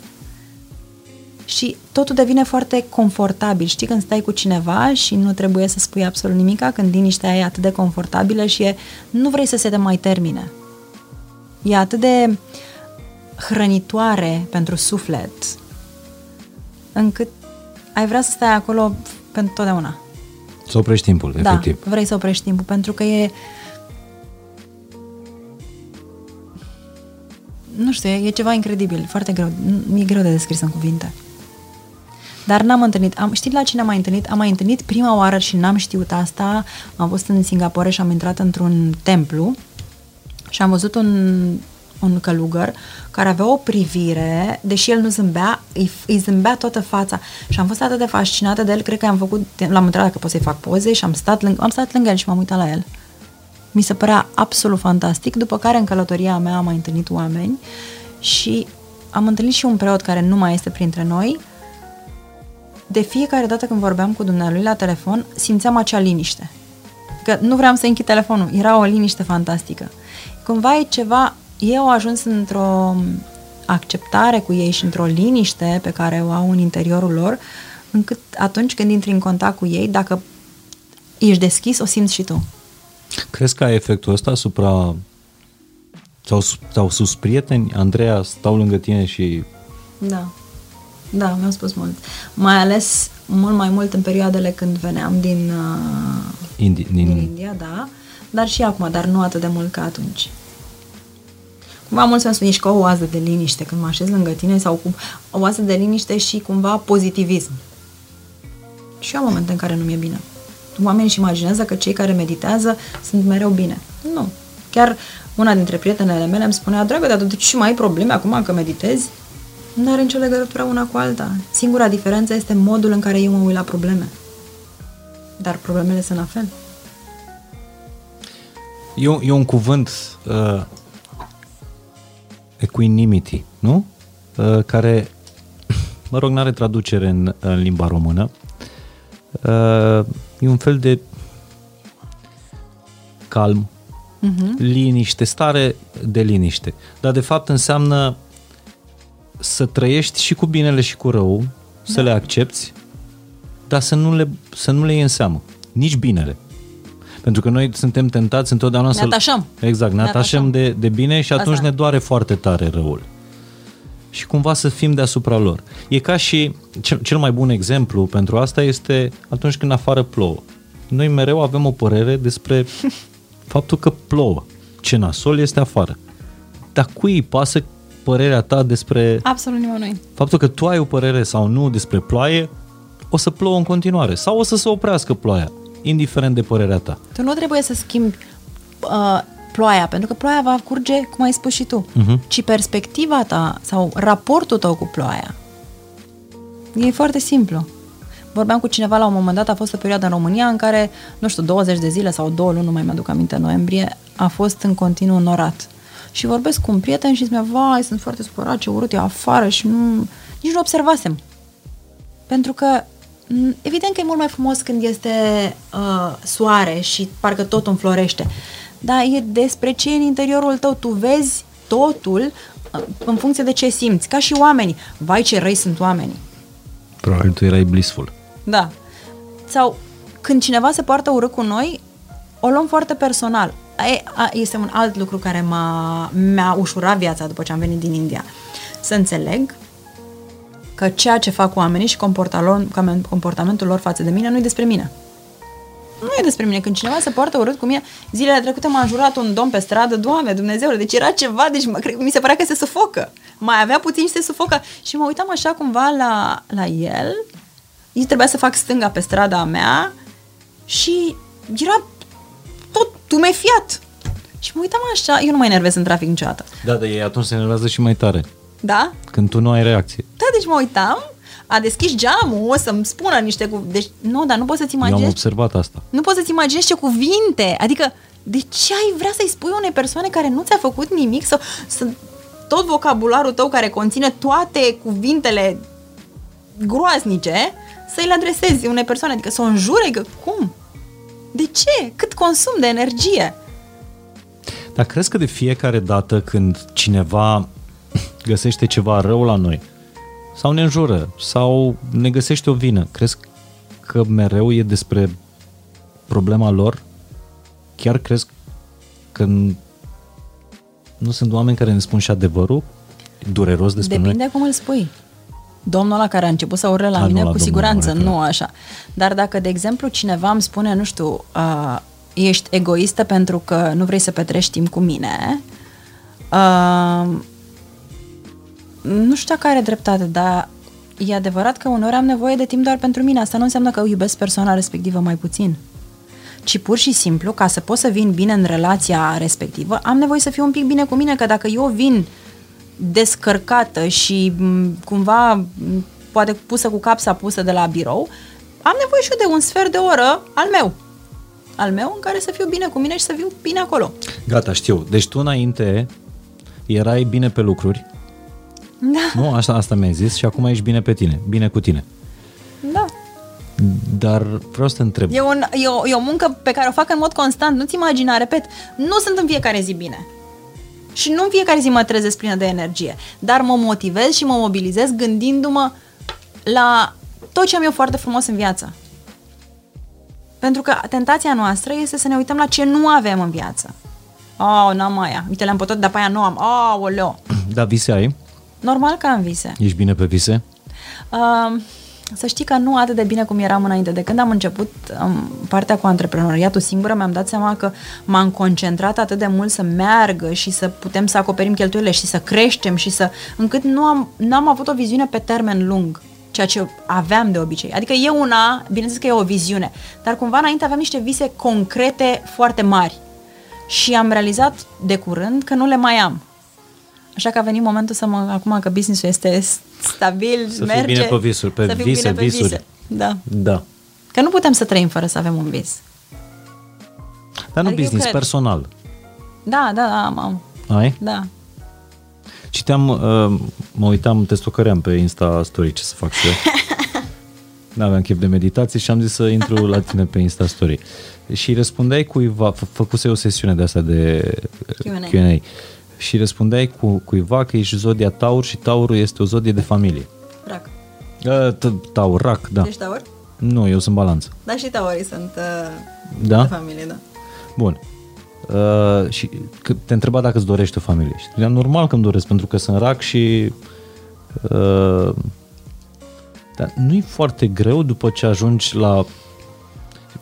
și totul devine foarte confortabil. Știi când stai cu cineva și nu trebuie să spui absolut nimica, când liniștea e atât de confortabilă și e, nu vrei să se te mai termine. E atât de hrănitoare pentru suflet, încât ai vrea să stai acolo pentru totdeauna. Să oprești timpul, Da, efectiv. vrei să oprești timpul, pentru că e... Nu știu, e, e ceva incredibil, foarte greu. Mi-e greu de descris în cuvinte. Dar n-am întâlnit. Am, știi la cine am mai întâlnit? Am mai întâlnit prima oară și n-am știut asta. Am fost în Singapore și am intrat într-un templu și am văzut un, un călugăr, care avea o privire, deși el nu zâmbea, îi, îi zâmbea toată fața. Și am fost atât de fascinată de el, cred că am făcut, l-am întrebat dacă pot să-i fac poze și am stat, lângă, am stat lângă el și m-am uitat la el. Mi se părea absolut fantastic, după care în călătoria mea am mai întâlnit oameni și am întâlnit și un preot care nu mai este printre noi. De fiecare dată când vorbeam cu dumnealui la telefon, simțeam acea liniște. Că nu vreau să închid telefonul, era o liniște fantastică. Cumva e ceva, eu au ajuns într-o acceptare cu ei și într-o liniște pe care o au în interiorul lor, încât atunci când intri în contact cu ei, dacă ești deschis, o simți și tu. Crezi că ai efectul ăsta asupra sau, sau sus prieteni? Andreea stau lângă tine și... Da. Da, mi-au spus mult. Mai ales mult mai mult în perioadele când veneam din, uh, Indi- din... din India, da. Dar și acum, dar nu atât de mult ca atunci. Cumva mulți mi-au spus, ești ca o oază de liniște când mă așez lângă tine sau cum, o oază de liniște și cumva pozitivism. Și eu am momente în care nu mi-e bine. Oamenii își imaginează că cei care meditează sunt mereu bine. Nu. Chiar una dintre prietenele mele îmi spunea, dragă, dar de ce mai ai probleme acum că meditezi? Nu are nicio legătură una cu alta. Singura diferență este modul în care eu mă uit la probleme. Dar problemele sunt la fel. E, e un cuvânt uh, equanimity, nu? Uh, care, <coughs> mă rog, n-are traducere în, în limba română. Uh, e un fel de calm, uh-huh. liniște, stare de liniște. Dar de fapt înseamnă să trăiești și cu binele și cu rău, da. să le accepti, dar să nu le, să nu le iei în seamă. Nici binele. Pentru că noi suntem tentați întotdeauna ne să... atașăm. Exact, ne, ne atașăm de, de bine și atunci Asta. ne doare foarte tare răul. Și cumva să fim deasupra lor. E ca și, cel, cel mai bun exemplu pentru asta este atunci când afară plouă. Noi mereu avem o părere despre <laughs> faptul că plouă. Ce nasol este afară. Dar cui îi pasă părerea ta despre... Absolut nimănui. Faptul că tu ai o părere sau nu despre ploaie, o să plouă în continuare. Sau o să se oprească ploaia, indiferent de părerea ta. Tu nu trebuie să schimbi uh, ploaia, pentru că ploaia va curge, cum ai spus și tu, uh-huh. ci perspectiva ta sau raportul tău cu ploaia. E foarte simplu. Vorbeam cu cineva la un moment dat, a fost o perioadă în România în care, nu știu, 20 de zile sau două luni, nu mai mi-aduc aminte, noiembrie, a fost în continuu norat și vorbesc cu un prieten și zice, vai, sunt foarte supărat, ce urât e afară și nu, nici nu observasem. Pentru că evident că e mult mai frumos când este uh, soare și parcă totul înflorește, dar e despre ce e în interiorul tău. Tu vezi totul uh, în funcție de ce simți, ca și oamenii. Vai, ce răi sunt oamenii. Probabil tu erai blissful. Da. Sau când cineva se poartă urât cu noi, o luăm foarte personal este un alt lucru care m-a, mi-a ușurat viața după ce am venit din India. Să înțeleg că ceea ce fac oamenii și comportamentul lor față de mine nu e despre mine. Nu e despre mine. Când cineva se poartă urât cu mine, zilele trecute m-a înjurat un domn pe stradă, Doamne, Dumnezeule, deci era ceva, deci mă, mi se părea că se sufocă. Mai avea puțin și se sufocă. Și mă uitam așa cumva la, la el, el trebuia să fac stânga pe strada mea și era tot tumefiat. Și mă uitam așa, eu nu mai enervez în trafic niciodată. Da, dar ei atunci se enervează și mai tare. Da? Când tu nu ai reacție. Da, deci mă uitam, a deschis geamul, o să-mi spună niște cu... Deci, nu, dar nu poți să-ți imaginezi... Eu am observat asta. Nu poți să-ți imaginezi ce cuvinte. Adică, de ce ai vrea să-i spui unei persoane care nu ți-a făcut nimic sau să, tot vocabularul tău care conține toate cuvintele groaznice, să-i le adresezi unei persoane, adică să o înjure, că cum? De ce? Cât consum de energie? Dar crezi că de fiecare dată când cineva găsește ceva rău la noi, sau ne înjură, sau ne găsește o vină, crezi că mereu e despre problema lor? Chiar crezi că nu sunt oameni care ne spun și adevărul dureros despre Depinde noi? cum îl spui. Domnul ăla care a început să urle la a, mine, cu siguranță, nu așa. Dar dacă, de exemplu, cineva îmi spune, nu știu, uh, ești egoistă pentru că nu vrei să petrești timp cu mine, uh, nu știu dacă are dreptate, dar e adevărat că uneori am nevoie de timp doar pentru mine. Asta nu înseamnă că iubesc persoana respectivă mai puțin. ci pur și simplu, ca să pot să vin bine în relația respectivă, am nevoie să fiu un pic bine cu mine, că dacă eu vin descărcată și m, cumva m, poate pusă cu capsa pusă de la birou, am nevoie și eu de un sfert de oră al meu. Al meu în care să fiu bine cu mine și să fiu bine acolo. Gata, știu. Deci tu înainte erai bine pe lucruri, Da, nu? Asta, asta mi-ai zis și acum ești bine pe tine, bine cu tine. da. Dar vreau să te întreb. E, un, e, o, e o muncă pe care o fac în mod constant. Nu-ți imagina, repet, nu sunt în fiecare zi bine. Și nu în fiecare zi mă trezesc plină de energie. Dar mă motivez și mă mobilizez gândindu-mă la tot ce am eu foarte frumos în viață. Pentru că tentația noastră este să ne uităm la ce nu avem în viață. Oh, n-am aia. Uite, le-am putut, dar pe aia nu am. Oh, oleo. Da, vise ai? Normal că am vise. Ești bine pe vise? Uh, să știi că nu atât de bine cum eram înainte. De când am început um, partea cu antreprenoriatul singură, mi-am dat seama că m-am concentrat atât de mult să meargă și să putem să acoperim cheltuielile și să creștem și să... încât nu am, nu am avut o viziune pe termen lung ceea ce aveam de obicei. Adică e una, bineînțeles că e o viziune, dar cumva înainte aveam niște vise concrete foarte mari. Și am realizat de curând că nu le mai am. Așa că a venit momentul să mă, acum că business-ul este stabil, Să fii merge. bine pe visuri, pe să fiu vise, bine pe visuri. Vise. Da. Da. Că nu putem să trăim fără să avem un vis. Dar nu Adică eu business, cred. personal. Da, da, da, am, am. Ai? Da. Citeam, uh, mă uitam, te stocăream pe Insta Story, ce să fac și eu. <laughs> N-aveam chef de meditație și am zis să intru la tine pe Insta Story. Și răspundeai cuiva, fă- făcuse o sesiune de asta de Q&A. Q&A. Și răspundeai cu cuiva că ești zodia Taur și Taurul este o zodie de familie. Rac. Uh, t- Taur, rac, da. Ești taur? Nu, eu sunt balanță. Da, și taurii sunt uh, Da? de familie, da. Bun. Uh, și că te întreba dacă îți dorești o familie. Și spuneam, normal că îmi doresc, pentru că sunt rac și... Uh, dar nu e foarte greu după ce ajungi la...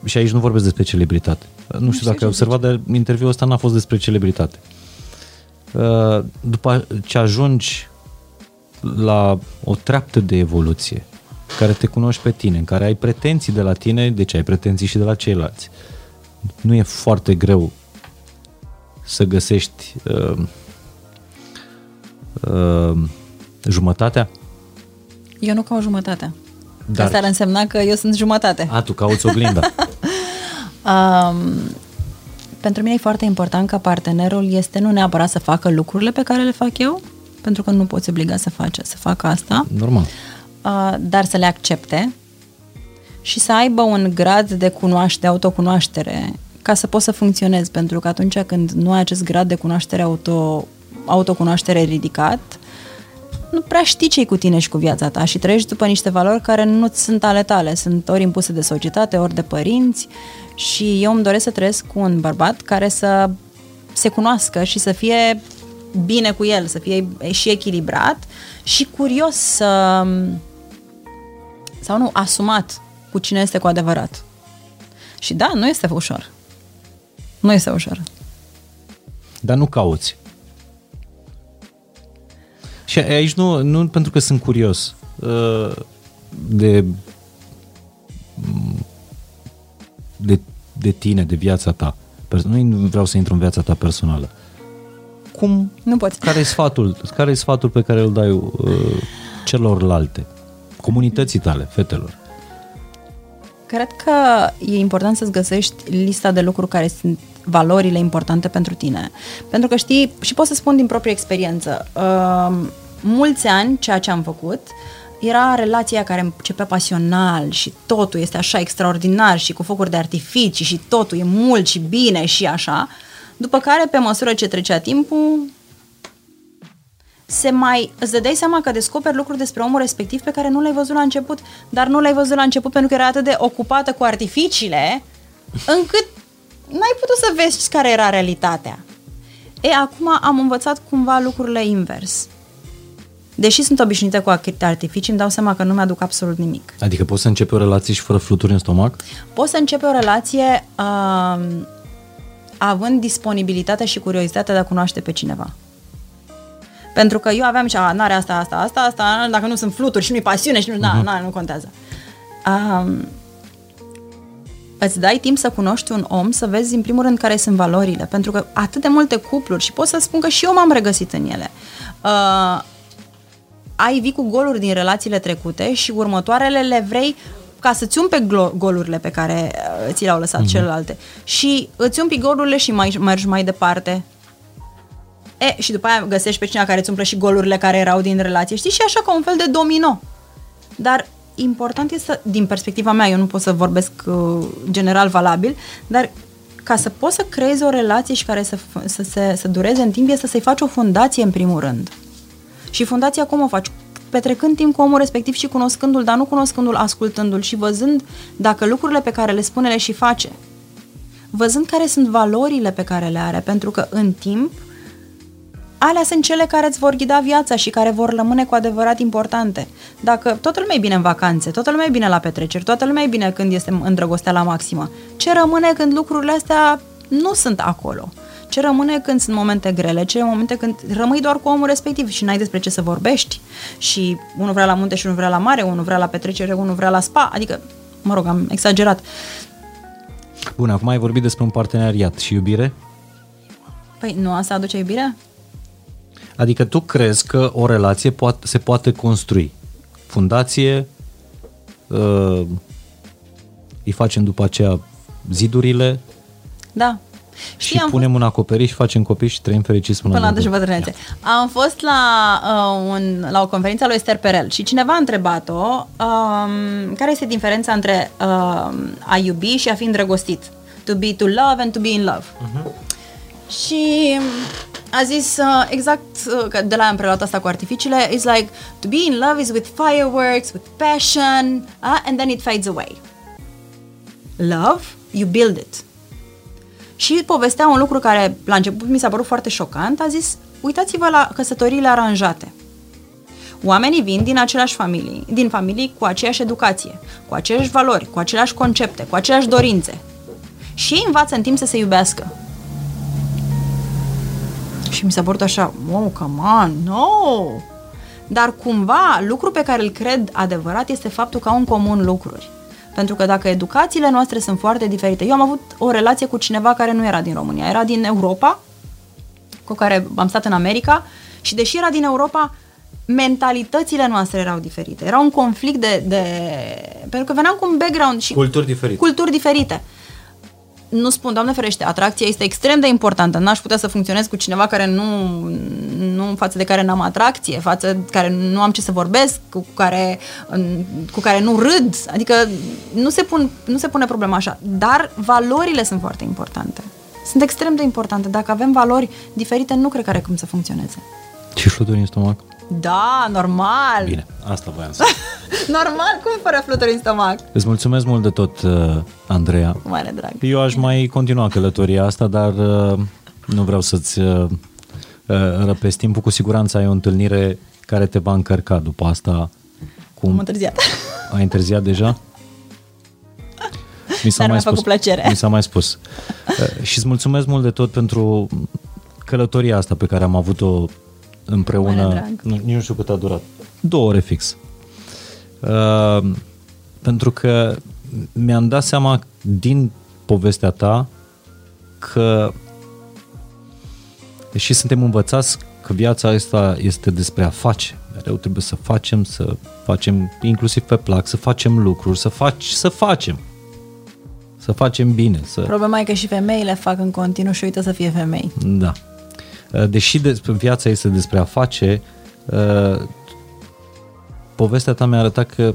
Și aici nu vorbesc despre celebritate. Nu știu dacă ce ai observat, dar interviul ăsta n-a fost despre celebritate. Uh, după ce ajungi la o treaptă de evoluție, care te cunoști pe tine, în care ai pretenții de la tine, deci ai pretenții și de la ceilalți. Nu e foarte greu să găsești uh, uh, jumătatea? Eu nu caut jumătate. Dar- Dar... Asta ar însemna că eu sunt jumătate. A, tu cauți oglinda. <laughs> Um, pentru mine e foarte important ca partenerul este nu neapărat să facă lucrurile pe care le fac eu, pentru că nu poți obliga să face, să facă asta, Normal. uh, dar să le accepte și să aibă un grad de cunoaște, de autocunoaștere ca să poți să funcționezi, pentru că atunci când nu ai acest grad de cunoaștere auto, autocunoaștere ridicat, nu prea știi ce cu tine și cu viața ta și trăiești după niște valori care nu sunt ale tale, sunt ori impuse de societate, ori de părinți și eu îmi doresc să trăiesc cu un bărbat care să se cunoască și să fie bine cu el, să fie și echilibrat și curios să sau nu, asumat cu cine este cu adevărat. Și da, nu este ușor. Nu este ușor. Dar nu cauți. Și aici nu, nu pentru că sunt curios uh, de, de, de tine, de viața ta. Pers- Nu vreau să intru în viața ta personală. Cum, Nu poți. care e sfatul, care e sfatul pe care îl dai uh, celorlalte? Comunității tale, fetelor. Cred că e important să-ți găsești lista de lucruri care sunt valorile importante pentru tine. Pentru că știi, și pot să spun din proprie experiență, uh, mulți ani ceea ce am făcut era relația care începea pasional și totul este așa extraordinar și cu focuri de artificii și totul e mult și bine și așa. După care, pe măsură ce trecea timpul, se mai, îți dădeai seama că descoperi lucruri despre omul respectiv pe care nu le-ai văzut la început, dar nu le-ai văzut la început pentru că era atât de ocupată cu artificiile, încât n-ai putut să vezi care era realitatea. E, acum am învățat cumva lucrurile invers. Deși sunt obișnuită cu artificii, îmi dau seama că nu mi-aduc absolut nimic. Adică poți să începi o relație și fără fluturi în stomac? Poți să începi o relație uh, având disponibilitatea și curiozitatea de a cunoaște pe cineva. Pentru că eu aveam și, a, n-are asta, asta, asta, asta, dacă nu sunt fluturi și nu-i pasiune și nu, uh-huh. na, na, nu contează. Um, îți dai timp să cunoști un om, să vezi în primul rând care sunt valorile, pentru că atât de multe cupluri, și pot să spun că și eu m-am regăsit în ele, uh, ai vii cu goluri din relațiile trecute și următoarele le vrei ca să-ți umpe golurile pe care uh, ți le-au lăsat mm-hmm. celelalte. Și îți umpi golurile și mai mergi mai departe. E, și după aia găsești pe cineva care îți umple și golurile care erau din relație, știi? Și așa ca un fel de domino. Dar important este, din perspectiva mea, eu nu pot să vorbesc uh, general valabil, dar ca să poți să creezi o relație și care să, să, să, să dureze în timp, este să-i faci o fundație în primul rând. Și fundația cum o faci? Petrecând timp cu omul respectiv și cunoscându-l, dar nu cunoscându-l, ascultându-l și văzând dacă lucrurile pe care le spune le și face. Văzând care sunt valorile pe care le are, pentru că în timp alea sunt cele care îți vor ghida viața și care vor rămâne cu adevărat importante. Dacă toată lumea e bine în vacanțe, toată lumea e bine la petreceri, toată lumea e bine când este îndrăgostea la maximă, ce rămâne când lucrurile astea nu sunt acolo? Ce rămâne când sunt momente grele, ce momente când rămâi doar cu omul respectiv și n-ai despre ce să vorbești și unul vrea la munte și unul vrea la mare, unul vrea la petrecere, unul vrea la spa, adică, mă rog, am exagerat. Bun, acum ai vorbit despre un parteneriat și iubire? Păi nu asta aduce iubirea? Adică tu crezi că o relație poate, se poate construi. Fundație, uh, îi facem după aceea zidurile. Da. Și, și punem fost... un acoperiș și facem copii și trăim fericiți până, până la bătrânețe. Am fost la, uh, un, la o conferință a lui Esther Perel și cineva a întrebat-o um, care este diferența între uh, a iubi și a fi îndrăgostit. To be to love and to be in love. Uh-huh. Și a zis uh, exact uh, de la am preluat asta cu artificiile, it's like to be in love is with fireworks, with passion, uh, and then it fades away. Love, you build it. Și povestea un lucru care la început mi s-a părut foarte șocant, a zis, uitați-vă la căsătoriile aranjate. Oamenii vin din aceleași familii, din familii cu aceeași educație, cu aceleași valori, cu aceleași concepte, cu aceleași dorințe. Și ei învață în timp să se iubească. Și mi s-a părut așa, wow, come on, no! Dar cumva, lucru pe care îl cred adevărat este faptul că au în comun lucruri. Pentru că dacă educațiile noastre sunt foarte diferite, eu am avut o relație cu cineva care nu era din România, era din Europa, cu care am stat în America și deși era din Europa, mentalitățile noastre erau diferite. Era un conflict de, de... pentru că veneam cu un background și... Culturi diferite. Culturi diferite nu spun, Doamne ferește, atracția este extrem de importantă. N-aș putea să funcționez cu cineva care nu, nu față de care n-am atracție, față de care nu am ce să vorbesc, cu care, cu care nu râd. Adică nu se, pun, nu se pune problema așa. Dar valorile sunt foarte importante. Sunt extrem de importante. Dacă avem valori diferite, nu cred că are cum să funcționeze. Și fluturi în stomac? Da, normal. Bine, asta voiam să <laughs> Normal, cum fără fluturi în stomac? Îți mulțumesc mult de tot, uh, Andreea. Cu mare drag. Eu aș mai continua călătoria asta, dar uh, nu vreau să-ți uh, răpesc timpul. Cu siguranță ai o întâlnire care te va încărca după asta. Cum? Am întârziat. Ai întârziat deja? Mi s-a Dar mai spus. Făcut plăcere. Mi s-a mai spus. <laughs> și îți mulțumesc mult de tot pentru călătoria asta pe care am avut-o împreună. Nu, nici nu știu cât a durat. Două ore fix. Uh, pentru că mi-am dat seama din povestea ta că deși suntem învățați că viața asta este despre a face, mereu trebuie să facem, să facem inclusiv pe plac, să facem lucruri, să, faci, să facem. Să facem bine. Să... Problema e că și femeile fac în continuu și uită să fie femei. Da. Uh, deși despre viața este despre a face, uh, povestea ta mi-a arătat că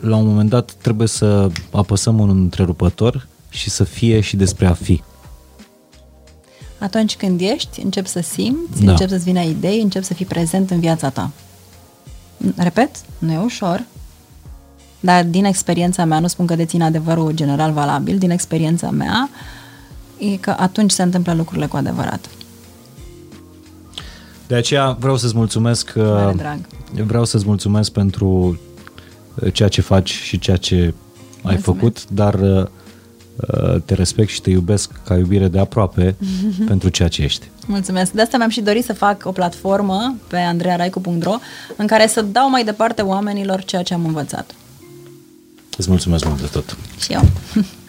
la un moment dat trebuie să apăsăm un întrerupător și să fie și despre a fi. Atunci când ești, începi să simți, da. începi să-ți vină idei, începi să fii prezent în viața ta. Repet, nu e ușor, dar din experiența mea, nu spun că dețin adevărul general valabil, din experiența mea, e că atunci se întâmplă lucrurile cu adevărat. De aceea vreau să-ți mulțumesc. Mare uh, drag. Vreau să-ți mulțumesc pentru uh, ceea ce faci și ceea ce Mulțumesc. ai făcut, dar uh, te respect și te iubesc ca iubire de aproape <laughs> pentru ceea ce ești. Mulțumesc. De asta mi-am și dorit să fac o platformă pe andrearaicu.ro în care să dau mai departe oamenilor ceea ce am învățat. Îți mulțumesc mult de tot. Și eu. <laughs>